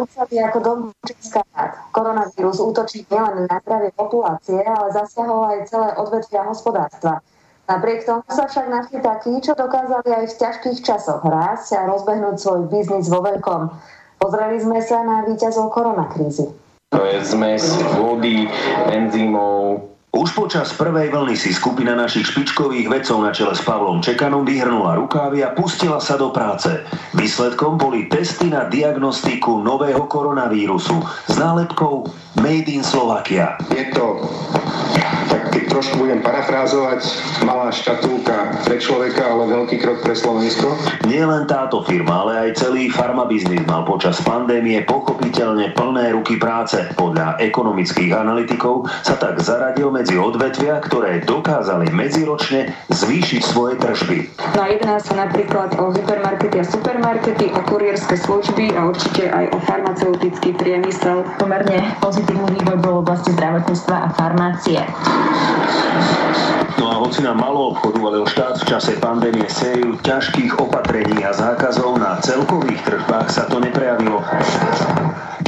rúcali ako Česká Koronavírus útočí nielen na zdravie populácie, ale zasiahol aj celé odvetvia hospodárstva. Napriek tomu sa však našli takí, čo dokázali aj v ťažkých časoch rásť a rozbehnúť svoj biznis vo veľkom. Pozreli sme sa na víťazov koronakrízy. To je zmes vody, enzymov, už počas prvej vlny si skupina našich špičkových vedcov na čele s Pavlom Čekanom vyhrnula rukávy a pustila sa do práce. Výsledkom boli testy na diagnostiku nového koronavírusu s nálepkou Made in Slovakia. Je to trošku budem parafrázovať, malá škatulka pre človeka, ale veľký krok pre Slovensko. Nie len táto firma, ale aj celý farmabiznis mal počas pandémie pochopiteľne plné ruky práce. Podľa ekonomických analytikov sa tak zaradil medzi odvetvia, ktoré dokázali medziročne zvýšiť svoje tržby. No jedná sa napríklad o hypermarkety a supermarkety, o kurierské služby a určite aj o farmaceutický priemysel. Pomerne pozitívny vývoj bol v oblasti zdravotníctva a farmácie. No a hoci na malou obchodu valil štát v čase pandémie sériu ťažkých opatrení a zákazov na celkových tržbách sa to neprejavilo.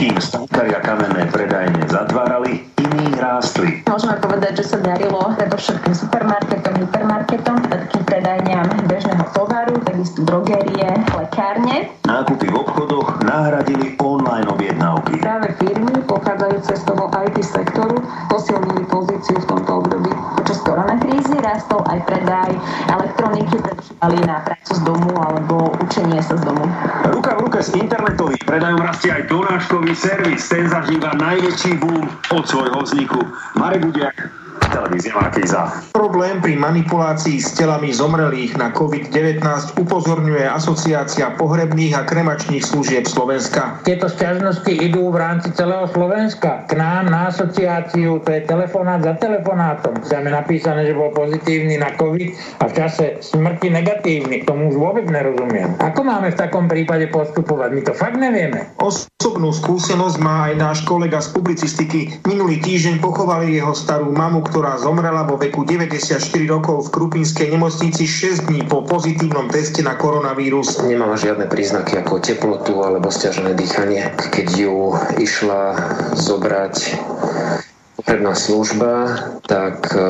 Kým stankári a kamenné predajne zatvárali, iní rástli. Môžeme povedať, že sa darilo predovšetkým supermarketom, hypermarketom, takým predajniam bežného tovaru, takisto drogérie, lekárne. Nákupy v obchodoch nahradili online objednávky. Práve firmy pochádzajúce z toho IT sektoru posilnili pozíciu v tomto období. Počas koronakrízy rástol aj predaj elektroniky, predšívali na prácu z domu alebo učenie sa z domu. Ruka v ruke s internetovým predajom rastie aj donáškový servis. Ten zažíva najväčší boom od svojho vzniku. Marek Budiak, televízia Markíza. Problém pri manipulácii s telami zomrelých na COVID-19 upozorňuje Asociácia pohrebných a kremačných služieb Slovenska. Tieto sťažnosti idú v rámci celého Slovenska. K nám na asociáciu, to je telefonát za telefonátom. Tam je napísané, že bol pozitívny na COVID a v čase smrti negatívny. K tomu už vôbec nerozumiem. Ako máme v takom prípade postupovať? My to fakt nevieme. Osobnú skúsenosť má aj náš kolega z publicistiky. Minulý týždeň pochovali jeho starú mamu, ktorá zomrela vo veku 94 rokov v Krupinskej nemocnici 6 dní po pozitívnom teste na koronavírus. Nemala žiadne príznaky ako teplotu alebo stiažené dýchanie. Keď ju išla zobrať potrebná služba, tak e,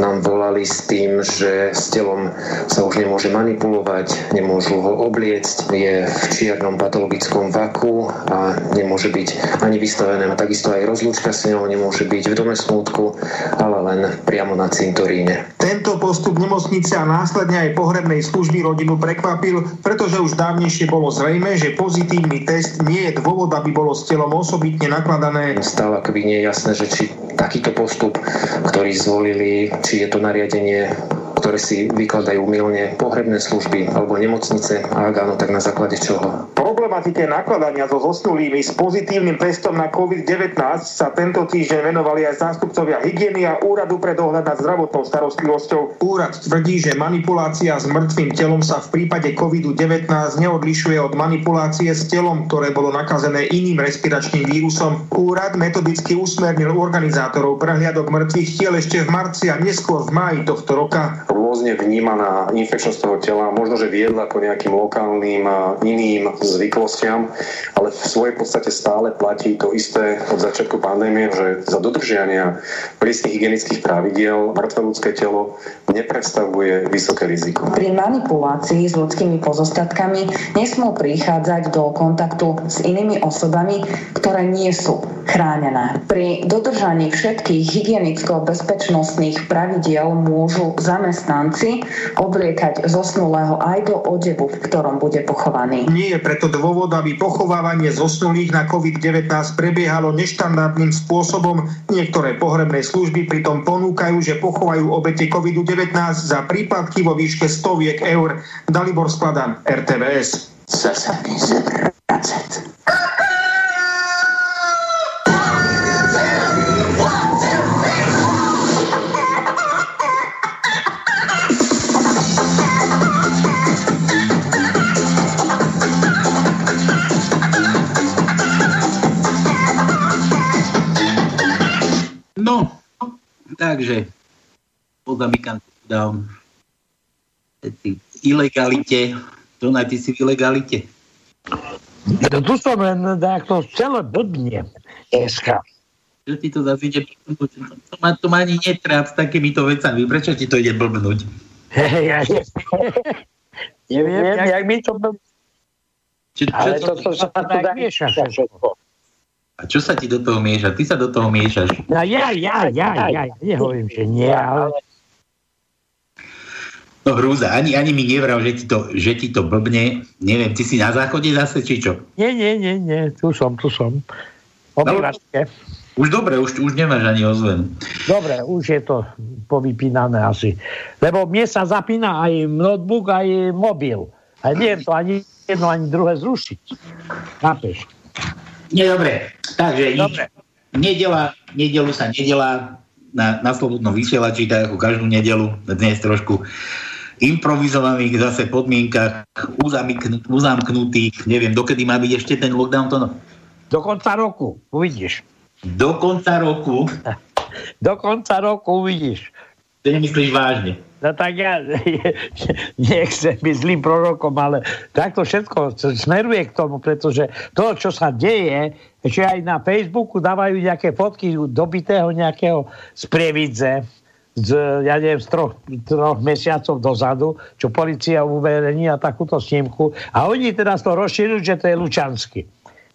nám volali s tým, že s telom sa už nemôže manipulovať, nemôžu ho obliecť, je v čiernom patologickom vaku a nemôže byť ani vystavené. A takisto aj rozlúčka s ňou nemôže byť v dome smútku, ale len priamo na cintoríne. Tento postup nemocnice a následne aj pohrebnej služby rodinu prekvapil, pretože už dávnejšie bolo zrejme, že pozitívny test nie je dôvod, aby bolo s telom osobitne nakladané. Stále akoby nie je jasné, že či takýto postup, ktorý zvolili, či je to nariadenie ktoré si vykladajú milne pohrebné služby alebo nemocnice a ak áno, tak na základe čoho? Problematike nakladania so zosnulými s pozitívnym testom na COVID-19 sa tento týždeň venovali aj zástupcovia hygieny a Úradu pre dohľad nad zdravotnou starostlivosťou. Úrad tvrdí, že manipulácia s mŕtvým telom sa v prípade COVID-19 neodlišuje od manipulácie s telom, ktoré bolo nakazené iným respiračným vírusom. Úrad metodicky usmernil organizátorov prehliadok mŕtvych tiel ešte v marci a neskôr v máji tohto roka rôzne vnímaná infekčnosť toho tela, možno, že viedla ako nejakým lokálnym a iným zvyklostiam, ale v svojej podstate stále platí to isté od začiatku pandémie, že za dodržiania prísnych hygienických pravidiel mŕtve ľudské telo nepredstavuje vysoké riziko. Pri manipulácii s ľudskými pozostatkami nesmú prichádzať do kontaktu s inými osobami, ktoré nie sú chránené. Pri dodržaní všetkých hygienicko-bezpečnostných pravidiel môžu zamestnanci obliekať zosnulého aj do odevu, v ktorom bude pochovaný. Nie je preto dôvod, aby pochovávanie zosnulých na COVID-19 prebiehalo neštandardným spôsobom. Niektoré pohrebné služby pritom ponúkajú, že pochovajú obete COVID-19 za prípadky vo výške stoviek eur. Dalibor Skladan, RTVS. Zrad That's No, takže pozamykám down. Ty ilegalite, Donaj, ty si v ilegalite. No tu som len to celé blbne dneska. Čo ti to zase ide blbnúť? To ma, to ma ani netráp s takýmito vecami. Prečo ti to ide blbnúť? ja, neviem, jak, jak mi to blbnúť. Čo, čo Ale to, to, to sa tak mieša všetko. A čo sa ti do toho mieša? Ty sa do toho miešaš. No ja, ja, ja, ja, ja nehovorím, že nie, ale No hrúza, ani, ani mi nevral, že ti, to, že ti to blbne. Neviem, ty si na záchode zase, či čo? nie, nie, nie, nie, tu som, tu som. Obývačke. Už dobre, už, už nemáš ani ozvenu. Dobre, už je to povypínané asi. Lebo mne sa zapína aj notebook, aj mobil. A neviem to ani jedno, ani druhé zrušiť. Chápeš? Nie, dobre. Takže Dobre. Nedela, nedelu sa nedela na, na slobodnom vysielači, tak ako každú nedelu, dnes trošku improvizovaných zase podmienkach, uzamknut, uzamknutých, neviem, dokedy má byť ešte ten lockdown, to no. Do konca roku, uvidíš. Do konca roku, Do konca roku uvidíš. to nemyslíš vážne. No tak ja nechcem byť zlým prorokom, ale takto všetko smeruje k tomu, pretože to, čo sa deje, že aj na Facebooku dávajú nejaké fotky dobitého nejakého z Prievidze, z, ja neviem, z troch, troch mesiacov dozadu, čo policia uverejnila takúto snímku a oni teraz to rozširujú, že to je Lučansky.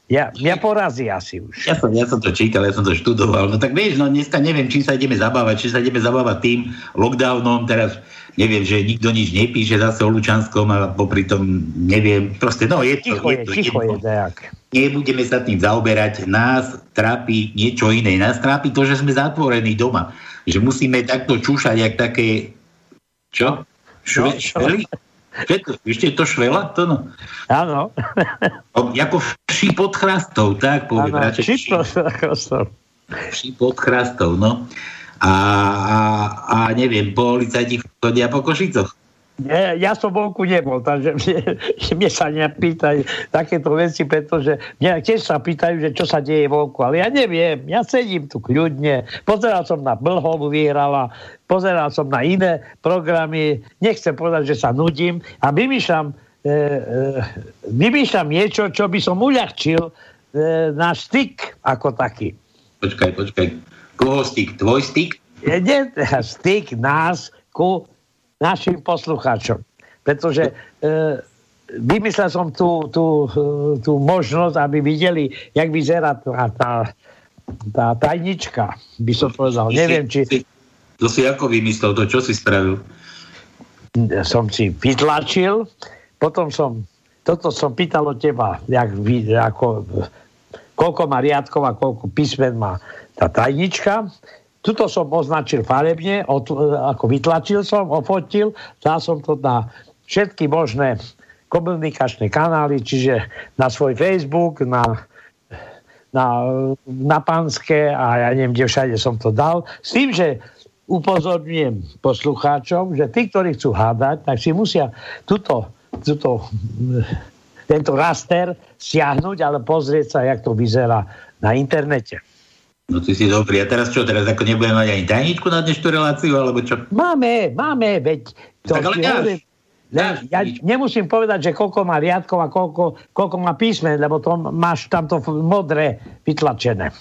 Ja, mňa porazí asi už. Ja som, ja som to čítal, ja som to študoval. No tak vieš, no dneska neviem, čím sa ideme zabávať, či sa ideme zabávať tým lockdownom, teraz neviem, že nikto nič nepíše zase o Lučanskom a popri tom neviem, proste no je to, Ticho je, to ticho je, dejak. Nebudeme sa tým zaoberať, nás trápi niečo iné. Nás trápi to, že sme zatvorení doma. Že musíme takto čúšať, jak také... Čo? Šve, čo? To? Ešte je to švela? To no. Áno. O, Jako vší pod chrastou, tak poviem. Áno, radšej či to vší pod chrastou, no. A, a, a neviem, policajti chodia po Košicoch. Nie, ja som vonku nebol, takže mne, mne sa nepýtajú takéto veci, pretože mňa tiež sa pýtajú, že čo sa deje vonku, ale ja neviem, ja sedím tu kľudne, pozeral som na Blhovu vyhrala, pozeral som na iné programy, nechcem povedať, že sa nudím a vymýšľam, e, e, vymýšľam niečo, čo by som uľahčil e, náš styk ako taký. Počkaj, počkaj. Koho styk? Tvoj styk? je nie styk nás ku našim poslucháčom. Pretože e, vymyslel som tú, tú, e, tú možnosť, aby videli, jak vyzerá tá, tá, tá tajnička, by som povedal. Neviem, či To si ako vymyslel, to čo si spravil? som si vytlačil, potom som, toto som pýtal od teba, jak, ako, koľko má riadkov a koľko písmen má tá tajnička. Tuto som označil farebne, od, ako vytlačil som, ofotil, dal som to na všetky možné komunikačné kanály, čiže na svoj Facebook, na, na, na Panské a ja neviem, kde všade som to dal. S tým, že upozorňujem poslucháčom, že tí, ktorí chcú hádať, tak si musia tuto, tuto, tento raster stiahnuť, ale pozrieť sa, jak to vyzerá na internete. No ty si dobrý. A teraz čo? Teraz ako nebudeme mať ani tajničku na dnešnú reláciu, alebo čo? Máme, máme, veď to Tak ale dáš. Len, ja nemusím povedať, že koľko má riadkov a koľko, koľko má písmen, lebo to máš tamto modré vytlačené.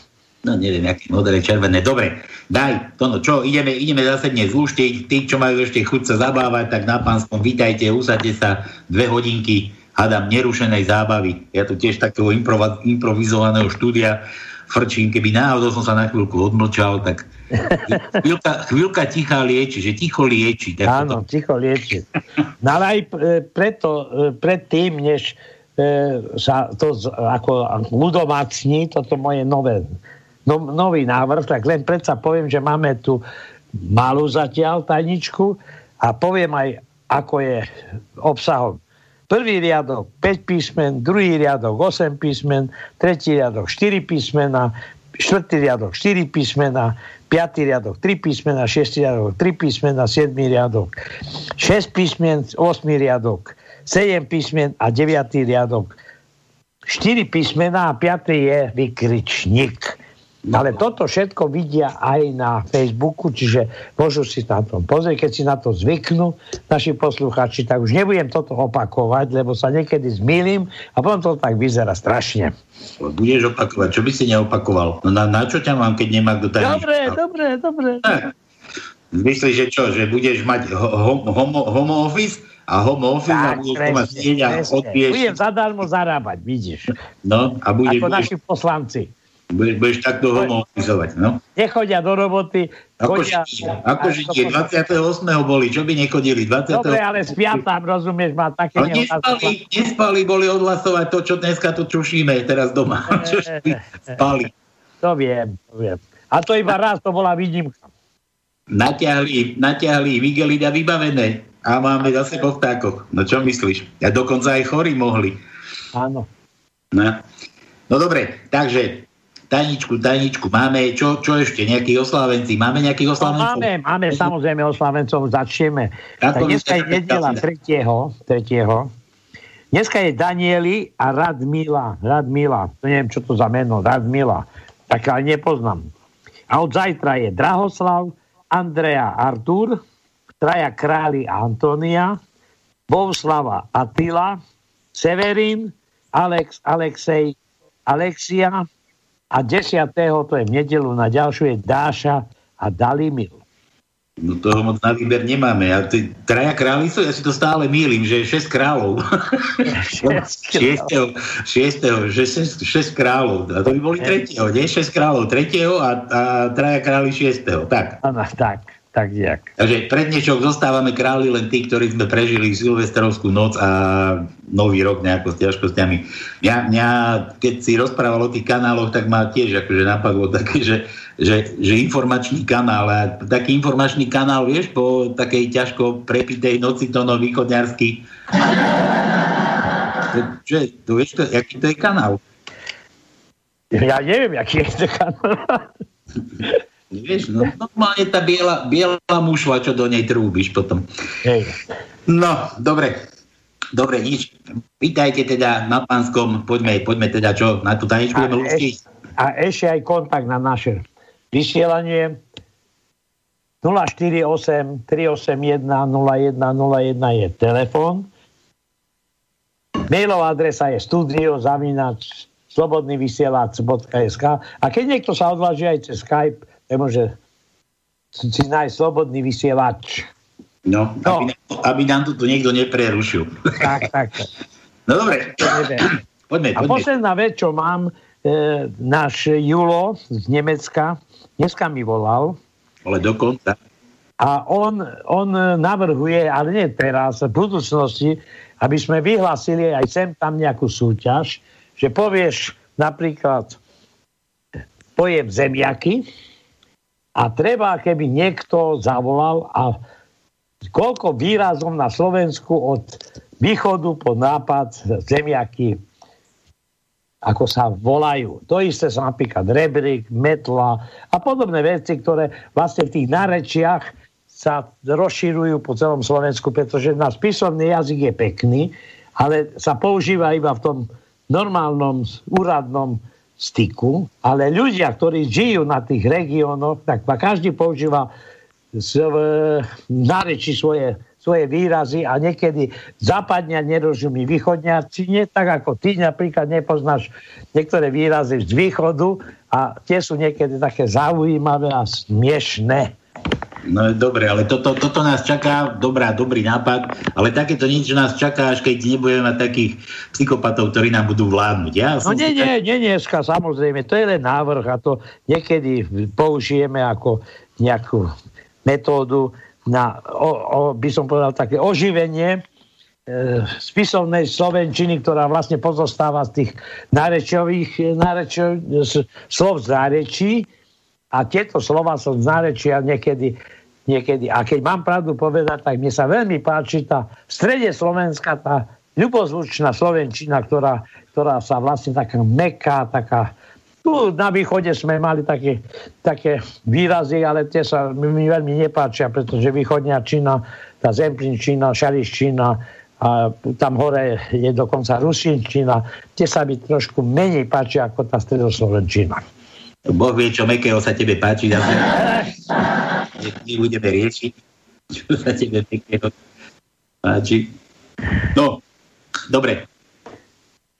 No neviem, aké modré, červené. Dobre, daj, to no čo, ideme, ideme zase dnes zluštiť. Tí, čo majú ešte chuť sa zabávať, tak na pánskom vítajte, usadte sa dve hodinky, hádam, nerušenej zábavy. Ja tu tiež takého improva- improvizovaného štúdia frčím, keby náhodou som sa na chvíľku odmlčal, tak chvíľka, chvíľka tichá lieči, že ticho lieči. Tak Áno, ticho lieči. No ale aj e, preto, e, predtým, než e, sa to ako ľudomácní, toto moje nové, no, nový návrh, tak len predsa poviem, že máme tu malú zatiaľ tajničku a poviem aj, ako je obsahom. Prvý riadok 5 písmen, druhý riadok 8 písmen, tretí riadok 4 písmena, štvrtý riadok 4 písmena, piatý riadok 3 písmena, šiestý riadok 3 písmena, siedmý riadok 6 písmen, 8 riadok 7 písmen a 9 riadok 4 písmena a 5 je vykričník. Ale toto všetko vidia aj na Facebooku, čiže môžu si na tom pozrieť, keď si na to zvyknú naši posluchači, tak už nebudem toto opakovať, lebo sa niekedy zmýlim a potom to tak vyzerá strašne. Budeš opakovať, čo by si neopakoval? No na, na čo ťa mám, keď nemá kto tajnička? Dobre, dobre, dobre. Myslíš, že čo, že budeš mať ho, homo, homo office? a home office a budeš to mať sieť a odbieš. Budem zadarmo zarábať, vidíš. No, a budeš, Ako budeš, naši poslanci. Budeš, budeš takto home officeovať, no. Nechodia do roboty. Chodia, Židia, ako Židia, 28. boli, čo by nechodili? 20. Dobre, ale spia tam, rozumieš, má také No, nespali, nespali, boli odhlasovať to, čo dneska tu čušíme teraz doma. Čo spali. To viem, to viem. A to iba raz, to bola výnimka. Natiahli, natiahli Vigelida vybavené a máme zase po vtákoch. No čo myslíš? A dokonca aj chorí mohli. Áno. No, no dobre, takže tajničku, tajničku máme, čo, čo ešte, nejakí oslávenci? Máme nejakých No, oslávencov? máme, máme samozrejme oslávencov, začneme. Tak dneska je nedela Katarina? 3. 3. Dneska je Danieli a Radmila. Radmila, to neviem, čo to za meno, Radmila. Tak ale nepoznám. A od zajtra je Drahoslav, Andrea Artur, traja králi Antonia, Bohuslava Attila, Severin, Alex, Alexej, Alexia a 10. to je v nedelu na ďalšiu je Dáša a Dalimil. No toho moc na výber nemáme. A tí traja králi sú, ja si to stále mýlim, že je 6 kráľov. 6. 6. že 6, 6 kráľov. A to by boli 3. nie? 6 kráľov 3. a, a traja králi 6. Tak. Áno, tak, tak jak. Takže pred dnešok zostávame králi len tí, ktorí sme prežili Silvestrovskú noc a nový rok nejako s ťažkosťami. Mňa, mňa, keď si rozprával o tých kanáloch, tak ma tiež akože napadlo také, že, že, že informačný kanál, a taký informačný kanál, vieš, po takej ťažko prepitej noci to no východňarsky. Čo je, to vieš, to, aký to je kanál? Ja neviem, aký je to kanál. Vieš, no normálne tá biela, biela mušva, čo do nej trúbiš potom. Hej. No, dobre. Dobre, nič. Vítajte teda na Pánskom. Poďme, poďme teda čo, na tú tajničku A, eš, a ešte aj kontakt na naše vysielanie 048 381 0101 je telefon. Mailová adresa je studio zavinač slobodnyvysielac.sk a keď niekto sa odváži aj cez Skype, nemôže si nájsť slobodný vysielač. No, aby, aby nám tu niekto neprerušil. Tak, tak. No dobre, poďme, A poďme. posledná vec, čo mám, e, náš Julo z Nemecka, dneska mi volal, Ale dokonca. A on, on navrhuje, ale nie teraz, v budúcnosti, aby sme vyhlásili aj sem tam nejakú súťaž, že povieš napríklad pojem zemiaky a treba, keby niekto zavolal a koľko výrazov na Slovensku od východu po nápad zemiaky ako sa volajú. To isté sa napríklad rebrík, metla a podobné veci, ktoré vlastne v tých nárečiach sa rozširujú po celom Slovensku, pretože náš písomný jazyk je pekný, ale sa používa iba v tom normálnom úradnom styku, ale ľudia, ktorí žijú na tých regiónoch, tak každý používa z, svoje, svoje výrazy a niekedy západňa nerozumí východňaci, tak ako ty napríklad nepoznáš niektoré výrazy z východu a tie sú niekedy také zaujímavé a smiešné. No dobre, ale toto, toto nás čaká, dobrá, dobrý nápad, ale takéto niečo nás čaká, až keď nebudeme mať takých psychopatov, ktorí nám budú vládnuť. Ja No nie, nie, nie dneska, samozrejme, to je len návrh a to niekedy použijeme ako nejakú metódu na, o, o, by som povedal, také oživenie e, spisovnej slovenčiny, ktorá vlastne pozostáva z tých nárečových nárečov, slov z nárečí a tieto slova som z nárečia niekedy, niekedy. A keď mám pravdu povedať, tak mne sa veľmi páči tá v strede Slovenska tá ľubozvučná Slovenčina, ktorá, ktorá sa vlastne taká meká, taká tu na východe sme mali také, také výrazy, ale tie sa mi veľmi nepáčia, pretože východnia Čína, tá Zemplínčina, Šariščina, a tam hore je dokonca Rusinčina, tie sa mi trošku menej páčia ako tá stredoslovenčina. Boh vie, čo mekého sa tebe páči. My budeme riešiť, čo sa tebe mekého páči. No, dobre.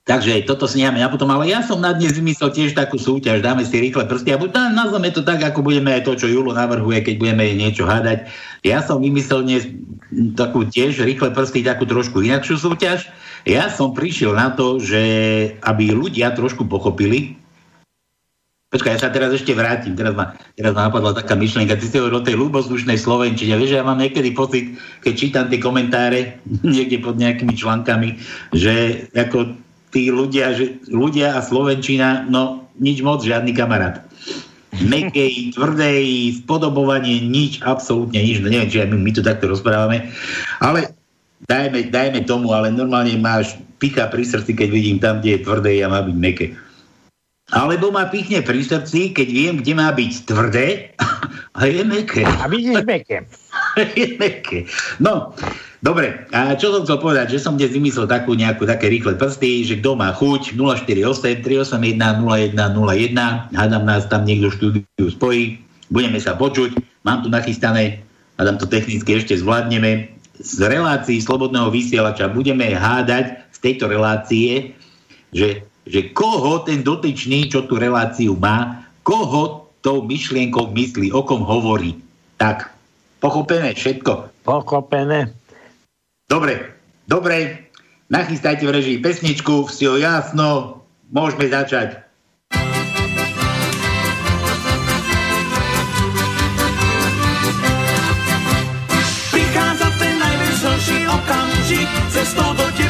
Takže toto si necháme na potom, ale ja som na dnes vymyslel tiež takú súťaž, dáme si rýchle prsty a nazveme to tak, ako budeme aj to, čo Julo navrhuje, keď budeme niečo hádať. Ja som vymyslel dnes takú tiež rýchle prsty, takú trošku inakšiu súťaž. Ja som prišiel na to, že aby ľudia trošku pochopili, Počkaj, ja sa teraz ešte vrátim. Teraz ma, teraz ma napadla taká myšlienka. Ty si hovoril o tej ľubozdušnej Slovenčine. Vieš, ja mám niekedy pocit, keď čítam tie komentáre niekde pod nejakými článkami, že ako tí ľudia, že ľudia a Slovenčina, no nič moc, žiadny kamarát. Mekej, tvrdej, spodobovanie, nič, absolútne nič. No neviem, či aj my, my tu takto rozprávame. Ale dajme, dajme tomu, ale normálne máš picha pri srdci, keď vidím tam, kde je tvrdé a má byť meké. Alebo ma pichne pri srdci, keď viem, kde má byť tvrdé a je meké. A vidíš meké. je meké. No, dobre. A čo som chcel povedať? Že som dnes vymyslel takú nejakú také rýchle prsty, že kto má chuť 048 381 0101 hádam nás tam niekto štúdiu spojí, budeme sa počuť, mám tu nachystané, hádam to technicky ešte zvládneme, z relácií Slobodného vysielača budeme hádať z tejto relácie, že že koho ten dotyčný, čo tú reláciu má, koho tou myšlienkou myslí, o kom hovorí. Tak, pochopené všetko? Pochopené. Dobre, dobre, nachystajte v režii pesničku, si ho jasno, môžeme začať. Prichádza ten najveselší okamžik, cestou do teplých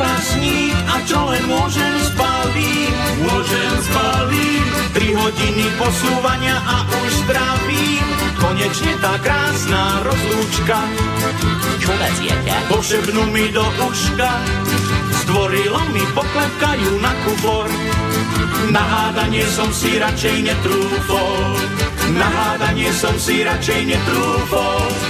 trpaslík a čo len môžem spalím, môžem spalím. Tri hodiny posúvania a už zdravím, konečne tá krásna rozlúčka. Čo veziete? Pošepnú mi do uška, zdvorilo mi poklepkajú na kufor. Na hádanie som si radšej netrúfol, na hádanie som si radšej netrúfol.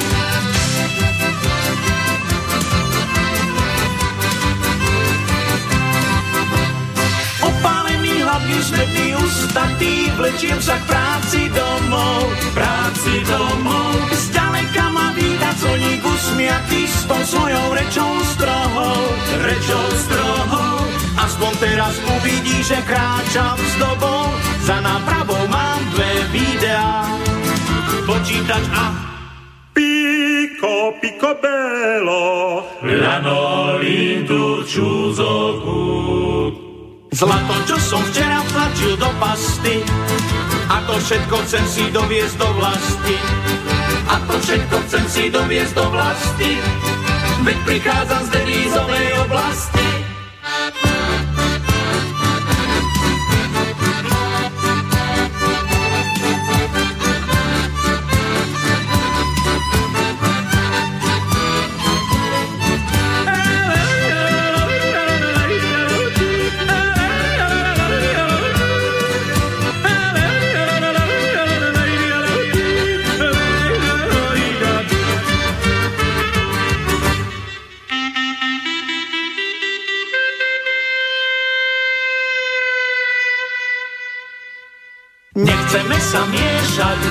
Smedný ustatý, vlečiem sa k práci domov, práci domov. Zďaleka ma víta coník usmiatý s tou svojou rečou strohou, rečou strohou. Aspoň teraz uvidí, že kráčam s dobou, za nápravou mám dve videá, počítač a Pico, pico bello, lanolin ciuso Zlato, čo som včera vtlačil do pasty, a to všetko chcem si doviesť do vlasti. A to všetko chcem si doviesť do vlasti, veď prichádzam z devízovej oblasti.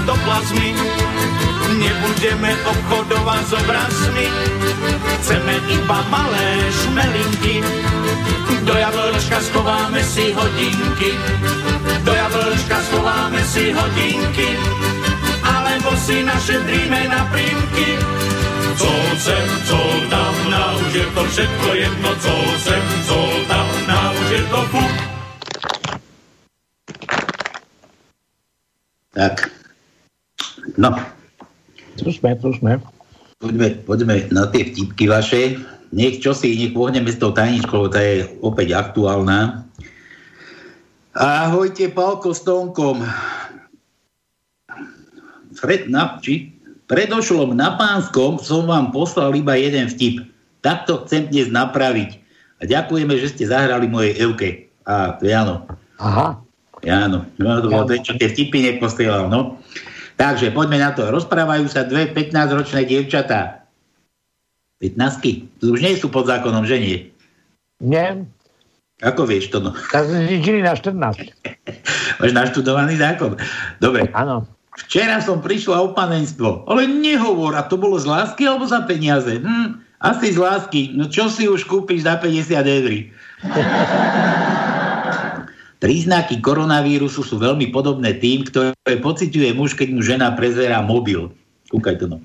Do nebudeme obchodovať s obrazmi. Chceme iba malé šmelinky, do jablčka schováme si hodinky. Do jablčka schováme si hodinky, alebo si našetríme na prímky. Co sem, co tam, na už je to všetko jedno, co sem, co tam, na už je to fuk. Tak. No. Tu sme, tu sme. Poďme, poďme na tie vtipky vaše. Nech čo si, nech pohneme s tou tajničkou, tá je opäť aktuálna. Ahojte, Palko s Tonkom. Fred, na, či? predošlom na pánskom som vám poslal iba jeden vtip. Takto chcem dnes napraviť. A ďakujeme, že ste zahrali mojej Euke. A Jano. Aha. Jano. No, to bolo to, čo tie vtipy neposielal, no. Takže poďme na to. Rozprávajú sa dve 15-ročné dievčatá. 15 Už nie sú pod zákonom, že nie? Nie. Ako vieš to? No? Tak sme zničili na 14. Máš naštudovaný zákon. Dobre. Áno. Včera som prišla o panenstvo, ale nehovor, a to bolo z lásky alebo za peniaze? Hm, asi z lásky. No čo si už kúpiš za 50 eur? Príznaky koronavírusu sú veľmi podobné tým, ktoré pociťuje muž, keď mu žena prezerá mobil. Kúkaj to no.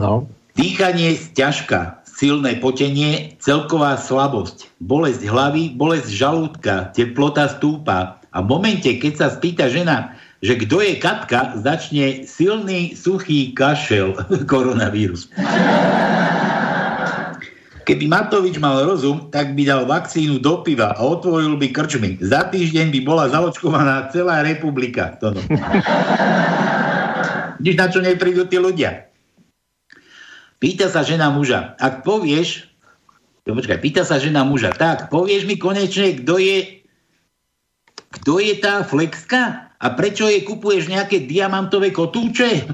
No. Dýchanie ťažká, silné potenie, celková slabosť, bolesť hlavy, bolesť žalúdka, teplota stúpa. A v momente, keď sa spýta žena, že kto je Katka, začne silný, suchý kašel koronavírus. Keby Matovič mal rozum, tak by dal vakcínu do piva a otvoril by krčmy. Za týždeň by bola zaočkovaná celá republika. To no. Vidíš, na čo neprídu tí ľudia? Pýta sa žena muža, ak povieš, jo, počkaj, pýta sa žena muža, tak, povieš mi konečne, kto je, kto je tá flexka? A prečo jej kupuješ nejaké diamantové kotúče?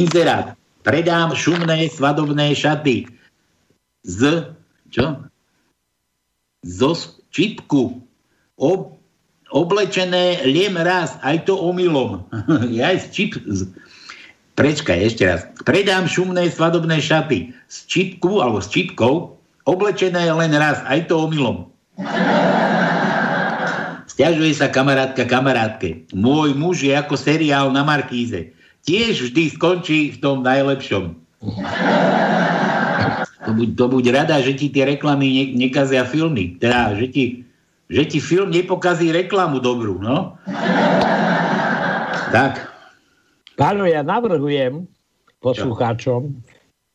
Inzerát. Predám šumné svadobné šaty. Z, čo? Zo čipku. Ob, oblečené liem raz, aj to omylom. ja z čip... Z, prečkaj, ešte raz. Predám šumné svadobné šaty z čipku, alebo s čipkou, oblečené len raz, aj to omylom. Sťažuje sa kamarátka kamarátke. Môj muž je ako seriál na Markíze. Tiež vždy skončí v tom najlepšom. To buď, to buď rada, že ti tie reklamy ne, nekazia filmy. Teda, že ti, že ti film nepokazí reklamu dobrú, no? tak. Páno, ja navrhujem poslucháčom,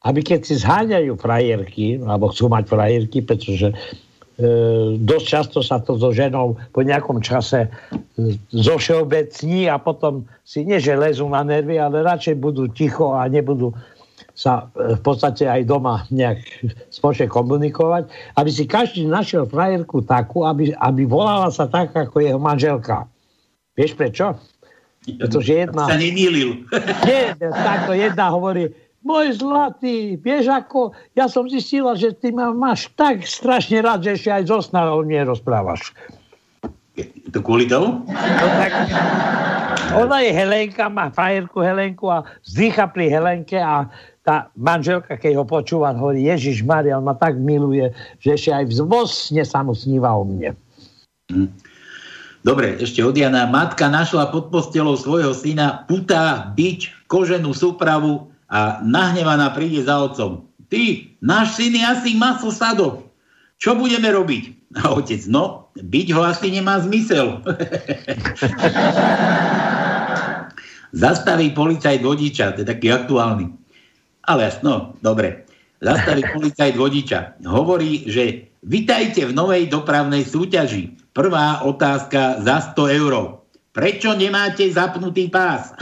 aby keď si zháňajú frajerky, alebo chcú mať frajerky, pretože dosť často sa to so ženou po nejakom čase e, zošeobecní a potom si nie, že lezú na nervy, ale radšej budú ticho a nebudú sa e, v podstate aj doma nejak spoločne komunikovať, aby si každý našiel frajerku takú, aby, aby volala sa tak, ako jeho manželka. Vieš prečo? Pretože jedna... Sa nemýlil. Nie, takto jedna hovorí, môj zlatý, vieš ako, ja som zistila, že ty ma máš tak strašne rád, že ešte aj zo sna o mne rozprávaš. To kvôli tomu? No, tak, ona je Helenka, má frajerku Helenku a vzdycha pri Helenke a tá manželka, keď ho počúva, hovorí, Ježiš Maria, on ma tak miluje, že ešte aj v zvosne sa mu sníva o mne. Hm. Dobre, ešte od Jana. Matka našla pod postelou svojho syna putá, bič, koženú súpravu a nahnevaná príde za otcom. Ty, náš syn je asi maso sadok. Čo budeme robiť? A otec, no, byť ho asi nemá zmysel. Zastaví policajt vodiča, to je taký aktuálny. Ale no, dobre. Zastaví policajt vodiča. Hovorí, že vitajte v novej dopravnej súťaži. Prvá otázka za 100 eur. Prečo nemáte zapnutý pás?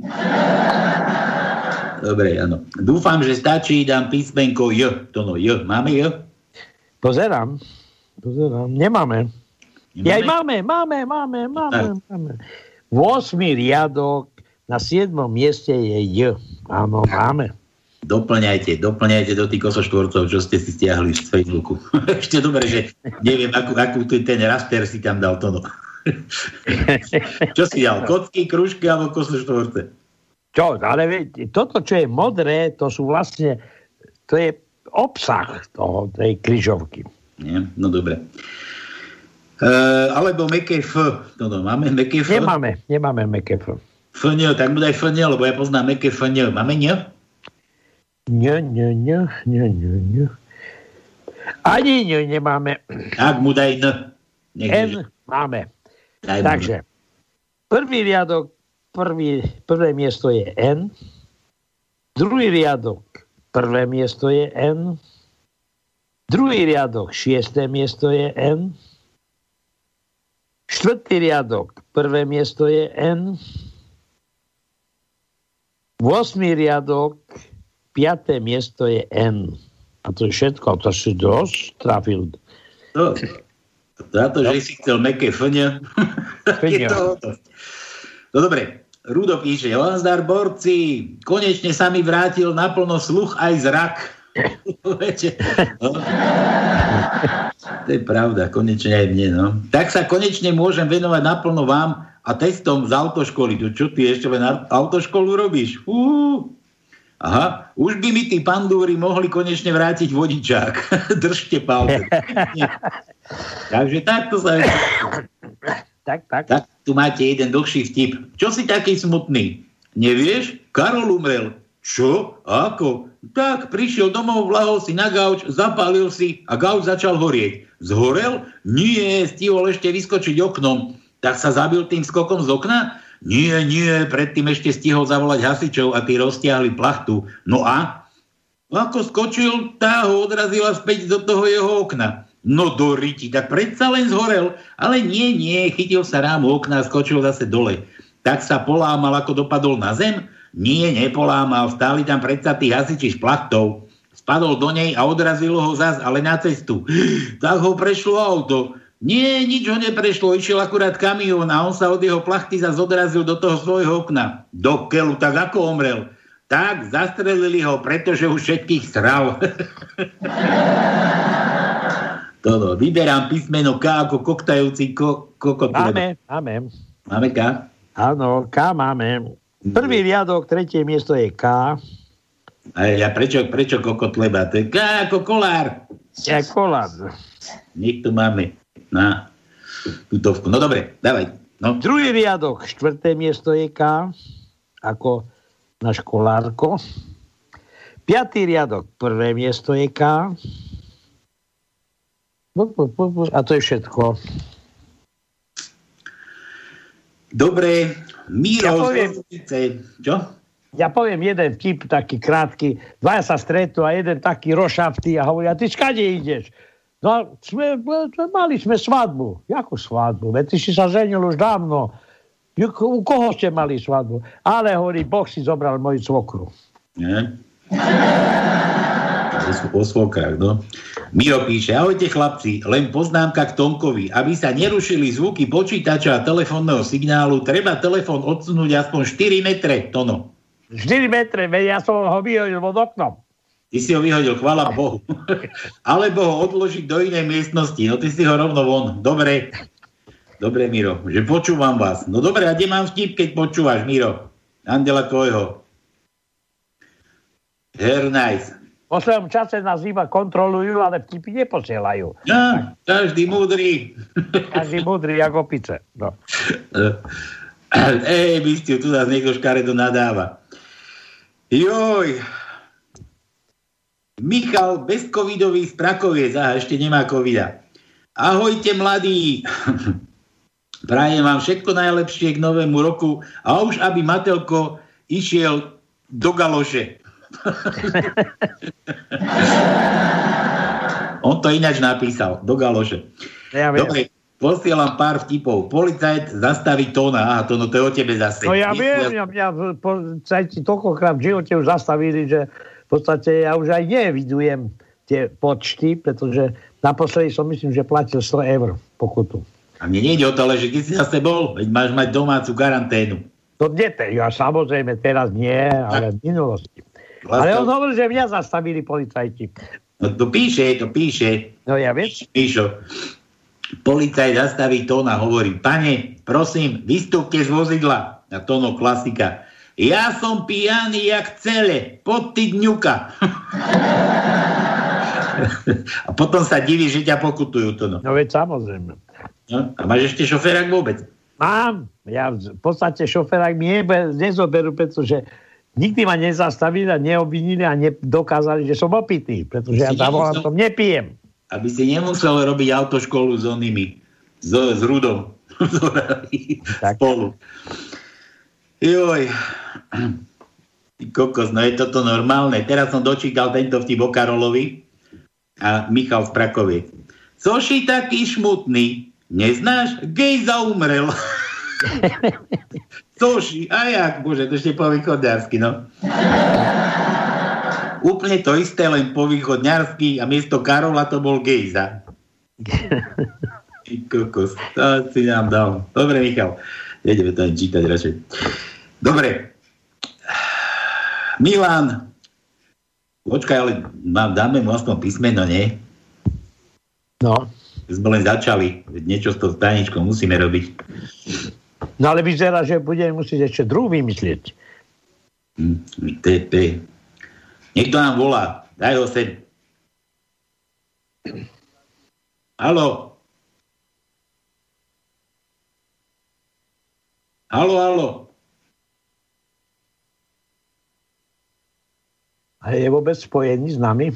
Dobre, áno. Dúfam, že stačí, dám písmenko J. To no, J. Máme J? Pozerám. Pozerám. Nemáme. Nemáme? Jaj, máme, máme, máme, máme, máme. 8. riadok na 7. mieste je J. Áno, máme. Doplňajte, doplňajte do tých kosoštvorcov, čo ste si stiahli z Facebooku. Ešte dobre, že neviem, akú, akú ten raster si tam dal to no. čo si dal? Kocky, kružky alebo kosoštvorce? Čo, ale toto, čo je modré, to sú vlastne, to je obsah toho, tej kryžovky. Nie? No dobre. E, alebo meké F. No, no, máme meké F? Nemáme, nemáme meké F. Fňo, tak bude aj Fňo, lebo ja poznám meké Fňo. Máme ňo? Ňo, ňo, ňo, ňo, ňo, ňo. Ani ňo nemáme. Tak mu daj N. N máme. Daj Takže, prvý riadok prvý, prvé miesto je N, druhý riadok, prvé miesto je N, druhý riadok, šiesté miesto je N, štvrtý riadok, prvé miesto je N, 8. riadok, 5. miesto je N. A to je všetko, to si dosť trafil. No, za to, že si chcel meké fňa. no dobre, Rudo píše, Lazdar borci, konečne sa mi vrátil naplno sluch aj zrak. no. To je pravda, konečne aj mne. No. Tak sa konečne môžem venovať naplno vám a testom z autoškoly. To čo ty ešte len autoškolu robíš? Uh. Aha, už by mi tí pandúry mohli konečne vrátiť vodičák. Držte palce. Takže takto sa... Tak, tak. Tak tu máte jeden dlhší vtip. Čo si taký smutný? Nevieš? Karol umrel. Čo? Ako? Tak, prišiel domov, vlahol si na gauč, zapálil si a gauč začal horieť. Zhorel? Nie, stihol ešte vyskočiť oknom. Tak sa zabil tým skokom z okna? Nie, nie, predtým ešte stihol zavolať hasičov a tí roztiahli plachtu. No a? Ako skočil, tá ho odrazila späť do toho jeho okna. No do riti, tak predsa len zhorel. Ale nie, nie, chytil sa rámu okna a skočil zase dole. Tak sa polámal, ako dopadol na zem? Nie, nepolámal, stáli tam predsa tí hasiči s plachtou. Spadol do nej a odrazilo ho zas, ale na cestu. Tak ho prešlo auto. Nie, nič ho neprešlo, išiel akurát kamión a on sa od jeho plachty zase odrazil do toho svojho okna. Do kelu, tak ako omrel? Tak, zastrelili ho, pretože už všetkých sral. Toto, vyberám písmeno K ako koktajúci ko, kokot. Máme, máme. Máme K? Áno, K máme. Prvý riadok, tretie miesto je K. A ja prečo, prečo kokot leba? To je K ako kolár. Ja kolár. Tu máme na tutovku. No dobre, dávaj. No. Druhý riadok, štvrté miesto je K, ako na školárko. Piatý riadok, prvé miesto je K. A to je všetko. Dobre, Míro, ja poviem, čo? Ja poviem jeden vtip, taký krátky. Dvaja sa stretnú a jeden taký rošaftý a hovorí, a ty skade ideš? No, sme, mali sme svadbu. Jakú svadbu? Veď ty si sa ženil už dávno. U koho ste mali svadbu? Ale hovorí, Boh si zobral moju svokru. Nie? po svokách, no. Miro píše, ahojte chlapci, len poznámka k Tomkovi. Aby sa nerušili zvuky počítača a telefónneho signálu, treba telefón odsunúť aspoň 4 metre, Tono. 4 metre, ja som ho vyhodil od oknom. Ty si ho vyhodil, chvála Bohu. Alebo ho odložiť do inej miestnosti. No ty si ho rovno von. Dobre. Dobre, Miro. Že počúvam vás. No dobre, a kde mám vtip, keď počúvaš, Miro? Andela tvojho. Very nice. Po svojom čase nás iba kontrolujú, ale vtipy neposielajú. Ja, každý múdry. Každý múdry, ako pice. No. Ej, bystiu, tu nás niekto škaredo nadáva. Joj, Michal bezcovidový z Prakoviec. Aha, ešte nemá covida. Ahojte, mladí. Prajem vám všetko najlepšie k novému roku a už aby Matelko išiel do galoše. On to ináč napísal, do galoše. Ja Dobre, posielam pár vtipov. Policajt zastaví tóna. Aha, to, no to je o tebe zase. No ja viem, ja, mňa policajti toľkokrát v živote už zastavili, že v podstate ja už aj nevidujem tie počty, pretože naposledy som myslím, že platil 100 eur pokutu. A mne nejde o to, ale že ty si zase bol, veď máš mať domácu karanténu. To nie, ja samozrejme teraz nie, ale v minulosti. Ale on hovorí, že mňa zastavili policajti. No to píše, to píše. No ja viem. Píšo. Policaj zastaví tón a hovorí, pane, prosím, vystúpte z vozidla. A tóno klasika. Ja som pijaný jak celé, pod ty dňuka. a potom sa diví, že ťa pokutujú to. No, no veď samozrejme. No, a máš ešte šoférák vôbec? Mám. Ja v podstate šoférák mi nezoberú, pretože nikdy ma nezastavili a neobvinili a nedokázali, že som opitý, pretože ja tam tom nepijem. Aby si nemusel robiť autoškolu s onými, s, s Rudom. Spolu. Joj. Kokos, no je toto normálne. Teraz som dočítal tento vtip o Karolovi a Michal z Prakoviec. Coši taký šmutný, neznáš? Gej zaumrel. Což, a jak, bože, to ešte po východňarsky, no. Úplne to isté, len po východňarsky a miesto Karola to bol Gejza. Ty kokos, to si nám dal. Dobre, Michal, ideme to čítať radšej. Dobre. Milan. Počkaj, ale dáme mu aspoň písmeno, nie? No. Sme len začali. Niečo s tou staničkou musíme robiť. No ale vyzerá, že budeme musieť ešte druhú vymyslieť. Hm, TP. Niekto nám volá. Daj ho sem. Halo. Halo, halo. A je vôbec spojený s nami?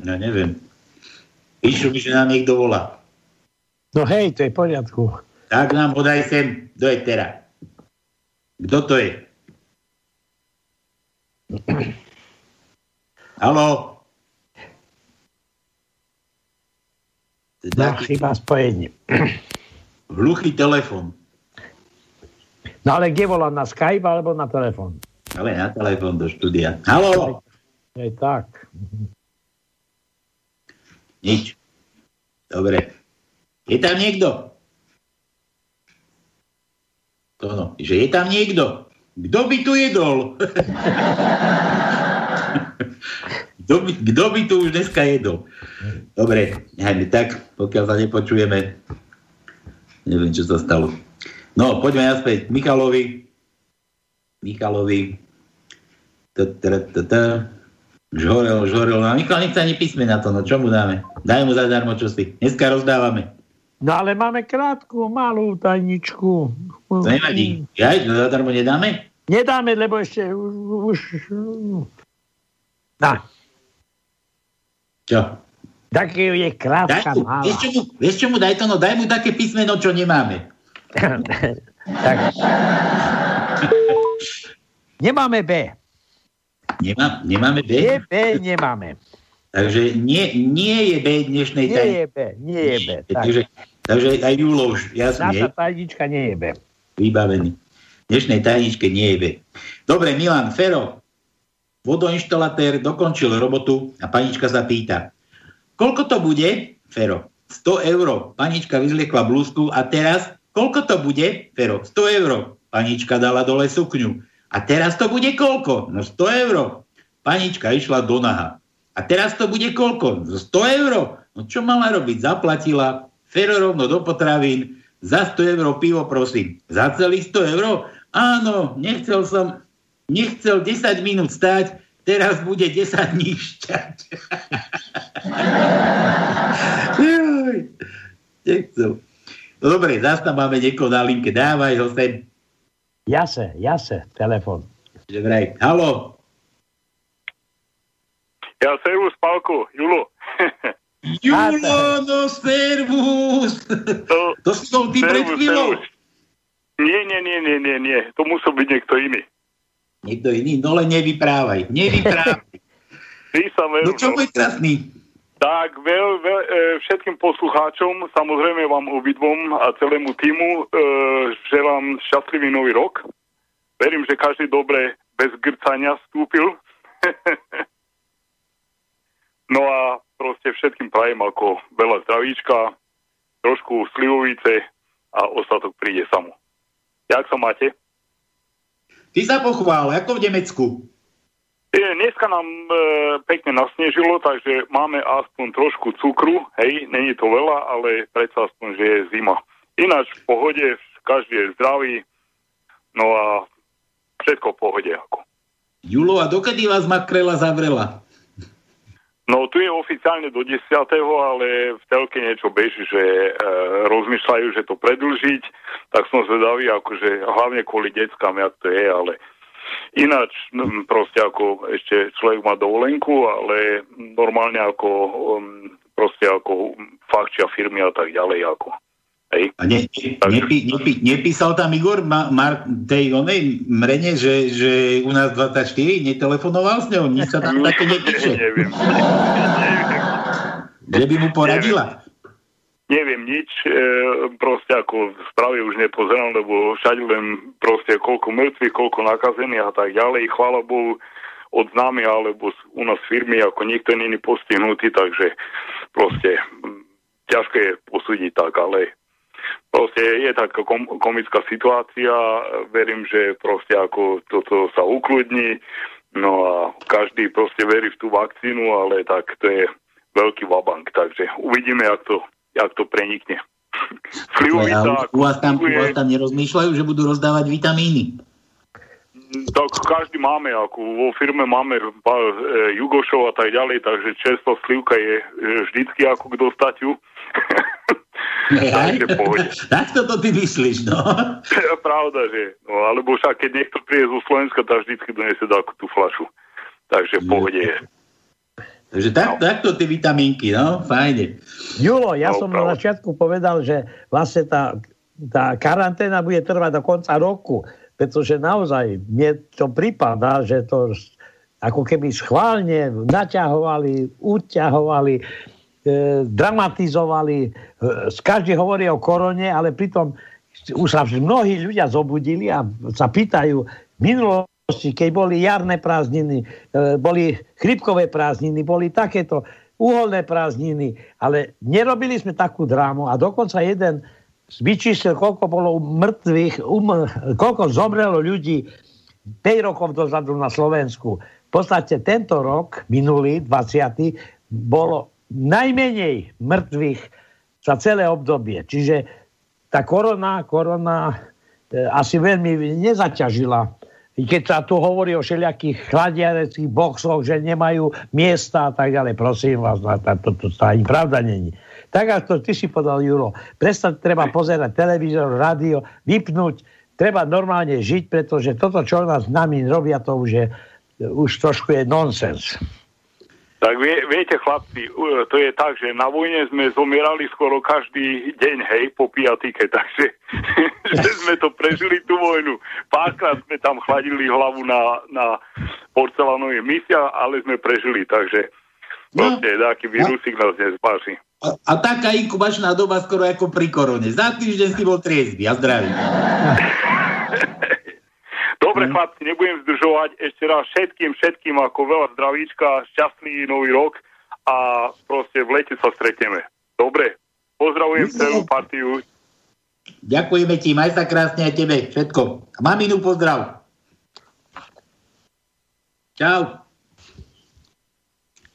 No neviem. Píšu mi, že nám niekto volá. No hej, to je v poriadku. Tak nám ho daj sem. Kto je teraz? Kto to je? Halo? No, chyba spojenie. Hluchý telefon. No ale kde volá? Na Skype alebo na telefon? Ale na telefon do štúdia. Halo? Je tak. Nič. Dobre. Je tam niekto? To no, že je tam niekto. Kto by tu jedol? kto, by, kto by tu už dneska jedol? Dobre, hajme tak, pokiaľ sa nepočujeme. Neviem, čo sa stalo. No, poďme naspäť Michalovi. Michalovi. Žhorel, žhorel. No a Michal nechce ani písme na to, no čo mu dáme? Daj mu zadarmo čosi. Dneska rozdávame. No ale máme krátku, malú tajničku. Nevadí. Ja to zadarmo nedáme? Nedáme, lebo ešte už... už na. Čo? Také je krátka, daj mu, malá. Vieš čo, mu, vieš čo mu daj to? No daj mu také písmeno, čo nemáme. tak. Nemáme B. Nemá, nemáme B? Nie B, nemáme. Takže nie, nie je B dnešnej Nie je B, nie je B. Tak. Takže, takže aj Julo už jasne. Naša tajnička nie je B. Vybavený. V dnešnej tajničke nie je B. Dobre, Milan, Fero, vodoinštalatér dokončil robotu a panička sa pýta. Koľko to bude, Fero? 100 eur. Panička vyzliekla blúzku a teraz, koľko to bude, Fero? 100 eur. Panička dala dole sukňu. A teraz to bude koľko? No 100 eur. Panička išla do naha. A teraz to bude koľko? 100 eur. No čo mala robiť? Zaplatila Fero rovno do potravín. Za 100 eur pivo, prosím. Za celých 100 eur? Áno, nechcel som, nechcel 10 minút stať, teraz bude 10 dní šťať. nechcel. No dobre, zase tam máme niekoho na linke. Dávaj ho sem. Jase, jase, telefon. Dobre, halo. Ja servus, Pálko, Julo. Julo, no servus. To, to si bol ty pred chvíľou. Nie, nie, nie, nie, nie, nie. To musel byť niekto iný. Niekto iný? No len nevyprávaj. Nevyprávaj. Ty sa veru, no čo môj krásny? Tak, veľ, veľ, e, všetkým poslucháčom, samozrejme vám obidvom a celému týmu e, želám šťastlivý nový rok. Verím, že každý dobre bez grcania vstúpil. no a proste všetkým prajem ako veľa zdravíčka, trošku slivovice a ostatok príde samo. Jak sa máte? Ty sa pochvál, ako v Nemecku. E, dneska nám e, pekne nasnežilo, takže máme aspoň trošku cukru, hej, není to veľa, ale predsa aspoň, že je zima. Ináč v pohode, každý je zdravý, no a všetko v pohode ako. Julo, a dokedy vás makrela zavrela? No tu je oficiálne do 10. ale v telke niečo beží, že e, rozmýšľajú, že to predlžiť, tak som zvedavý, akože hlavne kvôli deckám, jak to je, ale ináč m, proste ako ešte človek má dovolenku, ale normálne ako um, proste ako fakčia firmy a tak ďalej ako. Hej. A ne, ne, nepí, nepí, nepísal tam Igor ma, Mar, tej onej mrene, že, že u nás 24 netelefonoval s ňou? Nič sa tam také nepíše. Neviem. Že by mu poradila? neviem nič, e, proste ako v správe už nepozerám, lebo všade len proste koľko mŕtvych, koľko nakazených a tak ďalej. Chvála Bohu, od známy alebo u nás firmy ako nikto není postihnutý, takže proste ťažké je posúdiť tak, ale proste je taká kom- komická situácia, verím, že proste ako toto sa ukludní, no a každý proste verí v tú vakcínu, ale tak to je veľký vabank, takže uvidíme, jak to, jak to prenikne. Slivovica, u, vás tam, u vás tam nerozmýšľajú, že budú rozdávať vitamíny? Tak každý máme, ako vo firme máme e, Jugošov a tak ďalej, takže često slivka je e, vždycky ako k dostaťu. takže tak toto ty myslíš, no. Pravda, že. No, alebo však keď niekto príde zo Slovenska, tak vždycky donese takú tú flašu. Takže v pohode je. Takže tak, no. takto tie vitamínky, no, fajne. Julo, ja no, som pravda. na začiatku povedal, že vlastne tá, tá karanténa bude trvať do konca roku, pretože naozaj mne to prípada, že to ako keby schválne naťahovali, uťahovali, dramatizovali. E, každý hovorí o korone, ale pritom už sa mnohí ľudia zobudili a sa pýtajú, minulo keď boli jarné prázdniny, e, boli chrypkové prázdniny, boli takéto uholné prázdniny, ale nerobili sme takú drámu a dokonca jeden vyčíslil, koľko bolo mŕtvych, um, koľko zomrelo ľudí 5 rokov dozadu na Slovensku. V podstate tento rok, minulý, 20. bolo najmenej mŕtvych za celé obdobie. Čiže tá korona, korona e, asi veľmi nezaťažila i keď sa tu hovorí o všelijakých chladiareckých boxoch, že nemajú miesta a tak ďalej. Prosím vás, to, to, to ani pravda není. Tak ako ty si podal, Juro, prestať treba pozerať televízor, rádio, vypnúť, treba normálne žiť, pretože toto, čo nás nami robia, to už je už trošku je nonsens. Tak vie, viete, chlapci, to je tak, že na vojne sme zomierali skoro každý deň, hej, po piatike, takže že sme to prežili tú vojnu. Párkrát sme tam chladili hlavu na, na porcelánovej misia, ale sme prežili, takže no, proste taký vírusik nás nezbáši. A, a taká inkubačná doba skoro ako pri korone. Za týždeň si bol triezvy a zdravý. Dobre, mm. chlapci, nebudem zdržovať. Ešte raz všetkým, všetkým ako veľa zdravíčka, šťastný nový rok a proste v lete sa stretneme. Dobre, pozdravujem mm. celú partiu. Ďakujeme ti, maj sa krásne aj tebe, všetko. Maminu pozdrav. Čau.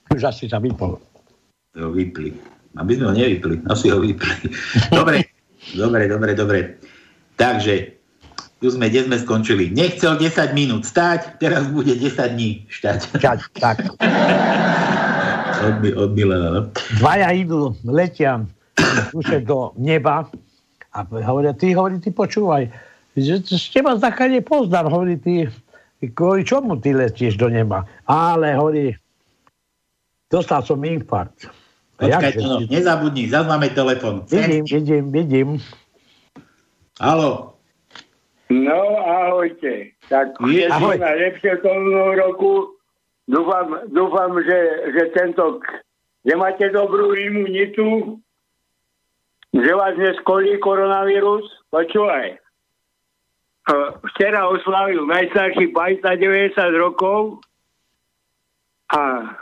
Už asi sa vypol. Jo, vypli. Aby sme ho nevypli, asi ho vypli. Dobre, dobre, dobre, dobre. Takže, tu sme, kde sme skončili. Nechcel 10 minút stať, teraz bude 10 dní štať. Šťať, tak. Odby, odbilené, no. Dvaja idú, letia duše do neba a hovoria, ty, hovorí, ty počúvaj, že z teba taká nepoznám, hovorí, ty, kvôli čomu ty letieš do neba? Ale hovorí, dostal som infarkt. Počkaj, no, nezabudni, zase máme telefon. Vidím, vidím, vidím. Halo. No, ahojte. Tak všetko najlepšie tomu roku. Dúfam, dúfam že, že tento, že máte dobrú imunitu, že vás neskolí koronavírus. Počúvaj. Včera oslavil najstarší pajta 90 rokov a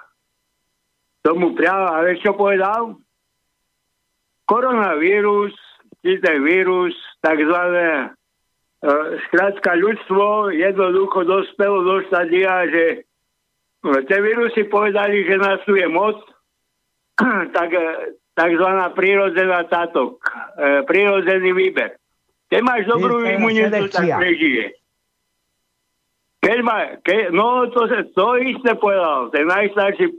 tomu priamo, a vieš čo povedal? Koronavírus, ten vírus, takzvané skrátka ľudstvo jednoducho dospelo do štadia, že e, tie vírusy povedali, že nás tu je moc, tak e, takzvaná prírodzená tátok, prírodzený výber. Keď máš dobrú imunitu, tak prežije. Keď má, ke, no to, to isté povedal. Ten najstarší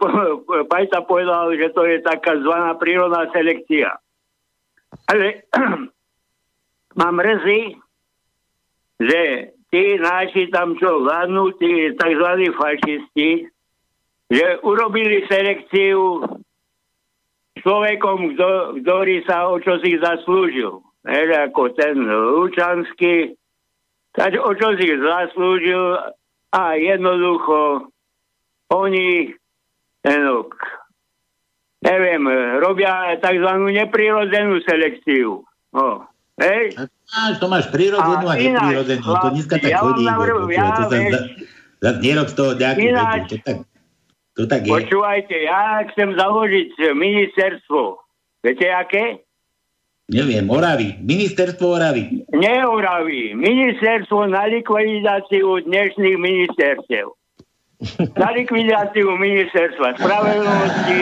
pajta povedal, že to je taká zvaná prírodná selekcia. Ale mám mrzí, že tí naši tam čo vládnu, tí tzv. fašisti, že urobili selekciu človekom, kto, ktorý sa o čo si zaslúžil. Hež, ako ten Lučanský, takže o čo si zaslúžil a jednoducho oni tenok, neviem, robia tzv. neprirodzenú selekciu. No. Hej? Máš, to máš prirodzenú a, A neprirodzenú. To dneska tak ja vám chodí. navrhu- ja, to sa za, za z toho nejaký Ináč- to tak, to tak je. Počúvajte, ja chcem založiť ministerstvo. Viete, aké? Neviem, Oravy. Ministerstvo Oravy. Neuraví. Ministerstvo na likvidáciu dnešných ministerstiev. Na likvidáciu ministerstva spravedlnosti,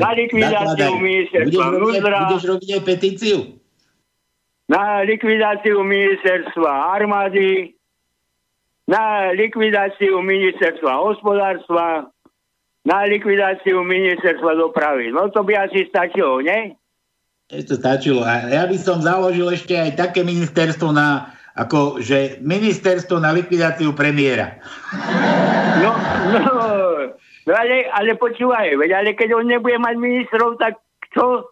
na likvidáciu zakladaj. ministerstva budeš vnútra, budeš robiť aj petíciu? Na likvidáciu ministerstva armády, na likvidáciu ministerstva hospodárstva, na likvidáciu ministerstva dopravy. No to by asi stačilo, nie? Ešte to stačilo. A ja by som založil ešte aj také ministerstvo na ako, že ministerstvo na likvidáciu premiéra. No, no, no ale, ale počúvaj, veď, ale keď on nebude mať ministrov, tak čo?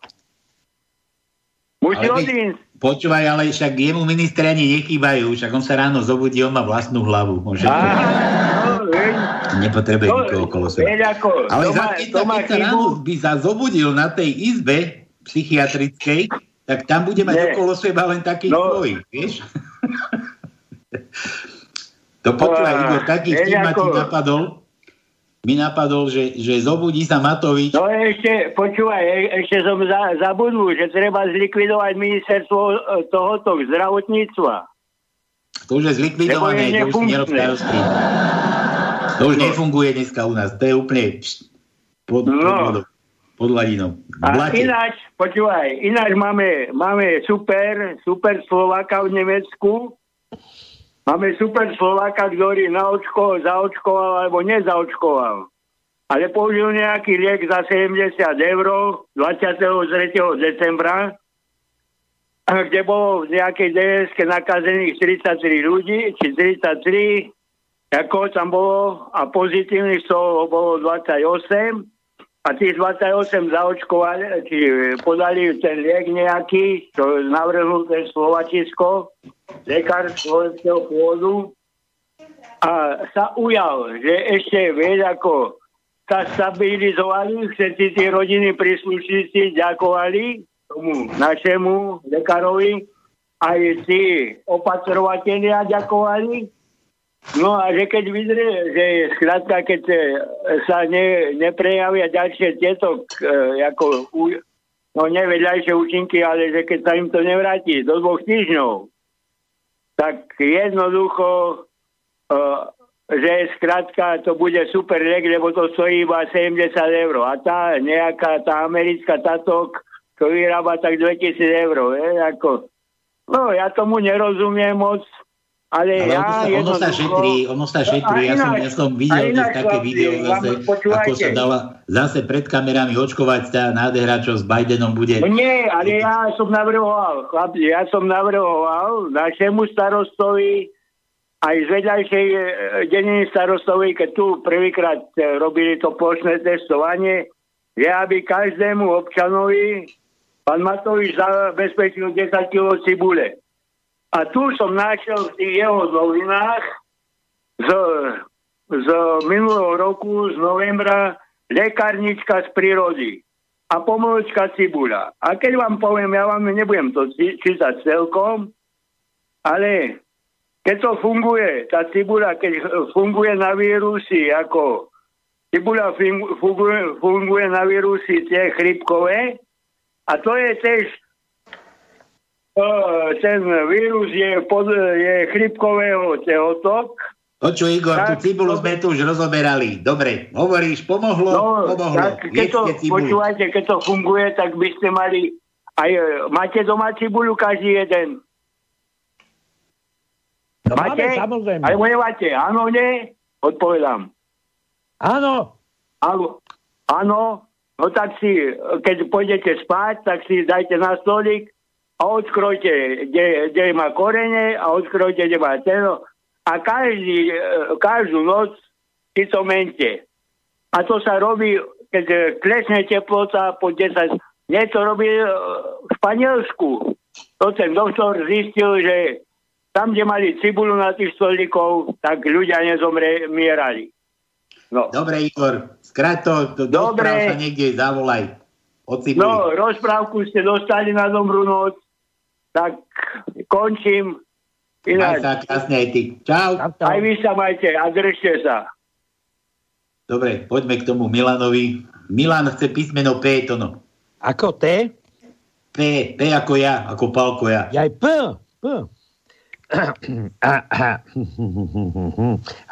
Musí odísť. Počúvaj, ale však jemu ministri ani nechýbajú, však on sa ráno zobudí, on má vlastnú hlavu. Môže... No, veď, Nepotrebuje No, nikoho okolo seba. ako, Ale to za, keď, to sa, keď ráno by sa zobudil na tej izbe psychiatrickej, tak tam bude mať Nie. okolo seba len takých No. svojich, vieš? to počúvaj, Igor, taký vtip ma ti napadol. Mi napadol, že, že zobudí sa Matovič. No ešte, počúvaj, e- ešte som za, zabudol, že treba zlikvidovať ministerstvo e, tohoto zdravotníctva. To už je zlikvidované, je to už si nerob nefunkčné. starosti. To už nefunguje dneska u nás. To je úplne pšt, pod, pod, No. vodou, pod hladinou. A ináč, počúvaj, ináč máme, máme super, super Slováka v Nemecku. Máme super Slováka, ktorý naočko, zaočkoval alebo nezaočkoval. Ale použil nejaký liek za 70 eur 23. decembra, kde bolo v nejakej ds nakazených 43 ľudí, či 33, ako tam bolo, a pozitívnych z toho bolo 28. A tých 28 zaočkovali, či podali ten liek nejaký, čo navrhnul ten Slovačisko, lekár slovenského pôvodu. A sa ujal, že ešte vieš ako sa stabilizovali, všetci tí rodiny príslušníci ďakovali tomu našemu lekárovi, aj tí opatrovatelia ďakovali, No a že keď vydrie, že skrátka, keď e, sa ne, neprejavia ďalšie tieto, e, ako, u, no nie vedľajšie účinky, ale že keď sa im to nevráti do dvoch týždňov, tak jednoducho, e, že skrátka to bude super liek, lebo to stojí iba 70 eur. A tá nejaká, tá americká tátok, to vyrába tak 2000 eur. Je, ako, no ja tomu nerozumiem moc, ale, Ale ja ono sa, ono sa šetrí, ono sa šetrí. Ja som, ja som videl tiež také video zase, ako sa dala zase pred kamerami očkovať tá nádhera, čo s Bidenom bude. No nie, ale ja som navrhoval, chlapci, ja som navrhoval našemu starostovi aj z vedľajšej e, deniny starostovi, keď tu prvýkrát e, robili to plošné testovanie, že aby každému občanovi pán Matovič zabezpečil 10 kg cibule. A tu som našiel v tých jeho novinách z, z minulého roku, z novembra, lekárnička z prírody a pomôčka cibula. A keď vám poviem, ja vám nebudem to čítať celkom, ale keď to funguje, tá cibula, keď funguje na vírusy, ako cibula fun- funguje, funguje na vírusy tie chrypkové, a to je tiež ten vírus je, pod, je chrypkového tehotok, Počuj, Igor, tú Tak, cibulu sme tu už rozoberali. Dobre, hovoríš, pomohlo, No, pomohlo. tak keď to, počúvajte, keď to funguje, tak by ste mali aj, e, máte doma cibuľu každý jeden? No máme, samozrejme. Alebo nemáte? Áno, nie? Odpovedám. Áno. Áno. Áno. No tak si, e, keď pôjdete spať, tak si dajte na stolík a odkrojte, kde, kde má korene a odkrojte, kde má telo. A každý, e, každú noc si to mente. A to sa robí, keď e, klesne teplota po 10. Nie to robí e, v Španielsku. To ten doktor zistil, že tam, kde mali cibulu na tých stolíkov, tak ľudia nezomreli. No. Dobre, Igor, Skrát to, to Dobre. sa niekde, zavolaj. No, rozprávku ste dostali na dobrú noc, tak končím. Ináč, sa krásne aj ty. Čau. aj vy sa majte a držte sa. Dobre, poďme k tomu Milanovi. Milan chce písmeno P, to no. Ako T? P, P ako ja, ako Palko ja. Aj P. P.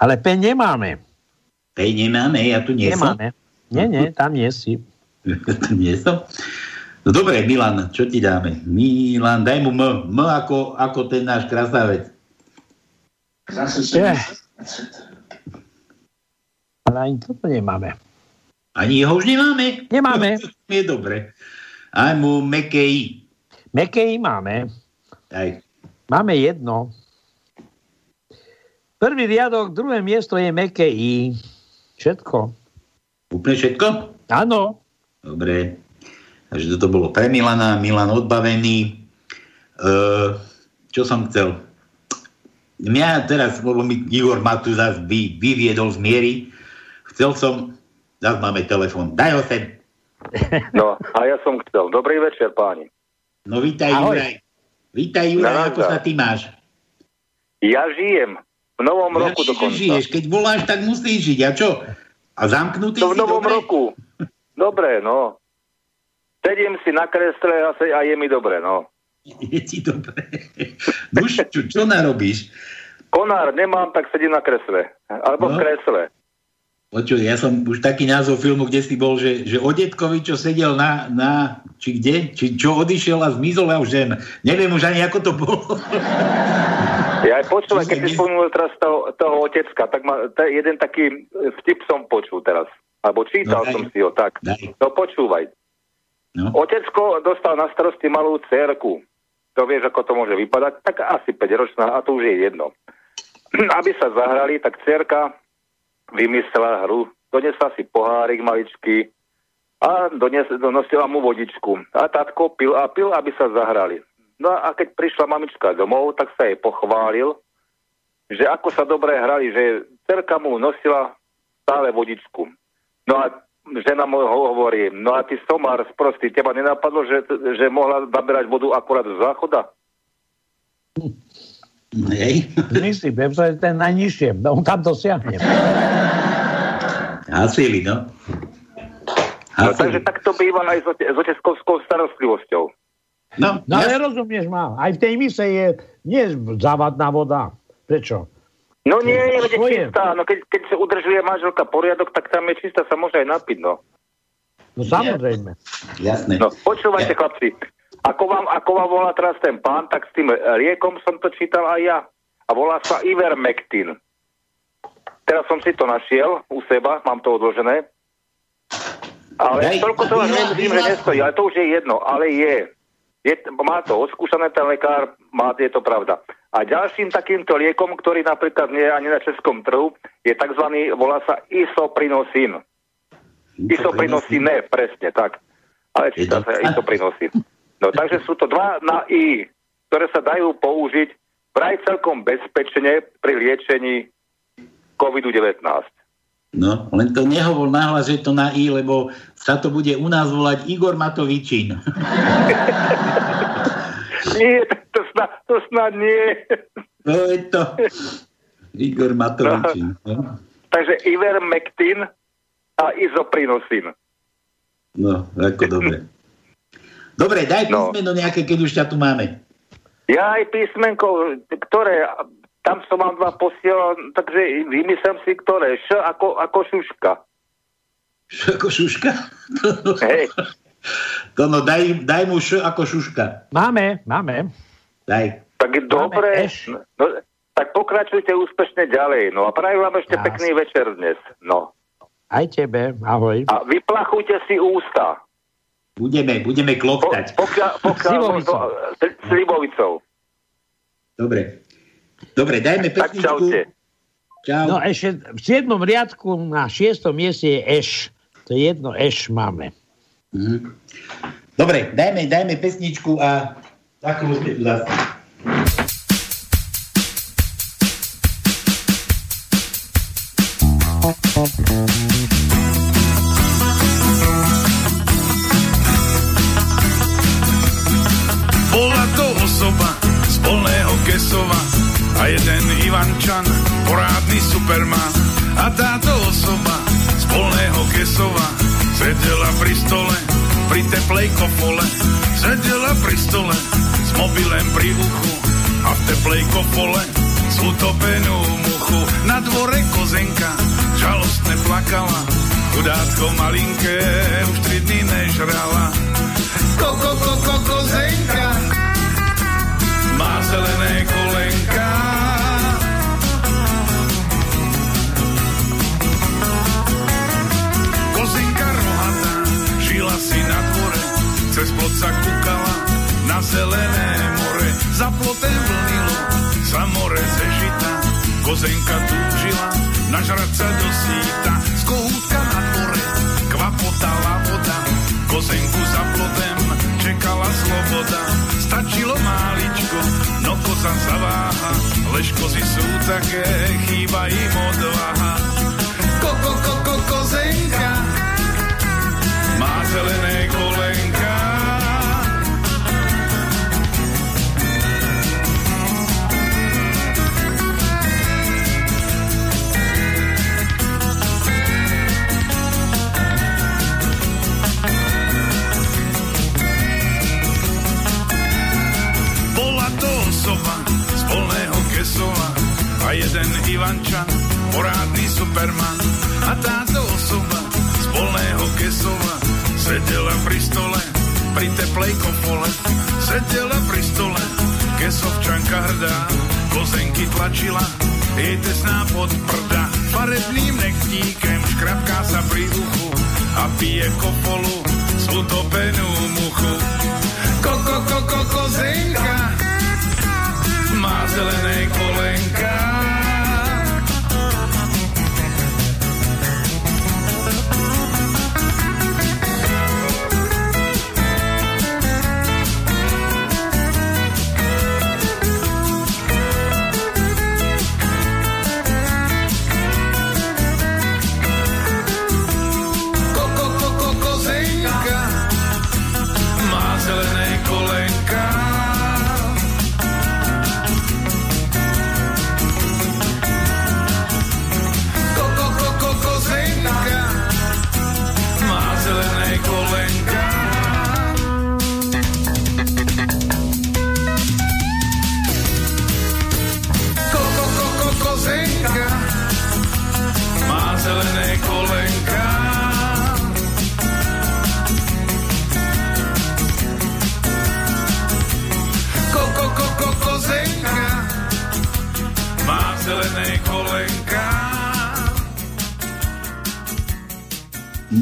Ale P nemáme. P nemáme, ja tu nie som. Nemáme. Nie, nie, tam nie si. tu nie som. No dobre, Milan, čo ti dáme? Milan, daj mu M. M ako, ako ten náš krasavec. Je. Ale ani toto nemáme. Ani jeho už nemáme? Nemáme. Je dobre. Aj mu. Meké I máme. Aj. Máme jedno. Prvý riadok, druhé miesto je meké I. Všetko. Úplne všetko? Áno. Dobre. Takže toto bolo pre Milana. Milan odbavený. E, čo som chcel? Mňa teraz, lebo mi Igor ma tu zase vy, vyviedol z miery. Chcel som... Zase máme telefon. Daj ho sem. No, a ja som chcel. Dobrý večer, páni. No vítaj, Ahoj. Juraj. Vítaj, Juraj, Nazdar. ako sa ty máš? Ja žijem. V novom Ja roku dokonca. žiješ. Keď voláš, tak musíš žiť. A čo? A zamknutý To v novom dobre? roku. Dobre, no. Sedím si na kresle a, se, a je mi dobre, no. Je ti dobre. Duš, čo, čo narobíš? Konár nemám, tak sedím na kresle. Alebo No. v kresle. Počuj, ja som už taký názov filmu, kde si bol, že, že o detkovi, čo sedel na, na či kde, či čo odišiel a zmizol, ja už neviem, neviem už ani, ako to bolo. Ja aj počúvaj, keď si spomenul teraz toho, toho otecka, tak ma, to je jeden taký vtip som počul teraz. Alebo čítal No, daj. som si ho tak. Daj. No počúvaj. No. Otecko dostal na starosti malú cerku. To vieš, ako to môže vypadať? Tak asi 5 ročná a to už je jedno. Aby sa zahrali, tak cerka vymyslela hru. Donesla si pohárik maličký a dones, donosila mu vodičku. A tatko pil a pil, aby sa zahrali. No a keď prišla mamička domov, tak sa jej pochválil, že ako sa dobre hrali, že cerka mu nosila stále vodičku. No a žena mu ho hovorí, no a ty somár sprostý, teba nenapadlo, že, že mohla zaberať vodu akurát z záchoda? Hej. Myslím, že ten najnižšie. On tam dosiahne. Hasili, no. No, takže tak to býva aj s oteckovskou starostlivosťou. No, No ale rozumieš ma, aj v tej mise je nie závadná voda. Prečo? No nie, je veď čistá. No keď, keď sa udržuje manželka poriadok, tak tam je čistá, sa môže aj napiť, no. No samozrejme. Jasné. No, počúvajte, chlapci. Ako vám, ako vám volá teraz ten pán, tak s tým liekom som to čítal aj ja. A volá sa Ivermectin. Teraz som si to našiel u seba, mám to odložené. Ale Daj, toľko to vyhla- nemyslím, že nestojí, ale to už je jedno, ale je. Je má to odskúšané ten lekár, má, je to pravda. A ďalším takýmto liekom, ktorý napríklad nie je ani na českom trhu, je tzv. volá sa isoprinosín. Isoprinosíne, presne tak. Ale číta sa isoprinosín. No takže sú to dva na I, ktoré sa dajú použiť vraj celkom bezpečne pri liečení COVID-19. No, len to nehovor nahlas, že to na I, lebo sa to bude u nás volať Igor Matovičín. Nie, to snad, to snad nie. To je to. Igor Matovičín. No, Takže Ivermectin a izoprinosín. no ako dobre. Dobre, daj písmeno nejaké, keď už ťa tu máme. Ja aj písmenko, ktoré, tam som vám dva posielal, takže vymyslím si, ktoré. Š ako, ako šuška. Š ako šuška? Hej. To no, daj, daj mu š ako šuška. Máme, máme. Daj. Tak dobre. No, tak pokračujte úspešne ďalej. No a prajem vám ešte Jasne. pekný večer dnes. No. Aj tebe, ahoj. A vyplachujte si ústa. Budeme, budeme kloktať. Pokiaľ, pokiaľ Slivovicou. slivovicou. Dobre. Dobre, dajme pesničku. Čau. No ešte v 7. riadku na 6. mieste je eš. To je jedno eš máme. Mhm. Dobre, dajme, dajme pesničku a za chvíľu sme superman. A táto osoba z polného Kesova sedela pri stole, pri teplej kofole. Sedela pri stole s mobilem pri uchu a v teplej kofole s utopenú muchu. Na dvore kozenka žalostne plakala, chudátko malinké už tri dny nežrala. Koko, koko, kozenka má zelené kolenka. Plot sa kúkala na zelené more. Za plotem vlnilo sa more zežita, kozenka túžila nažrať sa do síta. Z kohútka na dvore kvapotala voda, kozenku za plotem čekala sloboda. Stačilo máličko, no koza zaváha, lež kozy sú také, chýba im odvaha. Ivančan, porádny superman. A táto osoba z polného Kesova sedela pri stole, pri teplej kofole. Sedela pri stole, Kesovčanka hrdá, kozenky tlačila, jej tesná pod prda. Farebným nechtíkem škrapká sa pri uchu a pije kopolu z utopenú muchu. Koko, koko, kozenka má zelené kolenka.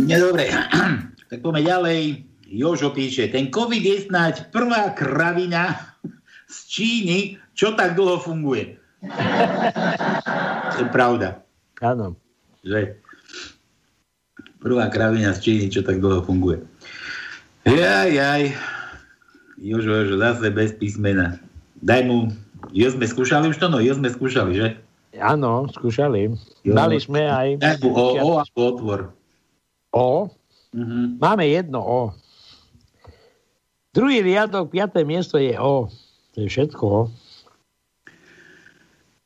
Nedobre, tak poďme ďalej. Jožo píše, ten COVID je snáď prvá kravina z Číny, čo tak dlho funguje. to je pravda. Áno. Že? Prvá kravina z Číny, čo tak dlho funguje. Jaj, jaj. Jožo, Jožo, zase bez písmena. Daj mu... Jo sme skúšali už to? No, jo sme skúšali, že? Áno, skúšali. Jo. Dali sme aj... Daj mu O, O ako otvor. O? Mhm. Máme jedno O. Druhý riadok, piaté miesto je O. To je všetko.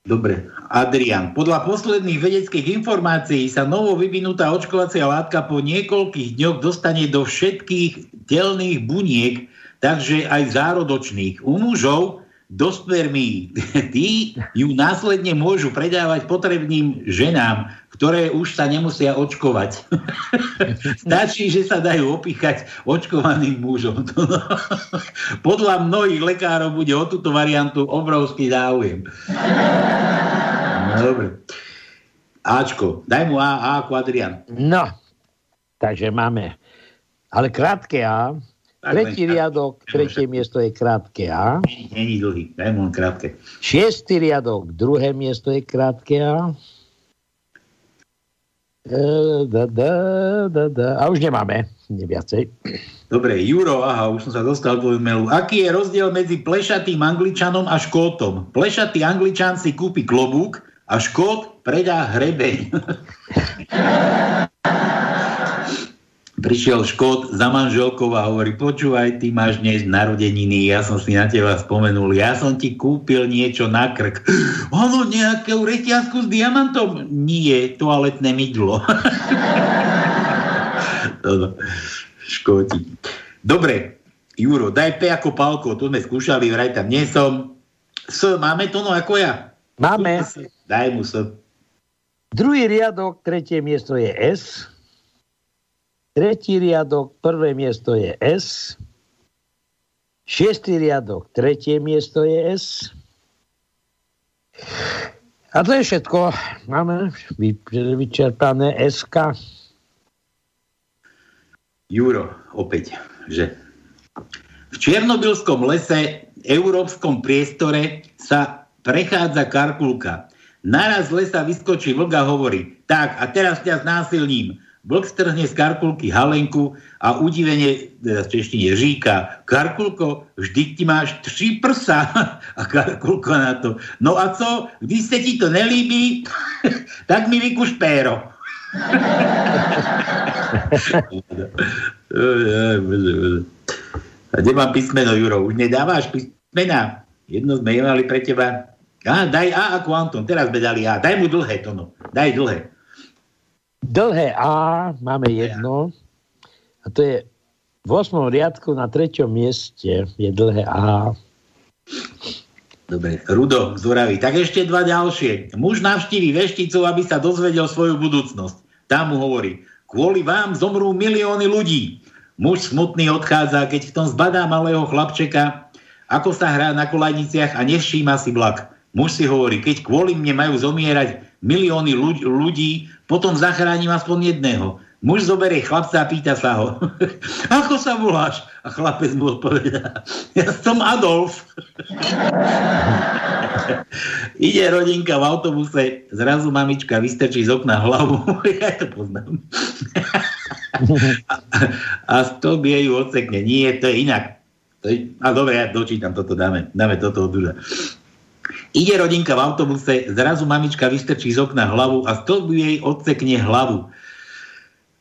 Dobre. Adrian, podľa posledných vedeckých informácií sa novo vyvinutá očkovacia látka po niekoľkých dňoch dostane do všetkých telných buniek, takže aj zárodočných. U mužov do spermí. Tí ju následne môžu predávať potrebným ženám, ktoré už sa nemusia očkovať. Stačí, že sa dajú opíchať očkovaným mužom. Podľa mnohých lekárov bude o túto variantu obrovský záujem. No, dobre. Ačko, daj mu A, A ako Adrian. No, takže máme. Ale krátke A. Tak, Tretí len- riadok, tretie miesto je krátke A. Není dlhý, daj mu krátke. Šiestý riadok, druhé miesto je krátke A. Da, da, da, da. A už nemáme, viacej. Dobre, Juro, aha, už som sa dostal do e-mailu. Aký je rozdiel medzi plešatým angličanom a škótom? Plešatý angličan si kúpi klobúk a škót predá hrebeň. prišiel Škód za manželkou a hovorí, počúvaj, ty máš dnes narodeniny, ja som si na teba spomenul, ja som ti kúpil niečo na krk. Ono, nejakú reťazku s diamantom? Nie, toaletné mydlo. Škóti. Dobre, Juro, daj P ako palko, to sme skúšali, vraj tam nie som. S, máme to no ako ja? Máme. Daj mu S. Druhý riadok, tretie miesto je S. Tretí riadok, prvé miesto je S. Šiestý riadok, tretie miesto je S. A to je všetko. Máme vyčerpané SK. Juro, opäť, že v Černobylskom lese, európskom priestore sa prechádza karkulka. Naraz z lesa vyskočí vlk a hovorí, tak a teraz ťa znásilním. Vlk strhne z karkulky halenku a udivene, teda v češtine, říká, Karkulko, vždy ti máš tři prsa. A Karkulko na to, no a co, když se ti to nelíbí, tak mi vykuš péro. A kde mám písmeno, Juro? Už nedávaš písmena? Jedno sme mali pre teba. Á, daj A ako Anton, teraz sme dali A. Daj mu dlhé, Tono. Daj dlhé. Dlhé A máme jedno. A to je v 8. riadku na treťom mieste je dlhé A. Dobre, Rudo zvoraví. Tak ešte dva ďalšie. Muž navštíví vešticu, aby sa dozvedel svoju budúcnosť. Tam mu hovorí, kvôli vám zomrú milióny ľudí. Muž smutný odchádza, keď v tom zbadá malého chlapčeka, ako sa hrá na kolajniciach a nevšíma si vlak. Muž si hovorí, keď kvôli mne majú zomierať milióny ľudí, potom zachránim aspoň jedného. Muž zoberie chlapca a pýta sa ho, ako sa voláš? A chlapec mu odpovedá, ja som Adolf. Ide rodinka v autobuse, zrazu mamička vystrčí z okna hlavu, ja to poznám. a, a stĺp jej odsekne. Nie, to je inak. To je, a dobre, ja dočítam toto, dáme, dáme toto od Ide rodinka v autobuse, zrazu mamička vystrčí z okna hlavu a stĺp jej odsekne hlavu.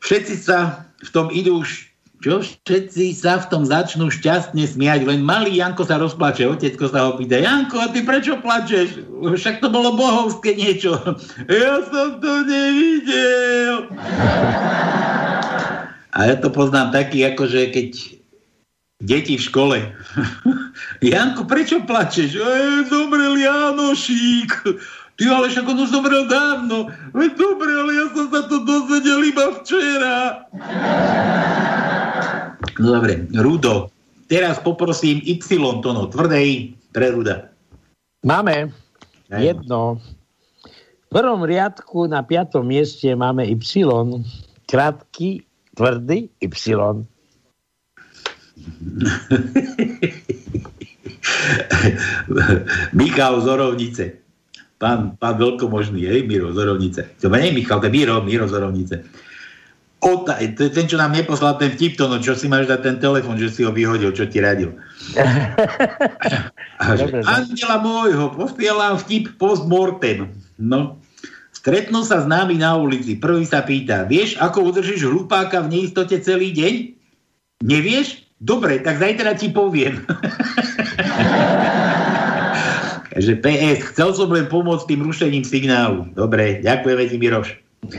Všetci sa v tom idú čo všetci sa v tom začnú šťastne smiať, len malý Janko sa rozplače, otecko sa ho pýta, Janko, a ty prečo plačeš? Však to bolo bohovské niečo. Ja som to nevidel. A ja to poznám taký, ako že keď deti v škole. Janko, prečo plačeš? E, zomrel Janošík. Ty ale však on už zomrel dávno. Veď dobre, ale ja som sa to dozvedel iba včera. No dobre, Rudo. Teraz poprosím Y tono, tvrdej pre Ruda. Máme jedno. V prvom riadku na piatom mieste máme Y, krátky tvrdý Y. Michal Zorovnice. Pán, pán veľkomožný, hej, Miro Zorovnice. To nie Michal, to je Miro, Miro Zorovnice. O, to je ten, čo nám neposlal ten vtip, to, no čo si máš dať ten telefon, že si ho vyhodil, čo ti radil. Andela môjho, posielam vtip postmortem. No, Stretnú sa s námi na ulici. Prvý sa pýta, vieš, ako udržíš hlupáka v neistote celý deň? Nevieš? Dobre, tak zajtra ti poviem. Takže PS, chcel som len pomôcť tým rušením signálu. Dobre, ďakujeme ti, Miroš.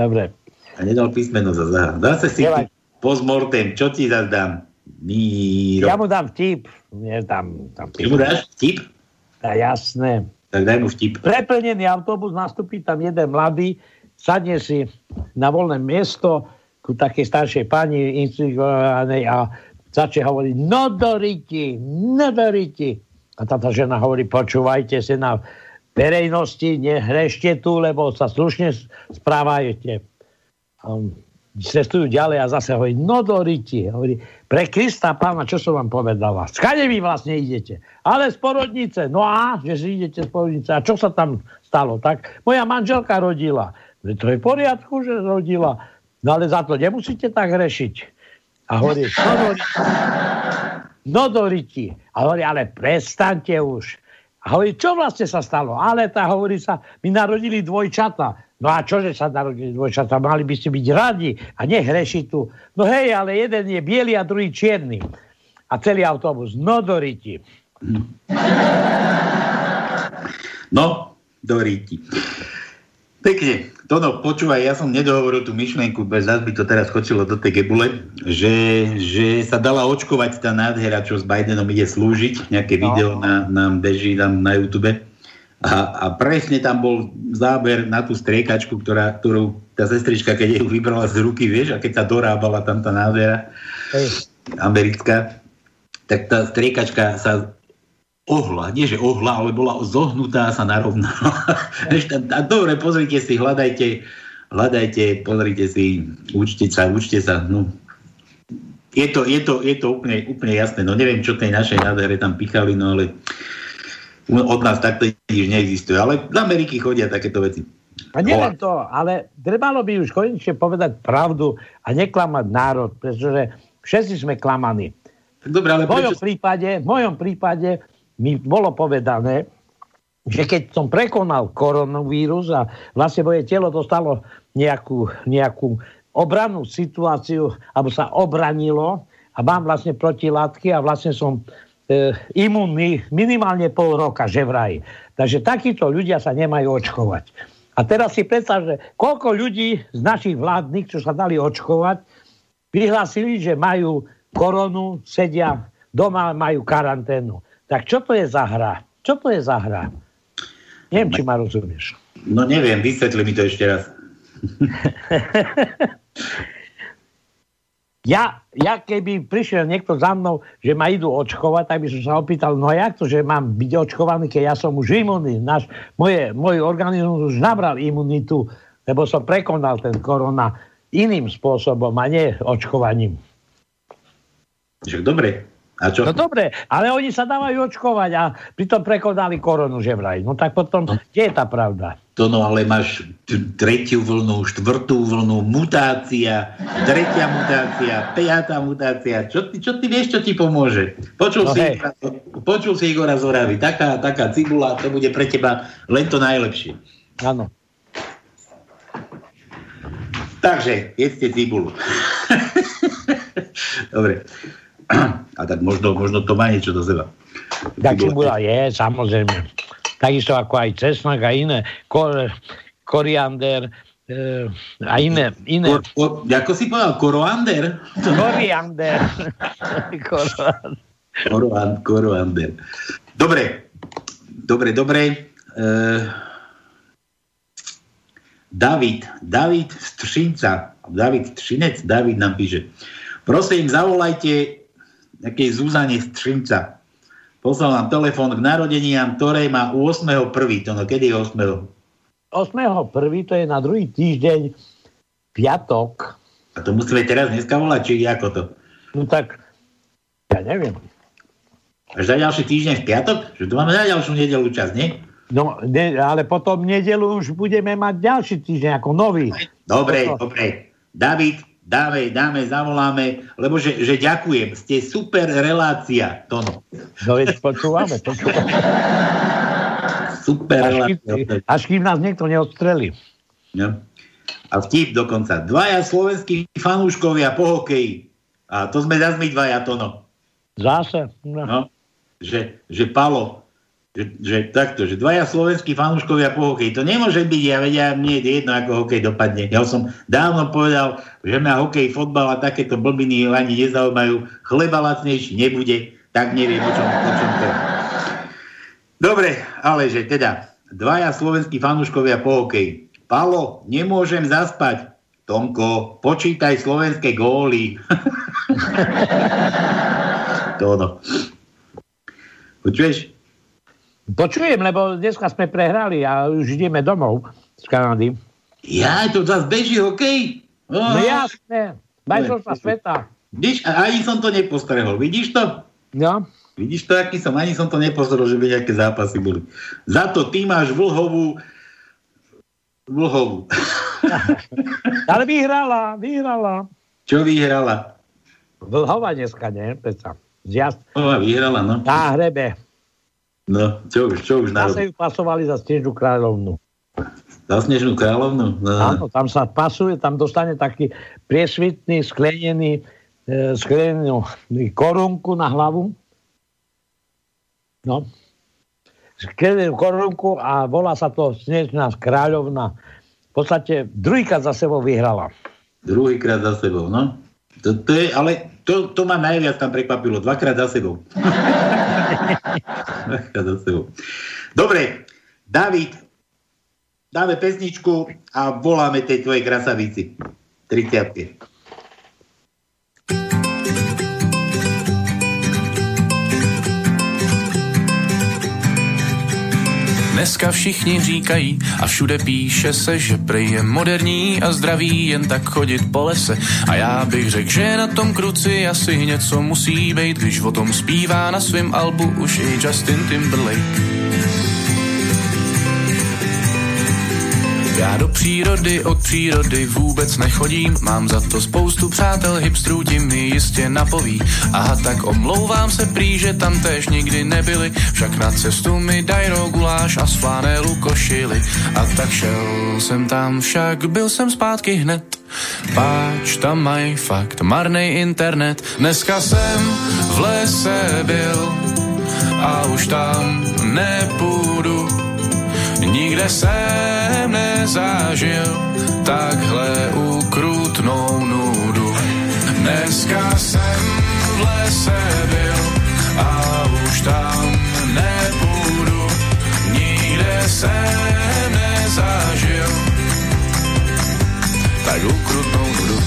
Dobre. A nedal písmeno za zaha. Sa si postmortem, čo ti dám? Miro. Ja mu dám vtip. Nie, dám, dám Ty mu dáš vtip? Tá, jasné. Tak daj mu vtip. Preplnený autobus, nastúpi tam jeden mladý, sadne si na voľné miesto ku takej staršej pani instruovanej a začne hovoriť, no do no do. A táto žena hovorí, počúvajte sa na verejnosti, nehrešte tu, lebo sa slušne správajte. A cestujú ďalej a zase hovorí, no do riti. Hovorí, pre Krista pána, čo som vám povedala? Skade vy vlastne idete? Ale z porodnice. No a, že si idete z porodnice. A čo sa tam stalo? Tak moja manželka rodila. To je v poriadku, že rodila. No ale za to nemusíte tak rešiť. A hovorí, no do riti. No do riti. A hovorí, ale prestaňte už. A hovorí, čo vlastne sa stalo? Ale tá hovorí sa, my narodili dvojčata. No a čože sa narodili dvojčata? Mali by ste byť radi a nehrešiť tu. No hej, ale jeden je biely a druhý čierny. A celý autobus. No do riti. No, do riti. Pekne. Tono, počúvaj, ja som nedohovoril tú myšlienku, bez zás by to teraz skočilo do tej gebule, že, že sa dala očkovať tá nádhera, čo s Bidenom ide slúžiť. Nejaké no. video na, nám beží tam na YouTube. A, a presne tam bol záber na tú striekačku, ktorá, ktorú tá sestrička, keď ju vybrala z ruky, vieš, a keď sa dorábala tam tá nádhera Ej. americká, tak tá striekačka sa ohla, nie že ohla, ale bola zohnutá sa narovnala. a dobre, pozrite si, hľadajte, hľadajte, pozrite si, učte sa, učte sa. No. Je to, je to, je to úplne, úplne jasné. No neviem, čo tej našej nádhere tam pichali, no ale od nás takto nič neexistuje. Ale z Ameriky chodia takéto veci. A neviem to, ale trebalo by už konečne povedať pravdu a neklamať národ, pretože všetci sme klamaní. Dobre, ale v mojom prečo... prípade, v mojom prípade mi bolo povedané, že keď som prekonal koronavírus a vlastne moje telo dostalo nejakú, nejakú obrannú situáciu, alebo sa obranilo a mám vlastne protilátky a vlastne som e, imunný minimálne pol roka, že vraj. Takže takíto ľudia sa nemajú očkovať. A teraz si predstav, že koľko ľudí z našich vládnych, čo sa dali očkovať, vyhlásili, že majú koronu, sedia doma, majú karanténu. Tak čo to je za hra? Čo to je za hra? Neviem, či ma rozumieš. No neviem, vysvetli mi to ešte raz. ja, ja keby prišiel niekto za mnou, že ma idú očkovať, tak by som sa opýtal, no jak to, že mám byť očkovaný, keď ja som už imunný. Náš, moje, môj organizmus už nabral imunitu, lebo som prekonal ten korona iným spôsobom a nie očkovaním. Však dobre, a čo? No dobre, ale oni sa dávajú očkovať a pritom prekonali koronu, že vraj. No tak potom, no. kde je tá pravda? To no, ale máš tretiu vlnu, štvrtú vlnu, mutácia, tretia mutácia, piatá mutácia. Čo ty, čo ty vieš, čo ti pomôže? Počul, no si, Igora, počul si Igora Zoravy. Taká, taká cibula, to bude pre teba len to najlepšie. Áno. Takže, jedzte cibulu. Dobre. A tak možno, možno to má niečo do seba. Tak cibula je, samozrejme. Takisto ako aj cesnak a iné. Kor, koriander, e, a iné. iné. Kor, kor, ako si povedal? Koroander? Koriander. Koroander. Koroander. Dobre. Dobre, dobre. E, David, David Střinca, David Střinec, David nám píše. Prosím, zavolajte nejakej Zuzane Střinca. Poslal nám telefón k narodeniam, ktorej má 8.1. To no, kedy je 8. 8.1. to je na druhý týždeň piatok. A to musíme teraz dneska volať, či ako to? No tak, ja neviem. Až za ďalší týždeň v piatok? Že tu máme za ďalšiu nedelu čas, nie? No, ne, ale potom nedelu už budeme mať ďalší týždeň ako nový. Dobre, dobre. David, dáme, dáme, zavoláme, lebo že, že ďakujem, ste super relácia, Tono. No veď počúvame, počúvame. Super až relácia. Kým, až kým nás niekto neodstrelí. No. A vtip dokonca. Dvaja slovenskí fanúškovia po hokeji. A to sme zase my dvaja, Tono. Zase? No. no. Že, že Palo, že, že takto, že dvaja slovenskí fanúškovia po hokeji, to nemôže byť, ja vedia, mne je jedno, ako hokej dopadne. Ja som dávno povedal, že ma hokej, fotbal a takéto blbiny ani nezaujímajú, chleba lacnejší nebude, tak neviem, o čom, o čom to Dobre, ale že teda, dvaja slovenskí fanúškovia po hokeji. Palo, nemôžem zaspať. Tomko, počítaj slovenské góly. to ono. Počuješ? Počujem, lebo dneska sme prehrali a už ideme domov z Kanady. Ja, to zase beží hokej? Oh. No jasné, majstrovstva sveta. Vidíš, ani som to nepostrehol, vidíš to? No. Vidíš to, aký som, ani som to nepostrehol, že by nejaké zápasy boli. Za to ty máš vlhovú vlhovú. Ale vyhrala, vyhrala. Čo vyhrala? Vlhova dneska, nie? Peca. Zjazd. vyhrala, no. Tá hrebe. No, čo už, čo už Zase ju pasovali za Snežnú kráľovnu. Za Snežnú kráľovnu? No. Áno, tam sa pasuje, tam dostane taký priesvitný, sklenený, e, sklenenú korunku na hlavu. No. Sklenenú korunku a volá sa to Snežná kráľovna. V podstate druhýkrát za sebou vyhrala. Druhýkrát za sebou, no. To, to je, ale to, to ma najviac tam prekvapilo. Dvakrát za sebou. Dobre, David, dáme pesničku a voláme tej tvojej krasavici. 30. Dneska všichni říkají a všude píše se, že prej je moderní a zdravý jen tak chodit po lese. A já bych řekl, že na tom kruci asi něco musí být, když o tom zpívá na svém albu už i Justin Timberlake. Já do přírody od přírody vůbec nechodím, mám za to spoustu přátel hipstrů, ti mi jistě napoví. Aha, tak omlouvám se prý, že tam též nikdy nebyli, však na cestu mi daj guláš a z flanelu košily. A tak šel jsem tam, však byl jsem zpátky hned. Páč, tam mají fakt marný internet. Dneska jsem v lese byl a už tam nepůjdu. Nikde jsem nezažil takhle ukrutnou nudu. Dneska jsem v lese byl a už tam nepůjdu. Nikde jsem nezažil tak ukrutnou nudu.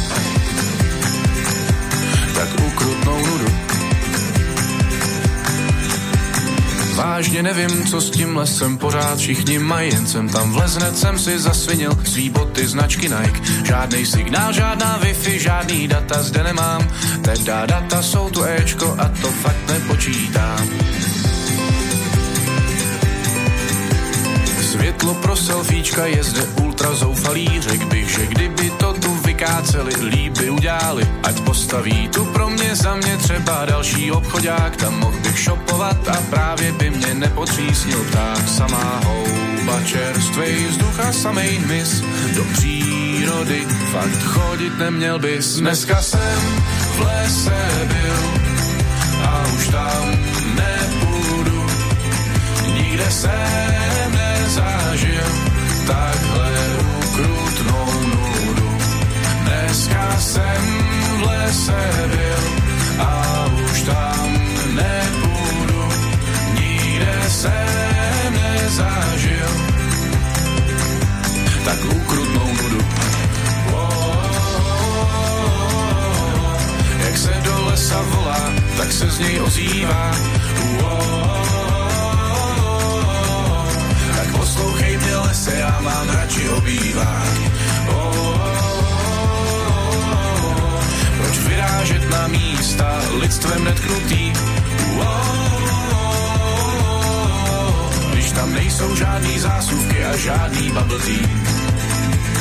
Vážně nevím, co s tím lesem pořád všichni mají, jen jsem tam vlez, hned jsem si zasvinil svý boty značky Nike. Žádný signál, žádná Wi-Fi, žádný data zde nemám, teda data jsou tu Ečko a to fakt nepočítám. Světlo pro selfiečka je zde ultra zoufalý, řekl bych, že kdyby to tu vykáceli, líby udělali, ať postaví tu pro mě za mě třeba další obchodák, tam mohl bych šopovat a právě by mě nepotřísnil pták, samá houba, čerstvej vzduch a samej hmyz, do přírody fakt chodit neměl bys. Dneska jsem v lese byl a už tam nepůjdu, nikde jsem nezažil takhle Dneska jsem v lese byl a už tam nepůjdu. Nikde jsem nezažil tak ukrutnou nudu. Jak se do lesa volá, tak se z něj ozývá. Tak poslouchej mě lese, já mám radši obývák. Proč vyrážet na místa lidstvem netknutý? Když tam nejsou žádný zásuvky a žádný bubble.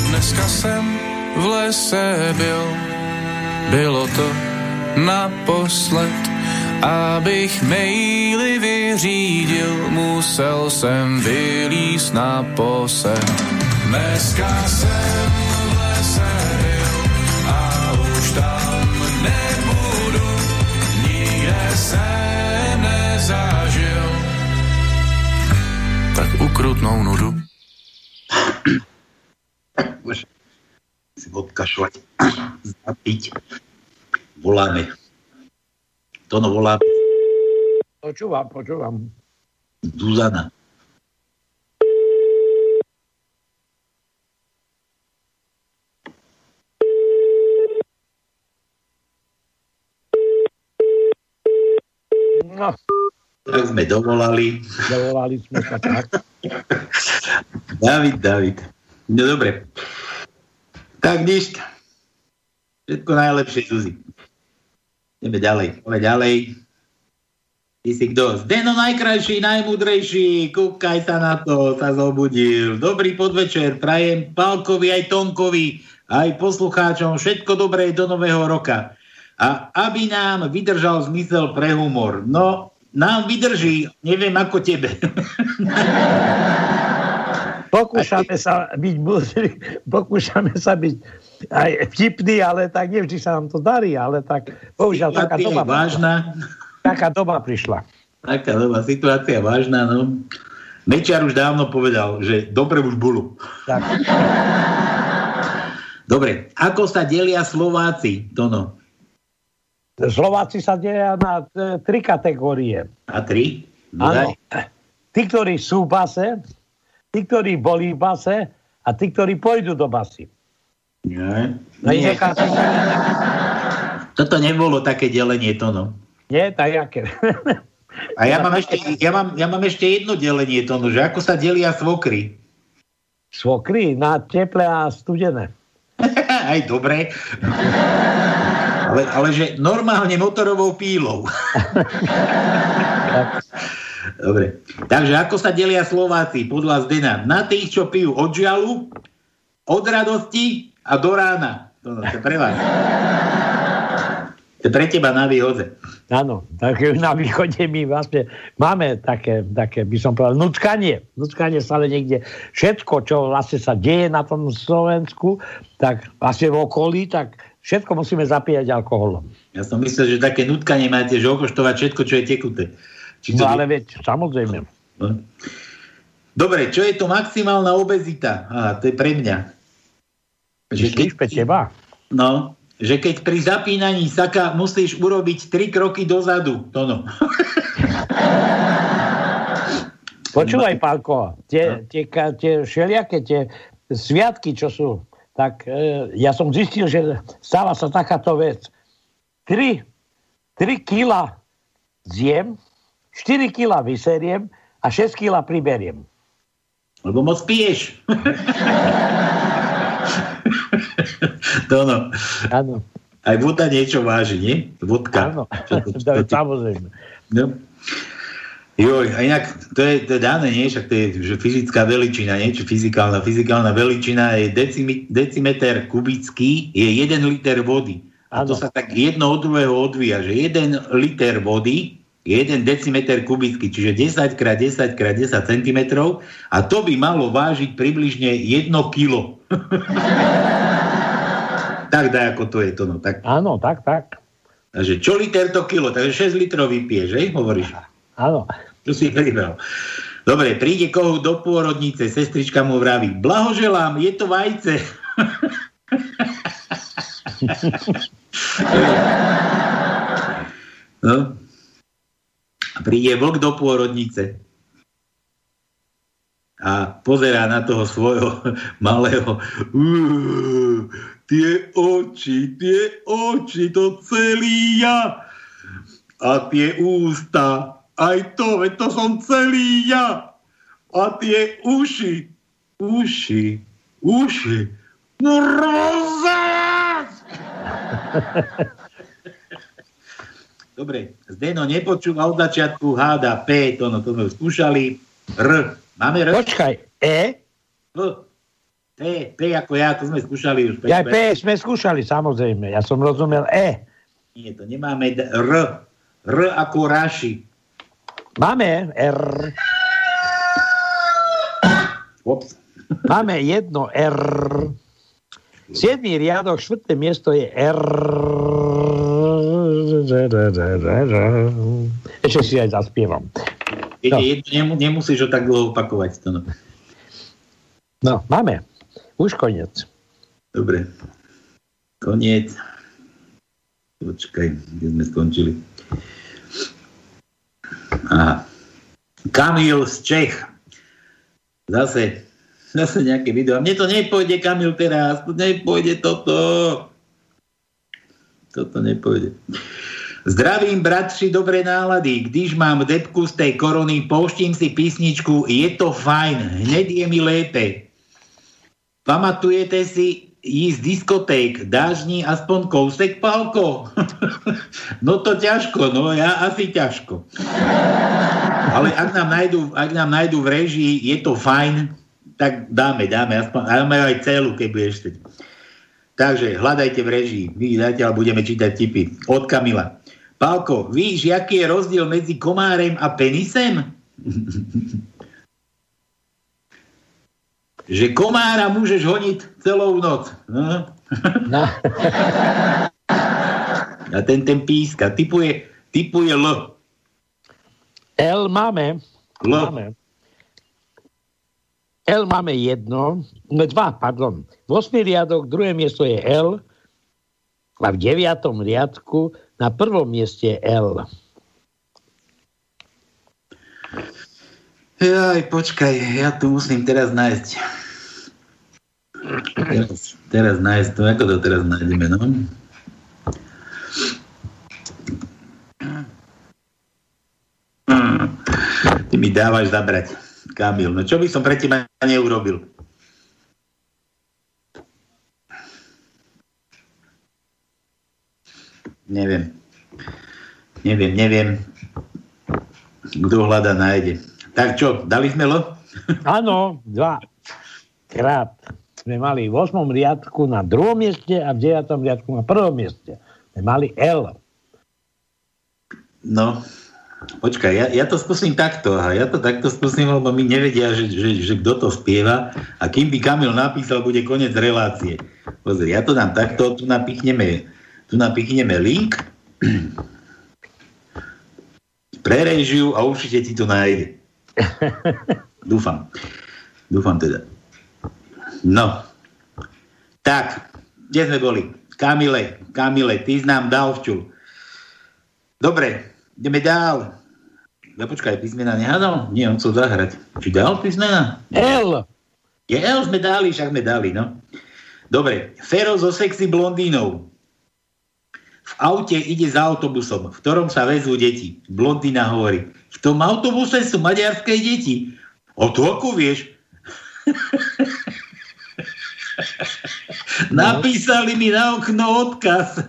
Dneska jsem v lese byl, bylo to naposled, abych maily vyřídil, musel jsem vylíst na posed. Dneska jsem tak ukrutnou nudu. Môžem si odkašľať, zapiť. Voláme. Tono volá Počúvam, počúvam. Zuzana. No, Tak sme dovolali. dovolali sme sa tak. David, David. No dobre. Tak nič. Všetko najlepšie, Zuzi. Ideme ďalej. Ideme ďalej. Ty si kto? Zdeno najkrajší, najmudrejší, kúkaj sa na to, sa zobudil. Dobrý podvečer, prajem Palkovi aj Tonkovi, aj poslucháčom všetko dobré do nového roka. A aby nám vydržal zmysel pre humor. No, nám vydrží, neviem ako tebe. Pokúšame sa byť, pokúšame sa byť aj vtipný, ale tak nevždy sa nám to darí, ale tak bohužiaľ taká doba, vážna. taká doba prišla. Taká doba, situácia vážna, no. Mečiar už dávno povedal, že dobre už bolo. Tak. Dobre, ako sa delia Slováci, Tono? Slováci sa delia na e, tri kategórie. A tri? Áno. Tí, ktorí sú v base, tí, ktorí boli v base a tí, ktorí pôjdu do basy. Nie. No, nie. Toto nebolo také delenie, to no. Nie, tak jaké. A ja mám, ešte, ja, mám, ja mám ešte jedno delenie, to no, že ako sa delia svokry. Svokry? Na teple a studené. Aj dobre. Ale, ale že normálne motorovou pílou. Dobre. Takže ako sa delia Slováci podľa Zdena? Na tých, čo pijú od žialu, od radosti a do rána. To, no, to je pre vás. To je pre teba na výhode. Áno, tak na východe my vlastne máme také, také by som povedal, nuckanie. Nuckanie stále niekde. Všetko, čo vlastne sa deje na tom Slovensku, tak vlastne v okolí, tak všetko musíme zapíjať alkoholom. Ja som myslel, že také nutkanie máte, že okoštovať všetko, čo je tekuté. Či to no ale veď, samozrejme. No. Dobre, čo je to maximálna obezita? Aha, to je pre mňa. Že keď, pre teba? No, že keď pri zapínaní saka musíš urobiť tri kroky dozadu. To no. Počúvaj, Pálko, tie, tie, tie všelijaké tie sviatky, čo sú, tak e, ja som zistil, že stáva sa takáto vec. 3, 3 kila zjem, 4 kg vyseriem a 6 kg priberiem. Lebo moc piješ. to no. Áno. Aj voda niečo váži, nie? Vodka. Áno, samozrejme. No. Joj, a inak to je, to je dané, nie? Však to je že fyzická veličina, nie? Či fyzikálna. Fyzikálna veličina je decimi, decimeter kubický, je 1 liter vody. A ano. to sa tak jedno od druhého odvíja, že 1 liter vody 1 decimeter kubický, čiže 10 x 10 x 10 cm a to by malo vážiť približne 1 kilo. tak daj, ako to je to. No, tak. Áno, tak, tak. Takže čo liter to kilo? Takže 6 litrov vypiješ, že? Hovoríš? Áno. Tu si pribral. Dobre, príde koho do pôrodnice, sestrička mu vraví, blahoželám, je to vajce. no, príde vlk do pôrodnice a pozerá na toho svojho malého tie oči, tie oči, to celý ja a tie ústa, aj to, veď to som celý ja a tie uši, uši, uši, mrazec! Dobre, Zdeno nepočúva od začiatku háda P, to, no, to sme skúšali. R. Máme R? Počkaj, E? P. P, P ako ja, to sme skúšali už. P, ja, P, P sme skúšali, samozrejme. Ja som rozumel E. Nie, to nemáme R. R ako Raši. Máme R. Ops. Máme jedno R. Siedmý riadok, štvrté miesto je R. Ešte si aj zaspievam. No. Nemu, nemusíš ho tak dlho opakovať. To no. no, máme. Už koniec. Dobre. Koniec. Počkaj, kde sme skončili. Kamil z Čech. Zase, zase nejaké video. A mne to nepôjde, Kamil, teraz. To nepôjde toto. Toto nepôjde. Zdravím, bratři, dobré nálady. Když mám depku z tej korony, pouštím si písničku Je to fajn, hned je mi lépe. Pamatujete si ísť diskoték, dáš ní aspoň kousek, Palko? no to ťažko, no ja asi ťažko. Ale ak nám nájdu, ak nám nájdu v režii, je to fajn, tak dáme, dáme, aspoň, dáme aj celú, keď budeš Takže hľadajte v režii. My zatiaľ budeme čítať tipy. Od Kamila. Pálko, víš, aký je rozdiel medzi komárem a penisem? že komára môžeš honiť celou noc. No. No. a ten, ten píska, typuje, typuje L. L máme. L. Máme. L máme jedno, no dva, pardon. V 8 riadok, druhé miesto je L a v deviatom riadku na prvom mieste je L. Jaj, počkaj, ja tu musím teraz nájsť. Teraz, teraz nájsť to, ako to teraz nájdeme, no? Ty mi dávaš zabrať, Kamil. No čo by som pre teba neurobil? Neviem. Neviem, neviem. Kto hľada, nájde. Tak čo, dali sme lo? Áno, dva krát sme mali v 8. riadku na druhom mieste a v 9. riadku na prvom mieste. Sme mali L. No, počkaj, ja, ja to skúsim takto. A ja to takto skúsim, lebo mi nevedia, že, že, že kto to spieva. A kým by Kamil napísal, bude koniec relácie. Pozri, ja to dám takto, tu napichneme, tu napichneme link pre režiu a určite ti to nájde. Dúfam. Dúfam teda. No. Tak, kde sme boli? Kamile, Kamile, ty znám Dalvčul. Dobre, ideme dál. Ja počkaj, písmena nehádal? Nie, on chcel zahrať. Či dal písmena? L. Je L sme dali, však sme dali, no. Dobre, Fero so sexy blondínou. V aute ide za autobusom, v ktorom sa vezú deti. Blondína hovorí, v tom autobuse sú maďarské deti. O to ako vieš? Napísali mi na okno odkaz.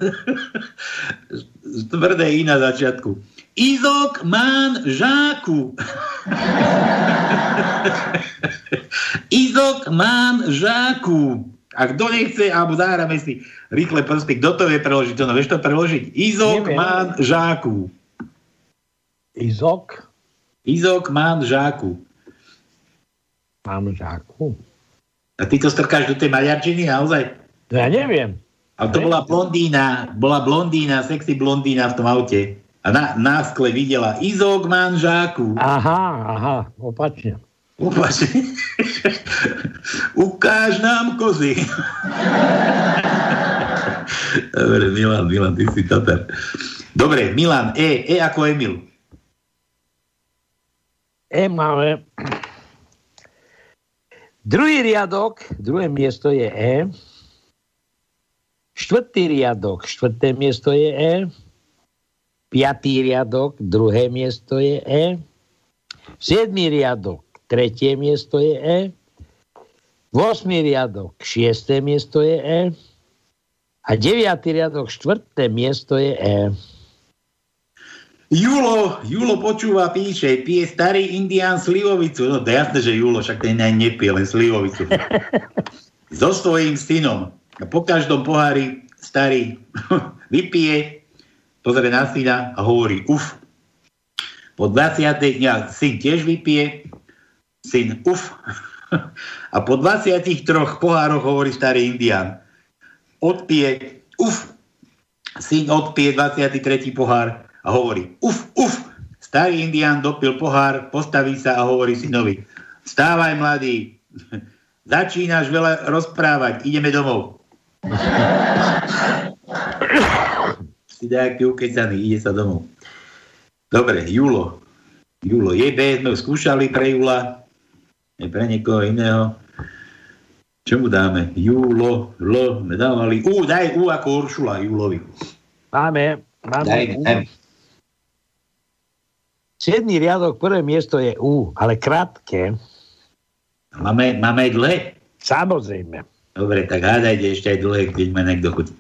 Tvrdé i na začiatku. Izok man žáku. Izok man žáku. A kto nechce, alebo zahráme si rýchle prsty, kto to vie preložiť? To no, vieš to preložiť? Izok Neviem. man žáku. Izok? Izok. Mám žáku. A ty to strkáš do tej maďarčiny naozaj? Ja neviem. A to bola blondína, bola blondína, sexy blondína v tom aute. A na, na skle videla Izok manžáku. Aha, aha, opačne. Opačne. Ukáž nám kozy. Dobre, Milan, Milan, ty si tatar. Dobre, Milan, E, E ako Emil. E máme Druhý riadok, druhé miesto je E. Štvrtý riadok, štvrté miesto je E. Piatý riadok, druhé miesto je E. Siedmý riadok, tretie miesto je E. Vosmý riadok, šiesté miesto je E. A deviatý riadok, štvrté miesto je E. Julo, Julo počúva, píše, pije starý indián slivovicu. No to jasné, že Julo, však ten aj nepije, len slivovicu. so svojím synom. A po každom pohári starý vypije, pozrie na syna a hovorí uf. Po 20. dňa syn tiež vypije, syn uf. A po 23 pohároch hovorí starý indián. Odpije, uf. Syn odpije 23. pohár a hovorí, uf, uf, starý indián dopil pohár, postaví sa a hovorí synovi, vstávaj mladý, začínaš veľa rozprávať, ideme domov. si nejaký ukecaný, ide sa domov. Dobre, Julo. Julo je B, sme skúšali pre Jula, je pre niekoho iného. Čo mu dáme? Julo, L, sme dávali. U, daj U ako Uršula Julovi. Máme, máme. Daj, daj. 7. riadok, prvé miesto je U, ale krátke. Máme, máme aj dlhé? Samozrejme. Dobre, tak hádajte ešte aj dlhé, keď ma niekto chutí.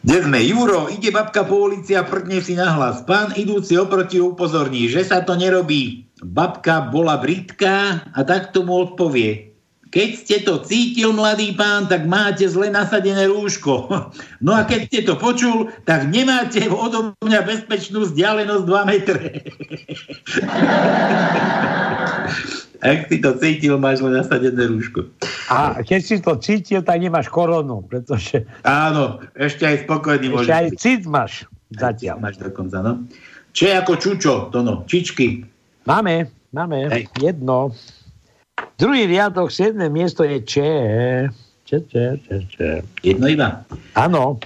Kde sme? Juro, ide babka po ulici a prdne si nahlas. Pán idúci oproti upozorní, že sa to nerobí. Babka bola britka a tak tomu odpovie. Keď ste to cítil, mladý pán, tak máte zle nasadené rúško. No a keď ste to počul, tak nemáte odo mňa bezpečnú vzdialenosť 2 metre. Ak si to cítil, máš len nasadené rúško. A keď si to cítil, tak nemáš koronu, pretože... Áno, ešte aj spokojný Ešte aj cít máš zatiaľ. Máš dokonca, no. Čo je ako čučo, to no, čičky. Máme, máme, Hej. jedno. Druhý riadok, siedme miesto je Če. Če, če, če, če. Jedno iba? Áno.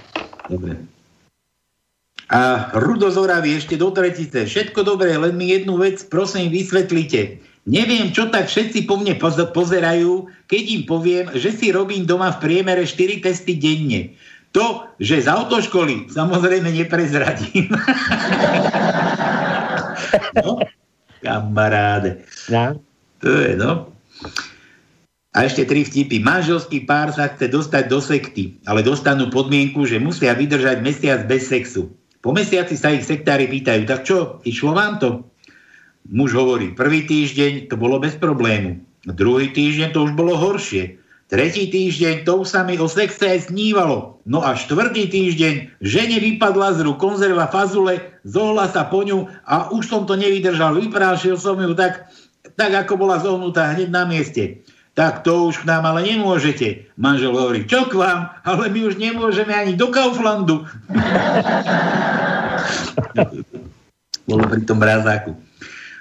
Dobre. A Rudo Zoravy ešte do tretice. Všetko dobré, len mi jednu vec prosím vysvetlite. Neviem, čo tak všetci po mne pozerajú, keď im poviem, že si robím doma v priemere 4 testy denne. To, že z autoškoly samozrejme neprezradím. no, kamaráde. Ja. To je, no. A ešte tri vtipy. Manželský pár sa chce dostať do sekty, ale dostanú podmienku, že musia vydržať mesiac bez sexu. Po mesiaci sa ich sektári pýtajú, tak čo, išlo vám to? Muž hovorí, prvý týždeň to bolo bez problému. Druhý týždeň to už bolo horšie. Tretí týždeň to už sa mi o sexe aj snívalo. No a štvrtý týždeň žene vypadla z rúk konzerva fazule, zohla sa po ňu a už som to nevydržal. Vyprášil som ju tak, tak ako bola zohnutá hneď na mieste. Tak to už k nám ale nemôžete. Manžel hovorí, čo k vám? Ale my už nemôžeme ani do Kauflandu. Bolo pri tom mrazáku.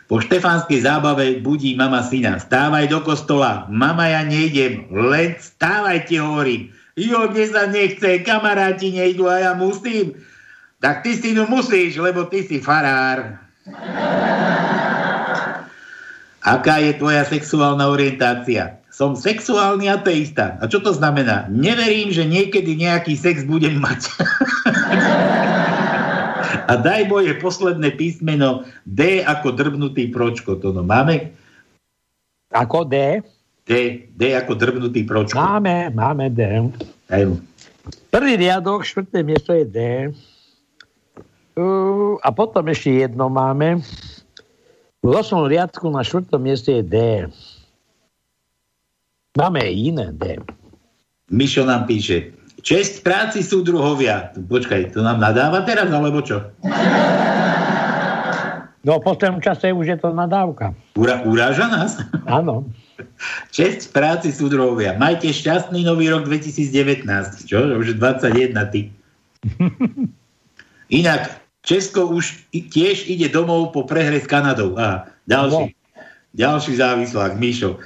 Po štefanskej zábave budí mama syna. Stávaj do kostola. Mama, ja nejdem. Len stávaj, ti hovorím. Jo, mne sa nechce, kamaráti nejdu a ja musím. Tak ty si no musíš, lebo ty si farár. Aká je tvoja sexuálna orientácia? Som sexuálny ateista. A čo to znamená? Neverím, že niekedy nejaký sex budem mať. A daj moje posledné písmeno D ako drbnutý pročko. To no máme? Ako D? D, D ako drbnutý pročko. Máme, máme D. Mu. Prvý riadok, štvrté miesto je D. Uh, a potom ešte jedno máme. V 8. riadku na štvrtom mieste je D. Máme iné D. Mišo nám píše, Česť práci súdruhovia. Počkaj, to nám nadáva teraz, alebo čo? No, po tom čase už je to nadávka. Ura, uráža nás? Áno. Česť práci súdruhovia. Majte šťastný nový rok 2019. Čo? Už 21 ty. Inak, Česko už tiež ide domov po prehre s Kanadou. Aha, ďalší. No. Ďalší závislák, Míšo.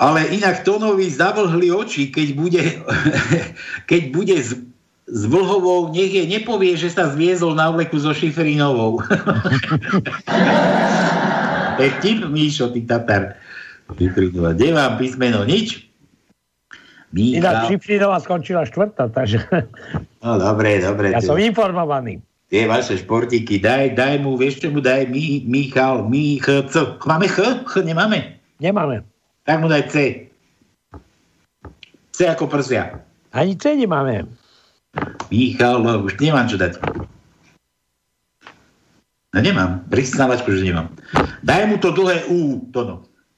Ale inak Tonovi zavlhli oči, keď bude, keď bude s, s Vlhovou, nech je nepovie, že sa zviezol na vleku so Šifrinovou. je tip, Míšo, ty Tatar. Šifrinová. Nemám písmeno nič. Míchal. Inak Šifrinová skončila štvrtá, takže... No, dobre, dobre. Ja som informovaný. Tie vaše športiky, daj, daj mu, vieš čo mu daj, Mí, Michal, Mich, C. Máme Ch? Ch nemáme? Nemáme. Tak mu daj C. C ako prsia. Ani C nemáme. Michal, no, už nemám čo dať. No nemám. Prisnávačku, že nemám. Daj mu to dlhé U, to no.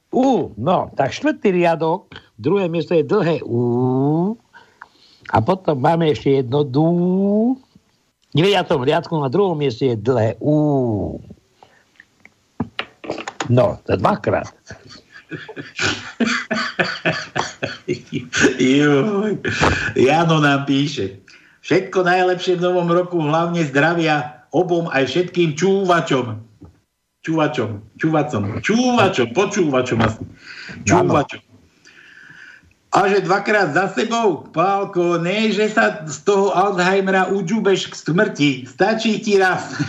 U, no, tak štvrtý riadok, druhé miesto je dlhé U a potom máme ešte jedno DU. 9. riadku na druhom mieste je dlhé U. No, to dvakrát. Jano nám píše. Všetko najlepšie v novom roku, hlavne zdravia obom aj všetkým čúvačom. Čúvačom, čúvacom, čúvačom, počúvačom asi. Čúvačom. A že dvakrát za sebou, Pálko, ne, že sa z toho Alzheimera udžubeš k smrti. Stačí ti raz.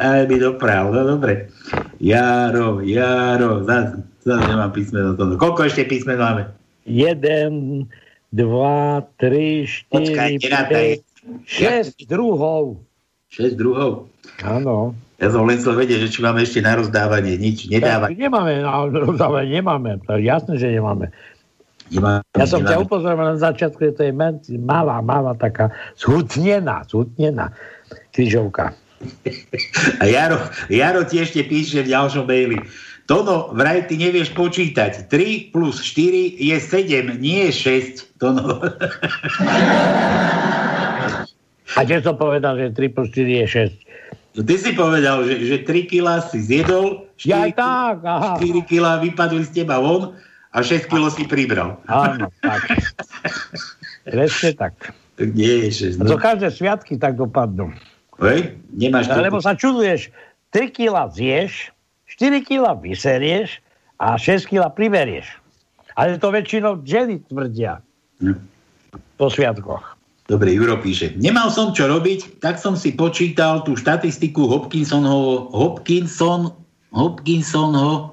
Aj mi doprál, no dobre. Jaro, Jaro, zase, zase nemám písmeno. To. Koľko ešte písmen máme? Jeden, dva, tri, štyri, Počkaj, päť, šesť druhov. Šesť druhov? Áno. Ja som len chcel vedieť, že či máme ešte na rozdávanie. Nič, nedáva. Ja, nemáme, na rozdávanie nemáme. Jasné, že nemáme. Nemá, ja som ťa upozoril na začiatku, že to je malá, malá taká zhutnená, zhutnená križovka. A Jaro, Jaro tiež te píše v ďalšom maili. Tono, vraj ty nevieš počítať. 3 plus 4 je 7, nie 6. Tono. A kde som povedal, že 3 plus 4 je 6? No, ty si povedal, že, že 3 kg si zjedol, 4, ja tak, aha. 4 kg vypadli z teba von a 6 kg si pribral. Áno, tak. Presne tak. Tak nie je 6. No. To každé sviatky tak dopadnú. Hej? Nemáš to... Lebo sa čuduješ, 3 kg zješ, 4 kg vyserieš a 6 kg priberieš. Ale to väčšinou ženy tvrdia. Hm. Po sviatkoch. Dobre, Juro píše. Nemal som čo robiť, tak som si počítal tú štatistiku Hopkinsonho, Hopkinson, Hopkinsonho,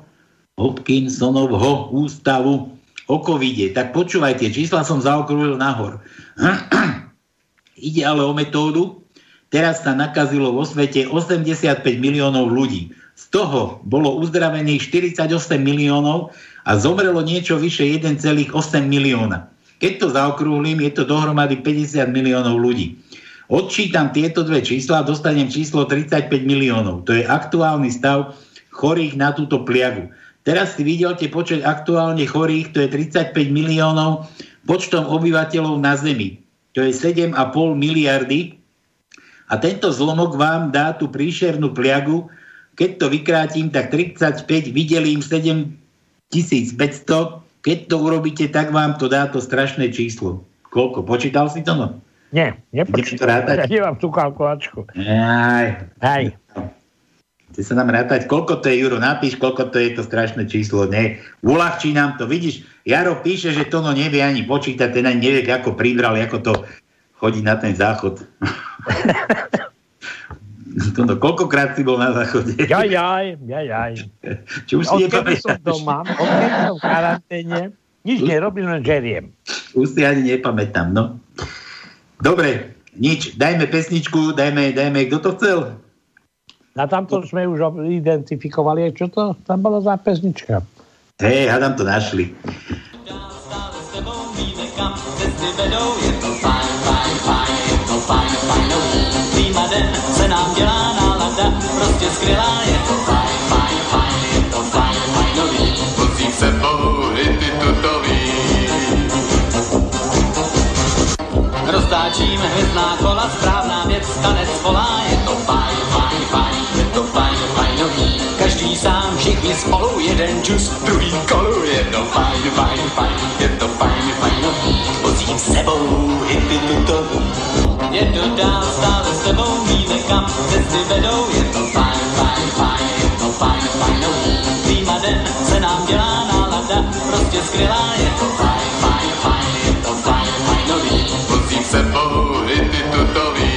Hopkinsonovho ústavu o covide. Tak počúvajte, čísla som zaokrúhil nahor. Ide ale o metódu. Teraz sa nakazilo vo svete 85 miliónov ľudí. Z toho bolo uzdravených 48 miliónov a zomrelo niečo vyše 1,8 milióna. Keď to zaokrúhlim, je to dohromady 50 miliónov ľudí. Odčítam tieto dve čísla a dostanem číslo 35 miliónov. To je aktuálny stav chorých na túto pliagu. Teraz si videl tie počet aktuálne chorých, to je 35 miliónov počtom obyvateľov na Zemi. To je 7,5 miliardy. A tento zlomok vám dá tú príšernú pliagu, keď to vykrátim, tak 35 vydelím 7500. Keď to urobíte, tak vám to dá to strašné číslo. Koľko? Počítal si to? No? Nie, nepočítal. Ja nemám tú kalkulačku. Aj. Aj. Chce sa nám rátať, koľko to je, Juro, napíš, koľko to je to strašné číslo. Nie, uľahčí nám to. Vidíš, Jaro píše, že to no nevie ani počítať, ten ani nevie, ako pribral, ako to chodí na ten záchod. to no, koľkokrát si bol na záchode? Jaj, jaj, jaj, jaj. Či už si odkedy som doma, odkedy som v karanténe, nič nerobím, len žeriem. Už si ani nepamätám, no. Dobre, nič, dajme pesničku, dajme, dajme, kto to chcel? Na tamto sme už identifikovali, čo to tam bolo za pesnička. Hej, hádam to našli. Se nám dělá nálada, prostě skvělá je to fajn, fajn, fajn, je to fajn, fajnový. Vozím sebou hity tutový. Roztáčíme hvězdná kola, správná věc, tanec volá, je to fajn, fajn, fajn, je to fajn, fajnový. Každý sám, všichni spolu, jeden čus, druhý kolu, je to fajn, fajn, fajn, je to fajn, fajnový. Vozím sebou hity tutový. Jedu dál, stále s tebou, víme kam cesty vedou, je to fajn, fajn, fajn, je to fajn, fajnový. Týma den se nám dělá nálada, prostě skvělá, je to fajn, fajn, fajn, je to fajn, fajnový. Vozím sebou hity tutový.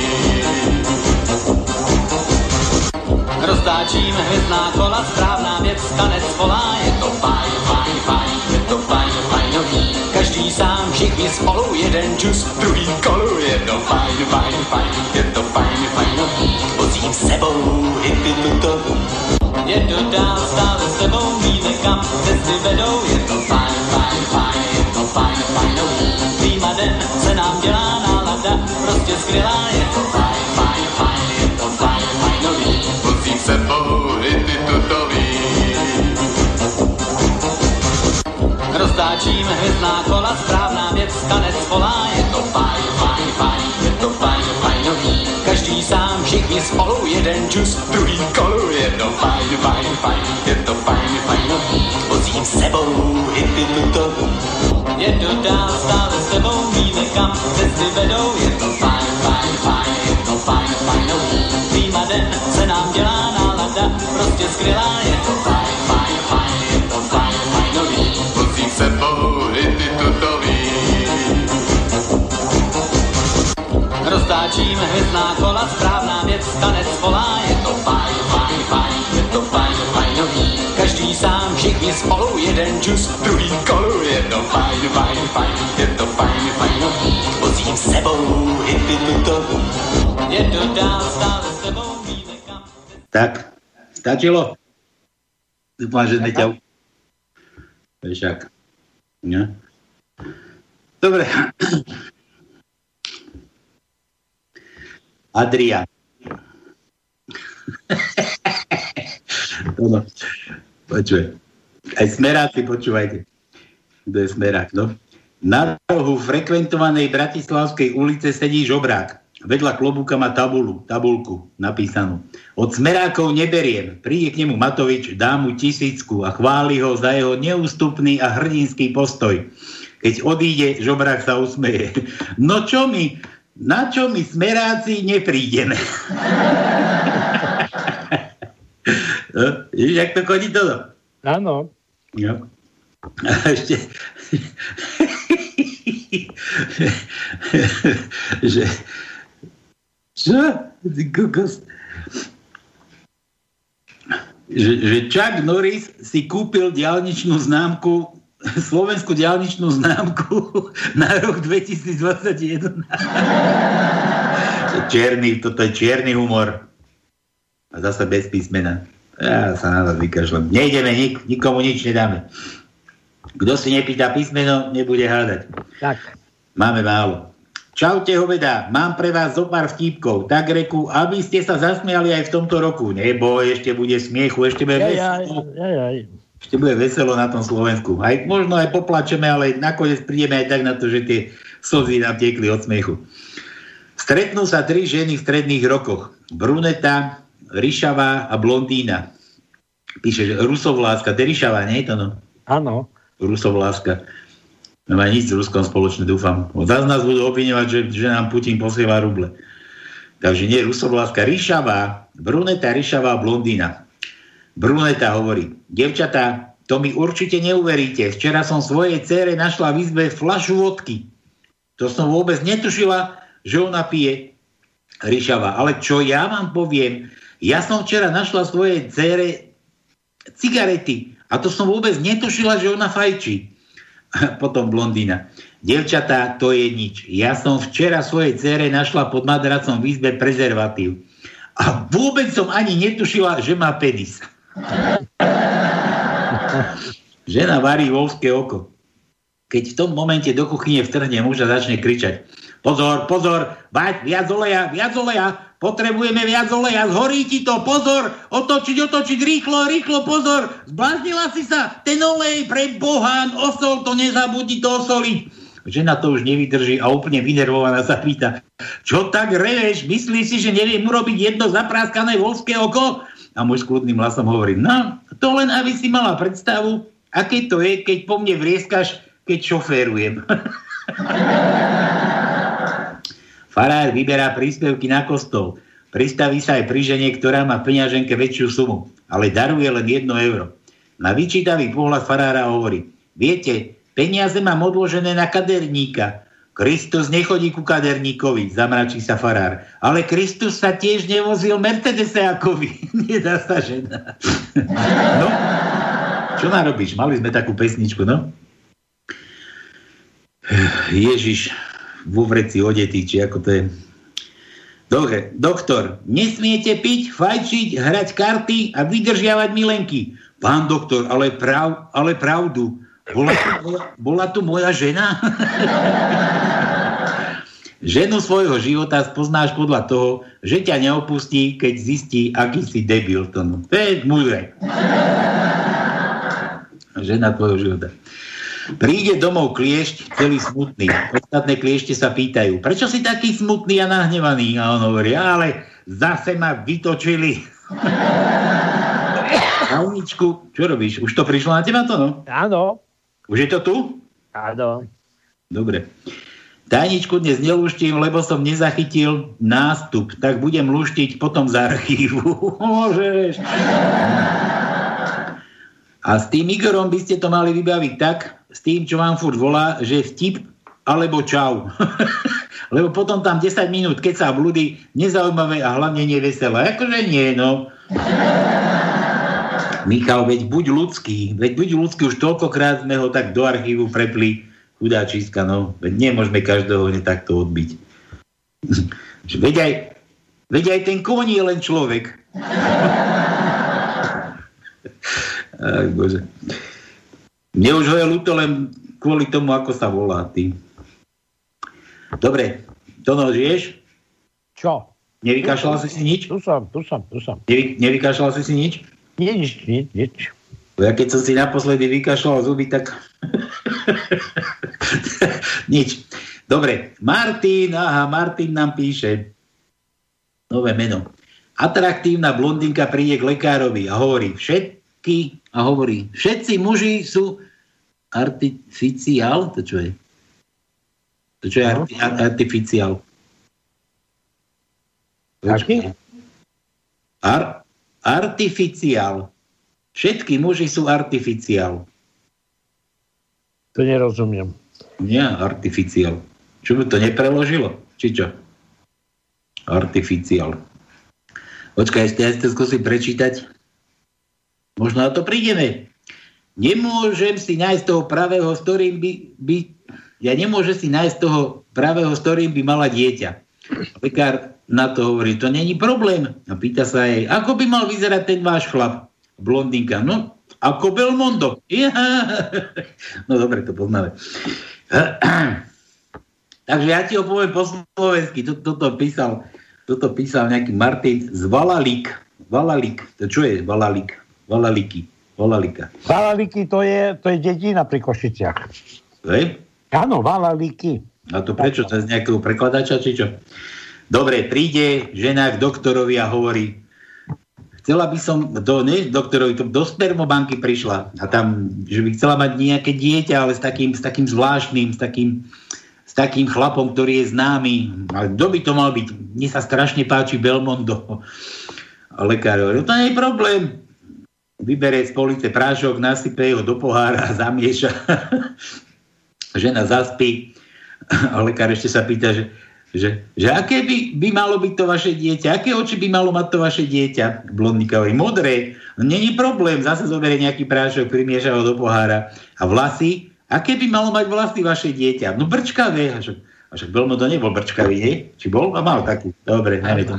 Roztáčíme hvězdná kola, správná věc, tanec volá, je to fajn, fajn, fajn, spolu, jeden čus, druhý kolu, je to fajn, fajn, fajn, je to fajn, fajnový. Vozím sebou hity tutový. Jedu dál, stále s tebou, víme kam cesty vedou, je to fajn, fajn, fajn, je to fajn, fajnový. Týma den se nám dělá nálada, prostě skvělá, je to fajn, fajn, fajn, je to fajn, fajnový. Vozím sebou hity tutový. Roztáčíme hvězdná kola, tanec volá, je to fajn, fajn, fajn, je to fajn, fajnový. Každý sám, všichni spolu, jeden čus, druhý kolu, je to fajn, fajn, fajn, je to fajn, fajnový. Vozím sebou hity tutový. Jedu dál, stále s tebou, víme kam cesty vedou, je to fajn, fajn, fajn, je to fajn, fajnový. Týma den se nám dělá nálada, prostě skvělá, je to fajn, Roztáčíme hvězdná kola, správná věc, tanec volá, je to fajn, fajn, fajn, je to fajn, fajnový. Každý sám, všichni spolu, jeden čus, druhý kolu, je to fajn, fajn, fajn, je to fajn, fajnový. Vozím sebou hity tutový. Jedu dál, stále s tebou, víme kam. Tak, stačilo? Dúfam, že sme ťa... Však. Ne? Dobre. Adrian. Dobre. Počuj. Aj smeráci, počúvajte. Kto je smerák, no? Na rohu frekventovanej Bratislavskej ulice sedí žobrák. Vedľa klobúka má tabulu, tabulku napísanú. Od smerákov neberiem. Príde k nemu Matovič, dá mu tisícku a chváli ho za jeho neústupný a hrdinský postoj. Keď odíde, žobrák sa usmeje. No čo mi, na čo my smeráci neprídeme? no, jak to chodí toto? Áno. No. A ešte... že... Čo? Že, že Chuck Norris si kúpil diálničnú známku slovenskú diálničnú známku na rok 2021. čierny, toto je čierny humor. A zase bez písmena. Ja sa na vás vykašľam. Nejdeme, nik, nikomu nič nedáme. Kto si nepýta písmeno, nebude hádať. Tak. Máme málo. Čaute hoveda, mám pre vás zo pár vtípkov. Tak reku, aby ste sa zasmiali aj v tomto roku. Nebo ešte bude smiechu, ešte bude veselo. Ešte bude veselo na tom Slovensku. Aj, možno aj poplačeme, ale nakoniec prídeme aj tak na to, že tie slzy nám tiekli od smiechu. Stretnú sa tri ženy v stredných rokoch. Bruneta, Ryšavá a Blondína. Píše, že Rusovláska, to je Ryšavá, nie je to no? Áno. Rusovláska. Nemá nič s Ruskom spoločné, dúfam. Zás nás budú obviňovať, že, že nám Putin posiela ruble. Takže nie Rusovláska, Ryšavá, Bruneta, Ryšavá, Blondína. Bruneta hovorí, devčatá, to mi určite neuveríte. Včera som svojej cére našla v izbe flašu vodky. To som vôbec netušila, že ona pije Ryšava. Ale čo ja vám poviem, ja som včera našla svojej cére cigarety a to som vôbec netušila, že ona fajčí. Potom blondína. Devčatá, to je nič. Ja som včera svojej cére našla pod madracom v izbe prezervatív. A vôbec som ani netušila, že má penis. Žena varí volské oko. Keď v tom momente do kuchyne vtrhne muž a začne kričať. Pozor, pozor, bať, viac oleja, viac oleja, potrebujeme viac oleja, zhorí ti to, pozor, otočiť, otočiť, rýchlo, rýchlo, pozor, zbláznila si sa, ten olej pre Boha, osol to, nezabudni to osoliť. Žena to už nevydrží a úplne vynervovaná sa pýta, čo tak reveš, myslíš si, že neviem urobiť jedno zapráskané volské oko? A muž kľudným hlasom hovorí, no, to len aby si mala predstavu, aké to je, keď po mne vrieskaš, keď šoférujem. Farár vyberá príspevky na kostol. Pristaví sa aj pri žene, ktorá má peňaženke väčšiu sumu, ale daruje len 1 euro. Na vyčítavý pohľad farára hovorí, viete, peniaze mám odložené na kaderníka. Kristus nechodí ku kaderníkovi, zamračí sa farár. Ale Kristus sa tiež nevozil Mercedese ako vy. Nedá sa žena. no, čo narobíš? Mali sme takú pesničku, no? Ježiš, vo vreci odetý, či ako to je. Dobre, doktor, nesmiete piť, fajčiť, hrať karty a vydržiavať milenky. Pán doktor, ale, prav, ale pravdu. Bola tu moja, bola tu moja žena? Ženu svojho života spoznáš podľa toho, že ťa neopustí, keď zistí, aký si debil. To, no. to je múdre. Žena tvojho života. Príde domov kliešť celý smutný. Ostatné kliešte sa pýtajú, prečo si taký smutný a nahnevaný? A on hovorí, ale zase ma vytočili. Halničku, čo robíš? Už to prišlo na teba to, no? Áno. Už je to tu? Áno. Dobre. Tajničku dnes nelúštím, lebo som nezachytil nástup, tak budem lúštiť potom z archívu. Môžeš. A s tým Igorom by ste to mali vybaviť tak, s tým, čo vám furt volá, že vtip alebo čau. lebo potom tam 10 minút, keď sa blúdy, nezaujímavé a hlavne neveselé. Akože nie, no. Michal, veď buď ľudský, veď buď ľudský, už toľkokrát sme ho tak do archívu prepli, chudáčiska, no. Veď nemôžeme každého takto odbiť. veď, aj, veď aj ten kôň je len človek. Aj, bože. Mne už ho je ľúto len kvôli tomu, ako sa volá ty. Dobre, Tono, žiješ? Čo? Nevykašľal si si nič? Tu som, tu som, tu som. Nevy, nevykašľal si si nič? Nič, nič, nič. Ja keď som si naposledy vykašľal zuby, tak... Nič. Dobre, Martin, aha, Martin nám píše. Nové meno. Atraktívna blondinka príde k lekárovi a hovorí, všetky, a hovorí, všetci muži sú artificiál, to čo je? To čo je No. arti, artificiál? Aký? Ar, artificiál. Všetky muži sú artificiál. To nerozumiem. Nie, artificiál. Čo by to nepreložilo? Či čo? Artificiál. Počkaj, ešte ja si to skúsim prečítať. Možno na to prídeme. Nemôžem si nájsť toho pravého, s ktorým by, by... Ja nemôžem si nájsť toho pravého, s ktorým by mala dieťa. Lekár na to hovorí, to není problém. A pýta sa jej, ako by mal vyzerať ten váš chlap? Blondinka, no, ako Belmondo. Ja. No dobre, to poznáme. Takže ja ti ho poviem po slovensky. Toto, toto, písal, toto písal nejaký Martin z Valalík. Valalík. To čo je Valalík? Valalíky. Valalika. Valaliky to je, to je dedina pri Košiciach. Hej? Áno, Valaliky. A to prečo? Cez nejakého prekladača, či čo? Dobre, príde žena k doktorovi a hovorí, chcela by som, do, ne, doktorovi, to do spermobanky prišla a tam, že by chcela mať nejaké dieťa, ale s takým, s takým zvláštnym, s takým, s takým chlapom, ktorý je známy. Ale kto by to mal byť? Mne sa strašne páči Belmondo. A lekár hovorí, to nie je problém. Vybere z police prášok, nasype ho do pohára zamieša. Žena zaspí a lekár ešte sa pýta, že, že, že aké by, by malo byť to vaše dieťa? Aké oči by malo mať to vaše dieťa? Blondníka hovorí, modré. No, Není problém, zase zoberie nejaký prášok, primieša ho do pohára. A vlasy? Aké by malo mať vlasy vaše dieťa? No brčkavé. A však, a však Belmondo nebol brčkavý, nie? Či bol? A mal taký. Dobre, najmä to.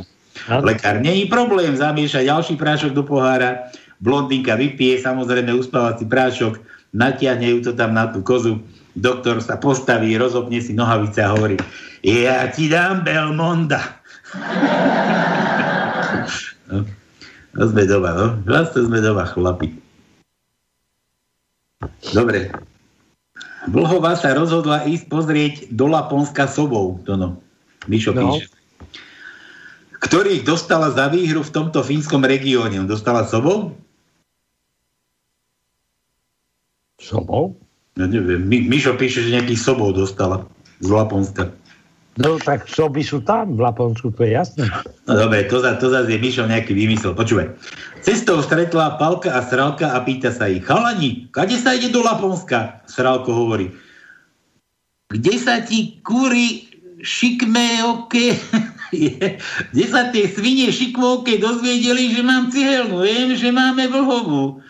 Lekár, není problém, zamieša ďalší prášok do pohára, blondinka vypije, samozrejme uspávací prášok, natiahne ju to tam na tú kozu, doktor sa postaví, rozopne si nohavice a hovorí, ja ti dám Belmonda. no, no sme doma, no. Vlastne sme doma, chlapi. Dobre. Vlhová sa rozhodla ísť pozrieť do Laponska sobou, to no. Mišo No. píše. Ktorých dostala za výhru v tomto fínskom regióne? Dostala sobou? Sobou? No neviem, Mi, Mišo píše, že nejakých sobou dostala z Laponska. No tak soby sú tam v Laponsku, to je jasné. No dobre, to, za, to zase je Mišo nejaký vymysel. Počúvaj. Cestou stretla Palka a Sralka a pýta sa ich, chalani, kade sa ide do Laponska? Sralko hovorí, kde sa ti kúri šikmé oke, kde sa tie svine šikmovke dozviedeli, že mám cihelnú, viem, že máme vlhovú.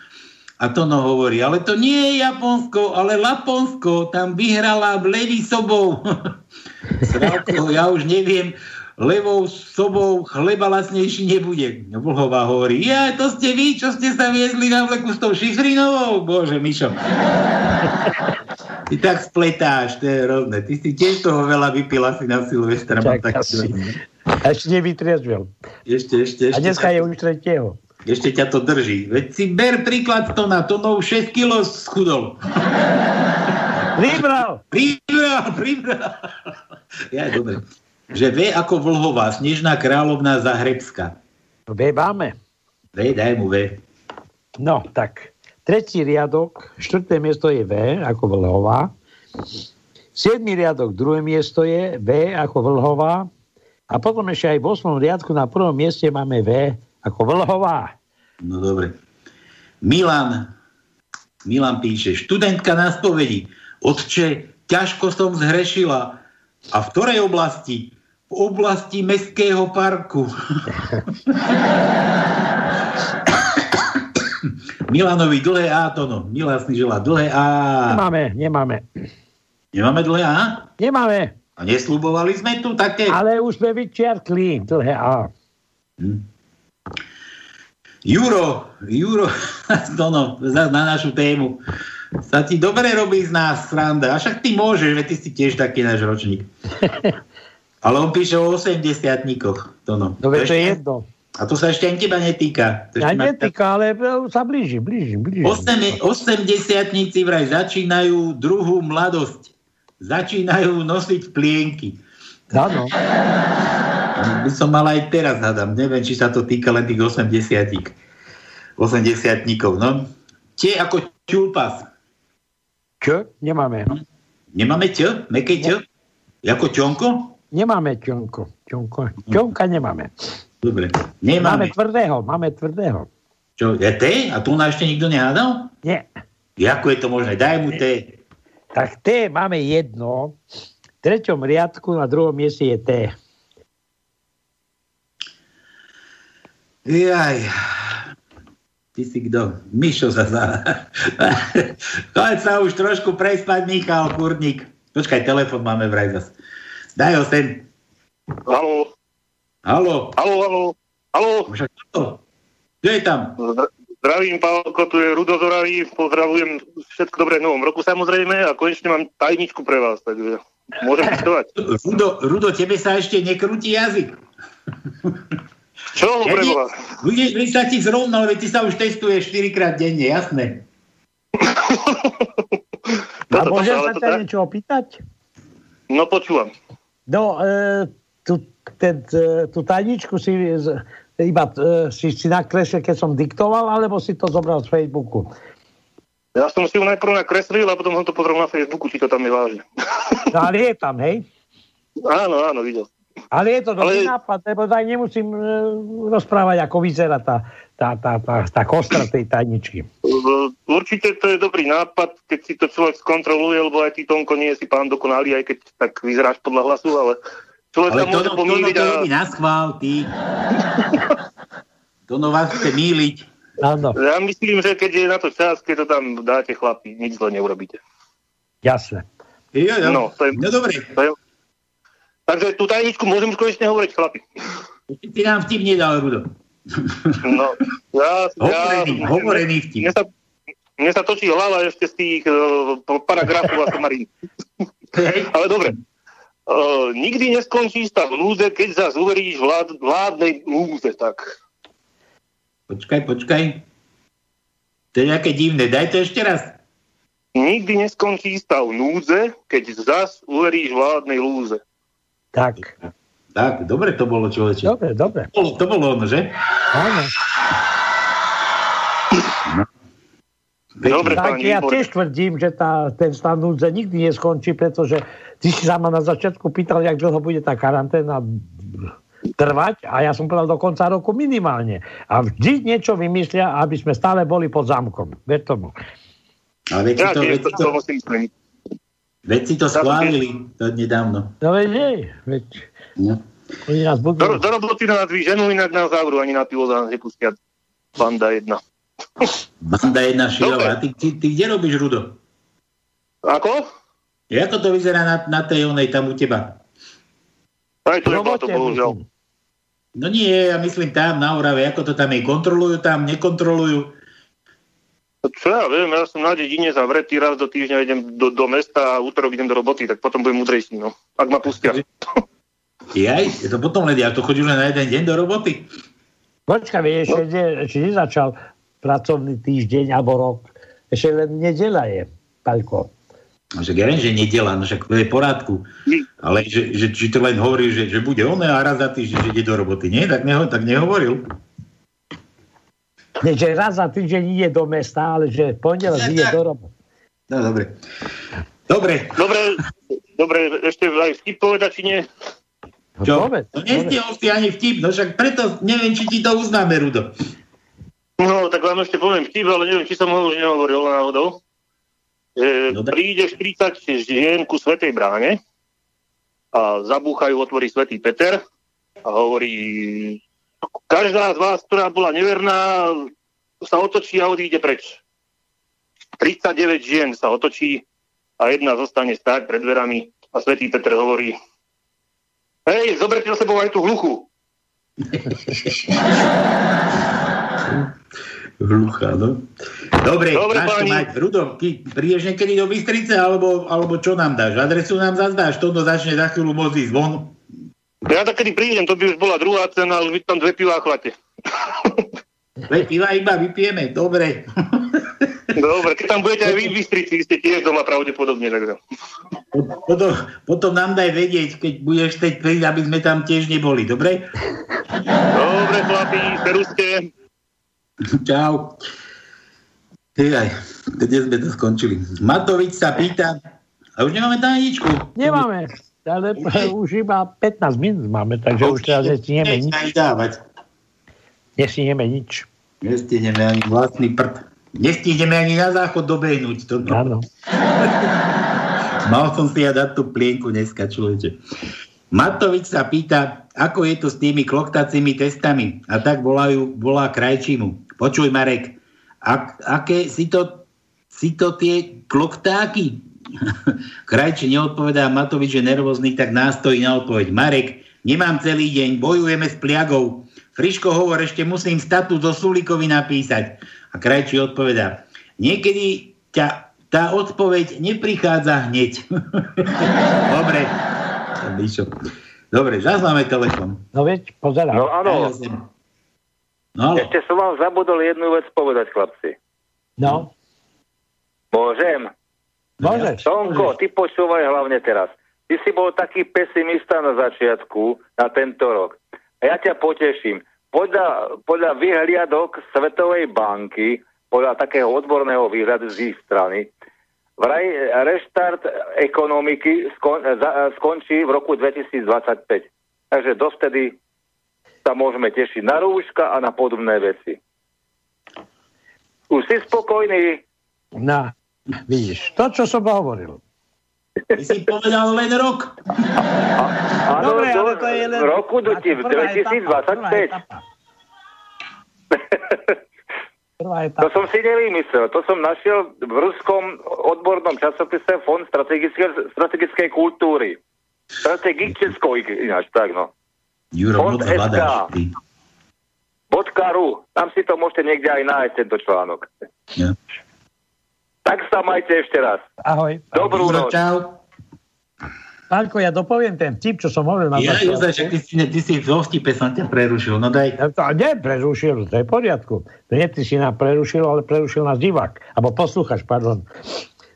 A Tono hovorí, ale to nie je Japonsko, ale Laponsko, tam vyhrala Bledy sobou. Sralko, ja už neviem, levou sobou chleba lacnejší nebude. Vlhová hovorí, ja, to ste vy, čo ste sa viezli na vleku s tou šifrinovou? Bože, Mišo. Ty tak spletáš, to je rovné. Ty si tiež toho veľa vypila si na Silvestra. asi. ešte nevytriezvel. Ešte, ešte, ešte. A dneska je už tretieho. Ešte ťa to drží. Veď si ber príklad to na to, no 6 kg schudol. Pribral! Pribral, pribral. Ja, dobre. Že V ako Vlhová, Snežná kráľovná Zahrebská. V máme. V, daj mu V. No, tak. Tretí riadok, štvrté miesto je V ako Vlhová. Siedmý riadok, druhé miesto je V ako Vlhová. A potom ešte aj v 8. riadku na prvom mieste máme V ako Vlhová. No dobre. Milan, Milan píše, študentka na spovedi. Otče, ťažko som zhrešila. A v ktorej oblasti? V oblasti Mestského parku. Milanovi dlhé A, to no. Milan si želá dlhé A. Nemáme, nemáme. Nemáme dlhé A? Nemáme. A neslubovali sme tu také? Ale už sme vyčiarkli dlhé A. Juro, Juro, no, no, za- na našu tému. Sa ti dobre robí z nás sranda. A však ty môžeš, veď ty si tiež taký náš ročník. Ale on píše o 80 To no. No veď to je jedno. A to sa ešte ani teba netýka. Ja ešte ma- netýka, ale e, sa blíži, blíži, blíži. Osem- Osemdesiatníci vraj začínajú druhú mladosť. Začínajú nosiť plienky. Áno. By som mal aj teraz, hádam. Neviem, či sa to týka len tých 80 80 no. Tie ako čulpas. Čo? Nemáme. Nemáme čo? Meké čo? Ako čonko? Nemáme čonko. čonko. Čonka nemáme. Dobre. Máme Nemáme. tvrdého, máme tvrdého. Čo, je té? A tu na ešte nikto nehádal? Nie. Ako je to možné? Daj mu té. Tak T máme jedno. V treťom riadku na druhom mieste je T. Jaj. Ty si kto? Mišo sa. Choď sa už trošku prespať, Michal Kurník. Počkaj, telefon máme vraj zas. Daj ho sem. Haló. Haló. Haló, haló. Haló. Kto je tam? Zdra- Zdravím, Pálko, tu je Rudo Zoravý, pozdravujem všetko dobré v novom roku samozrejme a konečne mám tajničku pre vás, takže môžem testovať. Rudo, Rudo, tebe sa ešte nekrúti jazyk. Čo, pre Boha? Budeš by sa ti zrovnal, veď ty sa už testuješ 4 krát denne, jasné. A môžem sa ťa niečo opýtať? No počúvam. No, e, tu, ten, e, tú tajničku si iba e, si, si nakreslil, keď som diktoval, alebo si to zobral z Facebooku? Ja som si ju najprv nakreslil a potom som to pozrel na Facebooku, či to tam je vážne. No, ale je tam, hej? Áno, áno, videl. Ale je to dobrý Ale- nápad, lebo aj nemusím e, rozprávať, ako vyzerá tá, tá, tá, tá, tá kostra tej tajničky. Určite to je dobrý nápad, keď si to človek skontroluje, lebo aj ty, Tonko, nie si pán dokonalý, aj keď tak vyzeráš podľa hlasu, ale človek Ale sa to, môže to, to, pomýliť to a... robí na schvál, ty. To no vás chce míliť. Áno. Ja myslím, že keď je na to čas, keď to tam dáte chlapi, nič zle neurobíte. Jasné. Jo, jo. No, to je... No dobre. To je... Takže tú tajničku môžem už konečne hovoriť, chlapi. Ty nám vtip nedal, Rudo. No, ja... Hovorený, ja, hovorený vtip. Mne sa, mne sa točí hlava ešte z tých uh, paragrafov a somarín. Ale dobre. Uh, nikdy neskončí stav núze, keď zase uveríš vlád, vládnej núze, tak. Počkaj, počkaj. To je nejaké divné. Daj to ešte raz. Nikdy neskončí stav núdze, keď zas uveríš vládnej lúze. Tak. Tak, dobre to bolo, človeče. Dobre, dobre. To bolo, to bolo ono, že? Áno. Dobre, tak ja výborne. tiež tvrdím, že tá, ten stav núdze nikdy neskončí, pretože ty si sa ma na začiatku pýtal, jak dlho bude tá karanténa trvať a ja som povedal do konca roku minimálne. A vždy niečo vymyslia, aby sme stále boli pod zámkom. Ver tomu. Ale Ja to, tiež veď to, to, to musím zmeniť. Veď si to schválili to nedávno. No veď nie, veď No. oni nás budú... Do, do roboty na ženu, inak na závru ani na pivo za nás nepustia. Banda jedna. Banda jedna šilová. Ty, ty, ty kde robíš, Rudo? Ako? Ako to vyzerá na, na tej onej tam u teba? Aj to je to, bohužiaľ. No nie, ja myslím tam na Orave, ako to tam je, kontrolujú tam, nekontrolujú. Čo ja viem, ja som na dedine zavretý, raz do týždňa idem do, do mesta a útorok idem do roboty, tak potom budem múdrejší, no. Ak ma pustia. Jaj, je to potom len, ja to chodíš len na jeden deň do roboty. Počkaj, vieš, ešte, ne, ešte nezačal pracovný týždeň alebo rok. Ešte len nedela je, Paľko. No však ja viem, že nedela, no však to je v porádku. Ale že, že, či to len hovorí, že, že bude oné a raz za týždeň, že ide do roboty. Nie, tak, neho, tak nehovoril. Nie, že raz za týždeň ide do mesta, ale že pondelok ide do roboty. No dobre. Dobre. Dobre, dobre, ešte aj vtip povedať, či nie? Čo? No nestihol si ani vtip, no však preto neviem, či ti to uznáme, Rudo. No, tak vám ešte poviem vtip, ale neviem, či som ho už nehovoril náhodou. E, No príde 40 žien ku Svetej bráne a zabúchajú, otvorí Svetý Peter a hovorí každá z vás, ktorá bola neverná, sa otočí a odíde preč. 39 žien sa otočí a jedna zostane stáť pred dverami a Svetý Peter hovorí Hej, zoberte sebou aj tú hluchu. Hluchá, no. Dobre, Dobre, máš páni. mať. Rudo, ty prídeš niekedy do Bystrice, alebo, alebo čo nám dáš? Adresu nám zazdáš, toto začne za chvíľu môcť ísť von. Ja tak kedy prídem, to by už bola druhá cena, už vy tam dve pivá chlate. Dve piva iba vypijeme, dobre. Dobre, keď tam budete aj vy v Bystrici, vy ste tiež doma pravdepodobne, takže. Potom, potom nám daj vedieť, keď budeš teď prísť, aby sme tam tiež neboli, dobre? Dobre, chlapi, peruske. Čau. Hej, kde sme to skončili? Matovič sa pýta, a už nemáme tajničku. Nemáme, ale už iba 15 minút máme, takže už teraz nestihneme nič. dávať. Nestihneme nič. Nestihneme ani vlastný prd. Nestihneme ani na záchod dobehnúť. To, no. Áno. Mal som si ja dať tú plienku dneska, človeče. Matovič sa pýta, ako je to s tými kloktacími testami. A tak volajú, volá krajčímu. Počuj, Marek, ak, aké si to, si to tie kloktáky? Krajči neodpovedá Matovič, že nervózny, tak nástojí na odpoveď. Marek, nemám celý deň, bojujeme s pliagou. Friško hovor, ešte musím statút zo Sulíkovi napísať. A Krajči odpovedá, niekedy ťa tá odpoveď neprichádza hneď. Dobre. Dobre, zás máme telefon. No veď, pozerám. No áno. No, Ešte som vám zabudol jednu vec povedať, chlapci. No. Môžem? Môžeš. Tonko, ty počúvaj hlavne teraz. Ty si bol taký pesimista na začiatku, na tento rok. A ja ťa poteším. Podľa, podľa vyhliadok Svetovej banky, podľa takého odborného výhľadu z ich strany, vraj reštart ekonomiky skon, za, skončí v roku 2025. Takže dovtedy sa môžeme tešiť na rúška a na podobné veci. Už si spokojný? No, vidíš, to, čo som hovoril. Ty si povedal len rok. Áno, Dobre, do, ale to je len- roku do, etapa, prvá 2025. Prvá To som si nevymyslel. To som našiel v ruskom odbornom časopise Fond strategickej, strategickej kultúry. Strategickej ináč, tak no. Juro, Fond. SK. Tam si to môžete niekde aj nájsť, tento článok. Ja. Tak sa majte ešte raz. Ahoj. Dobrú noc. čau. Pánko, ja dopoviem ten tip, čo som hovoril na Ja, začiatku. Jozef, že ty si, ty si v zostipe som ťa prerušil. No daj. Ja To nie prerušil, to je v poriadku. Nie ty si nás prerušil, ale prerušil nás divák. Alebo posluchač, pardon.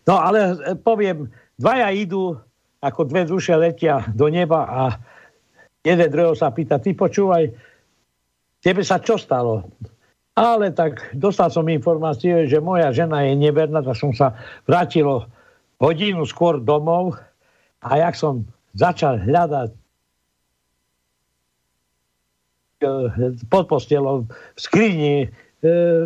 No ale e, poviem, dvaja idú, ako dve duše letia do neba a jeden druhého sa pýta, ty počúvaj, tebe sa čo stalo? Ale tak dostal som informáciu, že moja žena je neverná, tak som sa vrátil hodinu skôr domov a jak som začal hľadať e, pod postelou, v skrini, e,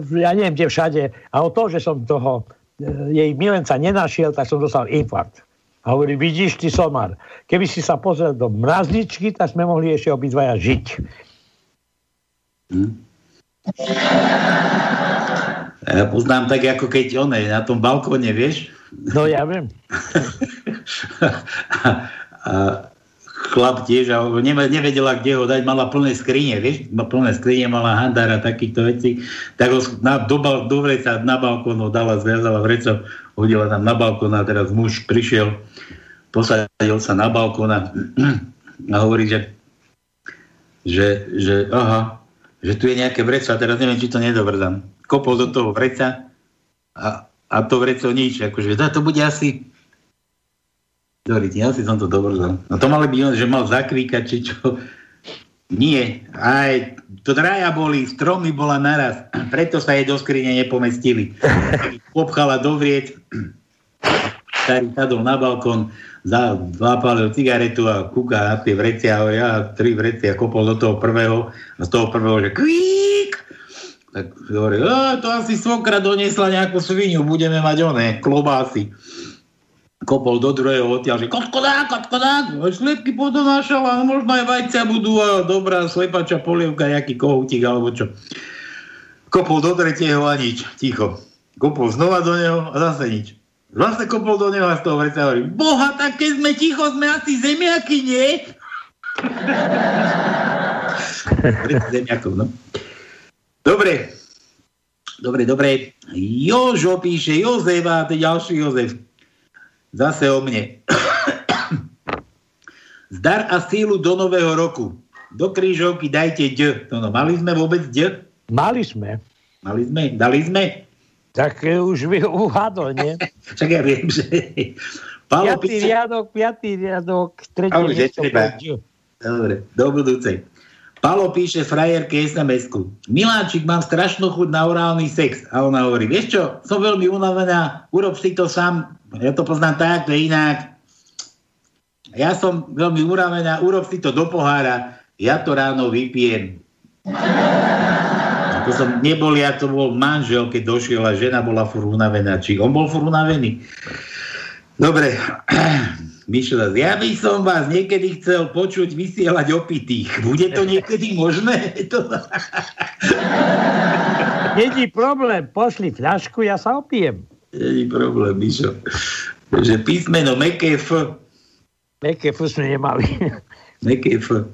ja neviem kde všade. A o to, že som toho e, jej milenca nenašiel, tak som dostal infarkt. A hovorí, vidíš, ty somar, keby si sa pozrel do mrazničky, tak sme mohli ešte obidvaja žiť. Ja poznám tak, ako keď on je na tom balkóne, vieš? No ja viem. a chlap tiež, a neve- nevedela, kde ho dať, mala plné skrine, vieš, ma plné skrine, mala handár a takýchto vecí, tak ho na, do, do vreca na balkón ho dala, zviazala vreco, hodila tam na balkón a teraz muž prišiel, posadil sa na balkón a, a hovorí, že, že, že aha, že tu je nejaké vreco a teraz neviem, či to nedobrdám. Kopol do toho vreca a, a to vreco nič, akože, dá, to bude asi Dobre, ja si som to dobrzal. No to mali byť, že mal zakvíkať, či čo. Nie. Aj to draja boli, stromy bola naraz. Preto sa jej do skrine nepomestili. Popchala dovrieť, starý sadol na balkón, za- zapálil cigaretu a kúka na tie vrecia, a ja tri vrecia kopol do toho prvého a z toho prvého, že kvík! Tak hovorí, "Á, to asi svokra doniesla nejakú sviniu, budeme mať oné, klobásy kopol do druhého odtiaľ, že kotkodák, kotkodák, sliepky podonášala, no možno aj vajcia budú a dobrá slepača polievka, nejaký kohútik alebo čo. Kopol do tretieho a nič, ticho. Kopol znova do neho a zase nič. Zase kopol do neho a z toho vreca hovorí, boha, tak keď sme ticho, sme asi zemiaky, nie? Zemiakov, no. Dobre, dobre, dobre. Jožo píše, Jozef a to ďalší Jozef. Zase o mne. Zdar a sílu do nového roku. Do krížovky dajte D. To no, mali sme vôbec D? Mali sme. Mali sme? Dali sme? Tak už by uhádol, nie? Však ja viem, že... Palo piatý písa... riadok, piatý riadok, tretí Ale miesto. Dobre, do budúcej. Palo píše frajerke SMS-ku. Miláčik, mám strašnú chuť na orálny sex. A ona hovorí, vieš čo, som veľmi unavená, urob si to sám. Ja to poznám tak, to je inak. Ja som veľmi unavená, urob si to do pohára. Ja to ráno vypijem. To som nebol, ja to bol manžel, keď došiel a žena bola fur unavená. Či on bol fur unavený? Dobre. Mišo, ja by som vás niekedy chcel počuť vysielať opitých. Bude to niekedy možné? Není problém, pošli fľašku, ja sa opijem. Není problém, Mišo. Že písmeno meké F. Meké F sme nemali. meké F.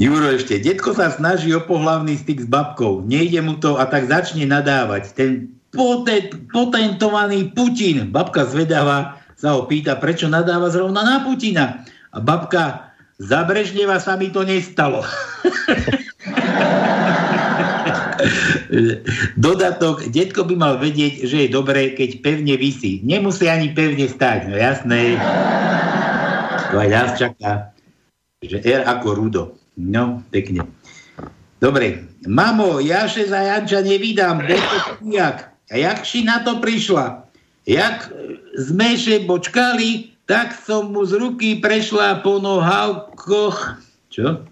Juro ešte, detko sa snaží o pohlavný styk s babkou. Nejde mu to a tak začne nadávať. Ten potent, potentovaný Putin. Babka zvedáva, sa ho pýta, prečo nadáva zrovna na Putina. A babka, za Brežneva sa mi to nestalo. Dodatok, detko by mal vedieť, že je dobré, keď pevne vysí. Nemusí ani pevne stať, no jasné. To aj nás čaká. Že R ako Rudo. No, pekne. Dobre. Mamo, ja še za Janča nevydám. Jak? A jak si na to prišla? Jak sme še počkali, tak som mu z ruky prešla po nohavkoch. Čo?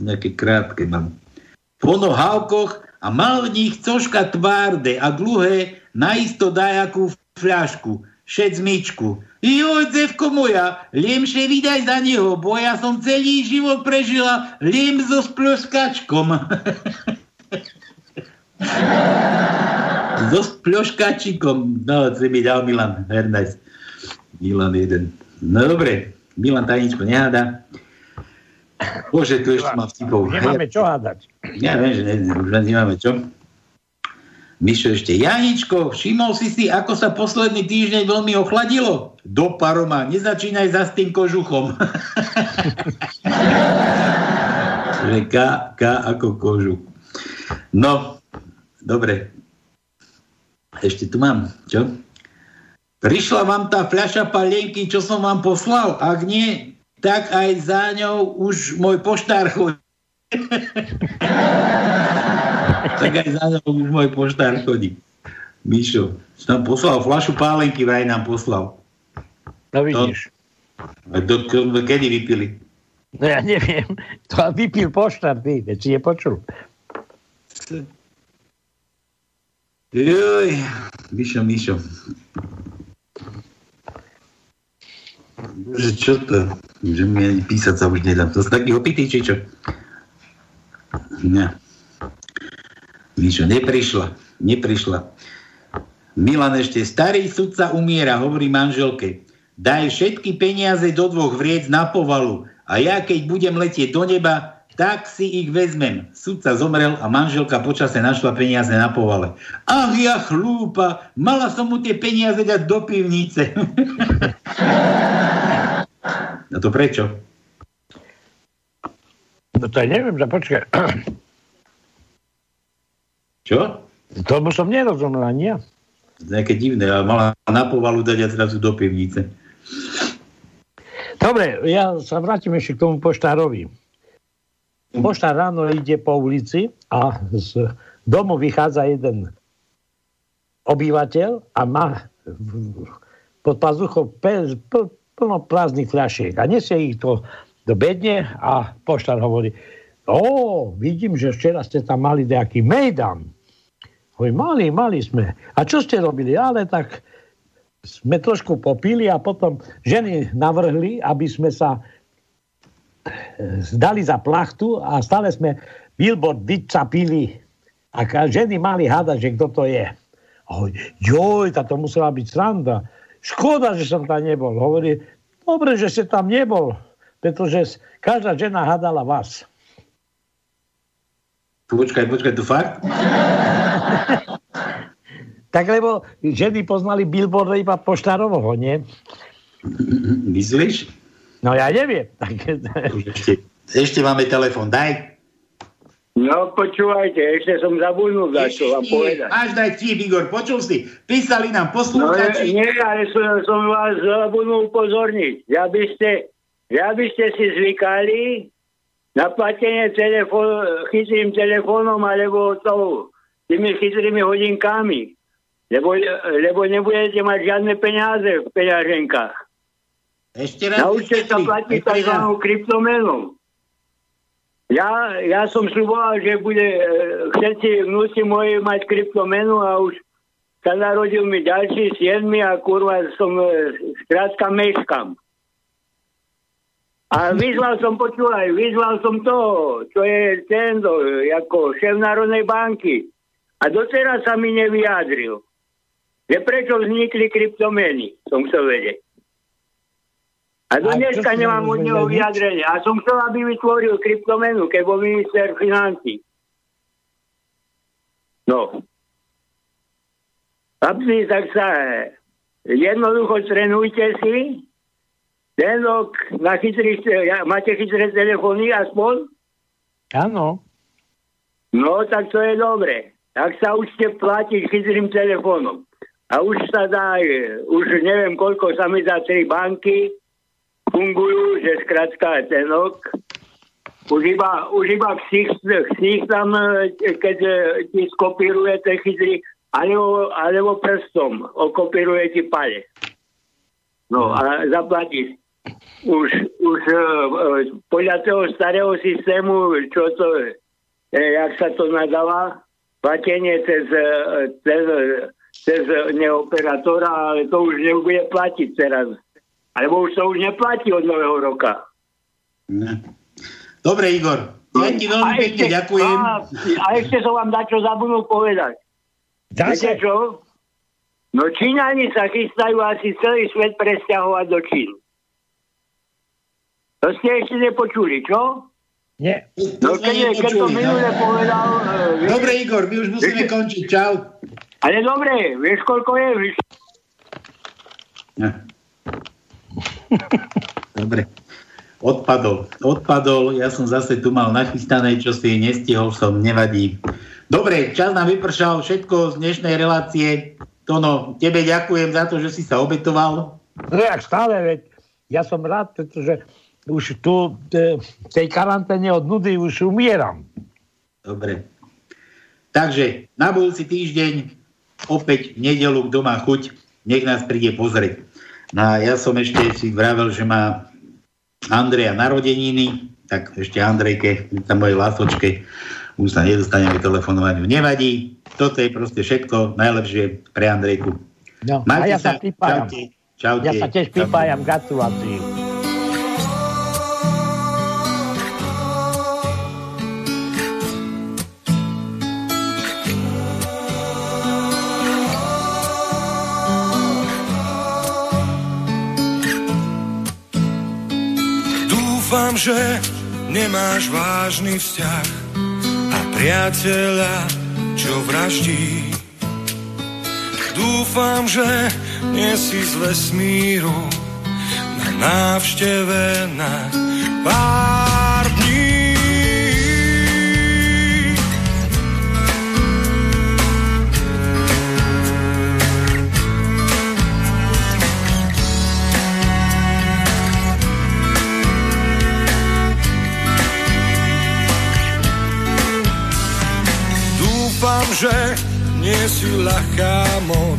Nejaké krátke mám. Po nohavkoch a mal v nich cožka tvárde a dlhé, naisto dajakú fľašku, šedzmičku. Joj, devko moja, liemše vydaj za neho, bo ja som celý život prežila liem so sploskačkom. so spľoškačikom. No, si mi dal Milan Hernajs. Milan jeden. No dobre, Milan tajničko neháda. Bože, tu ešte mám vtipov. Nemáme čo hádať. Ja viem, že ne, už nemáme čo. Mišo ešte, Janičko, všimol si si, ako sa posledný týždeň veľmi ochladilo? Do paroma, nezačínaj za s tým kožuchom. K, K ako kožuch. No, dobre, ešte tu mám, čo? Prišla vám tá fľaša palienky, čo som vám poslal? Ak nie, tak aj za ňou už môj poštár chodí. tak aj za ňou už môj poštár chodí. Mišo, som poslal fľašu pálenky, vraj nám poslal. No vidíš. To, to, to, kedy vypili? No ja neviem. To vypil poštár, ty, si je počul. Joj, Mišo, Mišo. Že čo to? Že mi ani písať sa už nedám. To sú taký opitý, či čo? Ne. Mišo, neprišla. Neprišla. Milan ešte, starý sudca umiera, hovorí manželke. Daj všetky peniaze do dvoch vriec na povalu a ja keď budem letieť do neba, tak si ich vezmem. Sudca zomrel a manželka počase našla peniaze na povale. Ach ja chlúpa, mala som mu tie peniaze dať do pivnice. no to prečo? No to ja neviem, že počkaj. Čo? Tomu som nerozumel ani ja. Nejaké divné, ale mala na povalu dať a zrazu do pivnice. Dobre, ja sa vrátim ešte k tomu poštárovi. Poštár ráno ide po ulici a z domu vychádza jeden obyvateľ a má pod pazuchou plno prázdnych fľašiek a nesie ich to do bedne a poštár hovorí, o, vidím, že včera ste tam mali nejaký mejdan. Hovorí, mali, mali sme. A čo ste robili? Ale tak sme trošku popili a potom ženy navrhli, aby sme sa zdali za plachtu a stále sme billboard vycapili a ženy mali hádať, že kto to je. Hovorí, joj, to musela byť sranda. Škoda, že som tam nebol. Hovorí, dobre, že ste tam nebol, pretože každá žena hádala vás. Počkaj, počkaj, to fakt? tak lebo ženy poznali billboard iba poštárovoho, nie? Myslíš? No ja neviem. Ešte, ešte máme telefon, daj. No počúvajte, ešte som zabudnul dať, čo vám povedať. Máš dať vtip, Igor, počul si? Písali nám No, poslúchači. nie, nie, ale som, som vás zabudnul upozorniť. Ja by ste, ja by ste si zvykali na platenie telefón, chytrým telefónom alebo tou, tými chytrými hodinkami. Lebo, lebo nebudete mať žiadne peniaze v peňaženkách. Ešte raz. Naučte sa platiť tzv. kryptomenu. Ja, ja som sluboval, že bude e, všetci vnúci moji mať kryptomenu a už sa narodil mi ďalší siedmi a kurva som e, skrátka meškam. A vyzval som, počúvaj, vyzval som toho, čo je ten, do, ako šéf Národnej banky. A doteraz sa mi nevyjadril. Že prečo vznikli kryptomeny, som chcel vedieť. A do dneska nemám od neho vyjadrenie. A som chcel, aby vytvoril kryptomenu, keď bol minister financí. No. Chlapci, tak sa eh, jednoducho trénujte si. Ten rok na chytrý, ja- máte chytré telefóny aspoň? Áno. No, tak to je dobre. Tak sa učte platiť chytrým telefónom. A už sa dá, e, už neviem koľko sa mi dá tri banky, fungujú, že skrátka ten rok. Už iba, už iba ksich, ksich tam, e, keď e, ti skopíruje ten chytrý, alebo, alebo prstom okopíruje ti palec. No a zaplatíš. Už, už e, podľa toho starého systému, čo to, e, jak sa to nadáva, platenie cez, e, cez, cez neoperátora, ale to už nebude platiť teraz. Alebo už to už neplatí od nového roka. Dobre, Igor. Ja ti veľmi A pekne ešte- ďakujem. A, a ešte som vám dať, čo zabudol povedať. Viete čo? No Číňani sa chystajú asi celý svet presťahovať do Číny. To ste ešte nepočuli, čo? Nie. No keď, je, keď to minule povedal... Uh, Dobre, Igor, my už musíme končiť. Čau. Ale dobre, vieš koľko je? Vieš, Dobre. Odpadol. Odpadol. Ja som zase tu mal nachystané, čo si nestihol som, nevadí. Dobre, čas nám vypršal všetko z dnešnej relácie. Tono, tebe ďakujem za to, že si sa obetoval. No jak stále, veď ja som rád, pretože už tu e, v tej karanténe od nudy už umieram. Dobre. Takže na budúci týždeň opäť v nedelu, kto má chuť, nech nás príde pozrieť. No a ja som ešte si vravel, že má Andreja narodeniny, tak ešte Andrejke, na mojej lásočke, už sa nedostaneme telefonovať, nevadí. Toto je proste všetko najlepšie pre Andrejku. No, a ja sa pripájam. Čaute. Čaute. Ja sa tiež pripájam, gratuláciu. Dúfam, že nemáš vážny vzťah a priateľa, čo vraždí. Dúfam, že nie si z vesmíru na návšteve na pár Dúfam, že nie si ľahká moc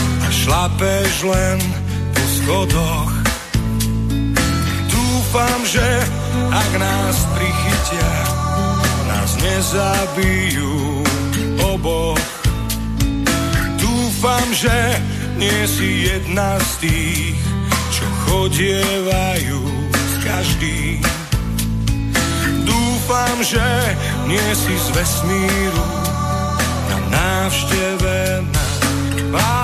a šlapeš len po schodoch. Dúfam, že ak nás prichytia, nás nezabijú oboch. Dúfam, že nie si jedna z tých, čo chodievajú s každým. Dúfam, že nie si z vesmíru návšteve na pár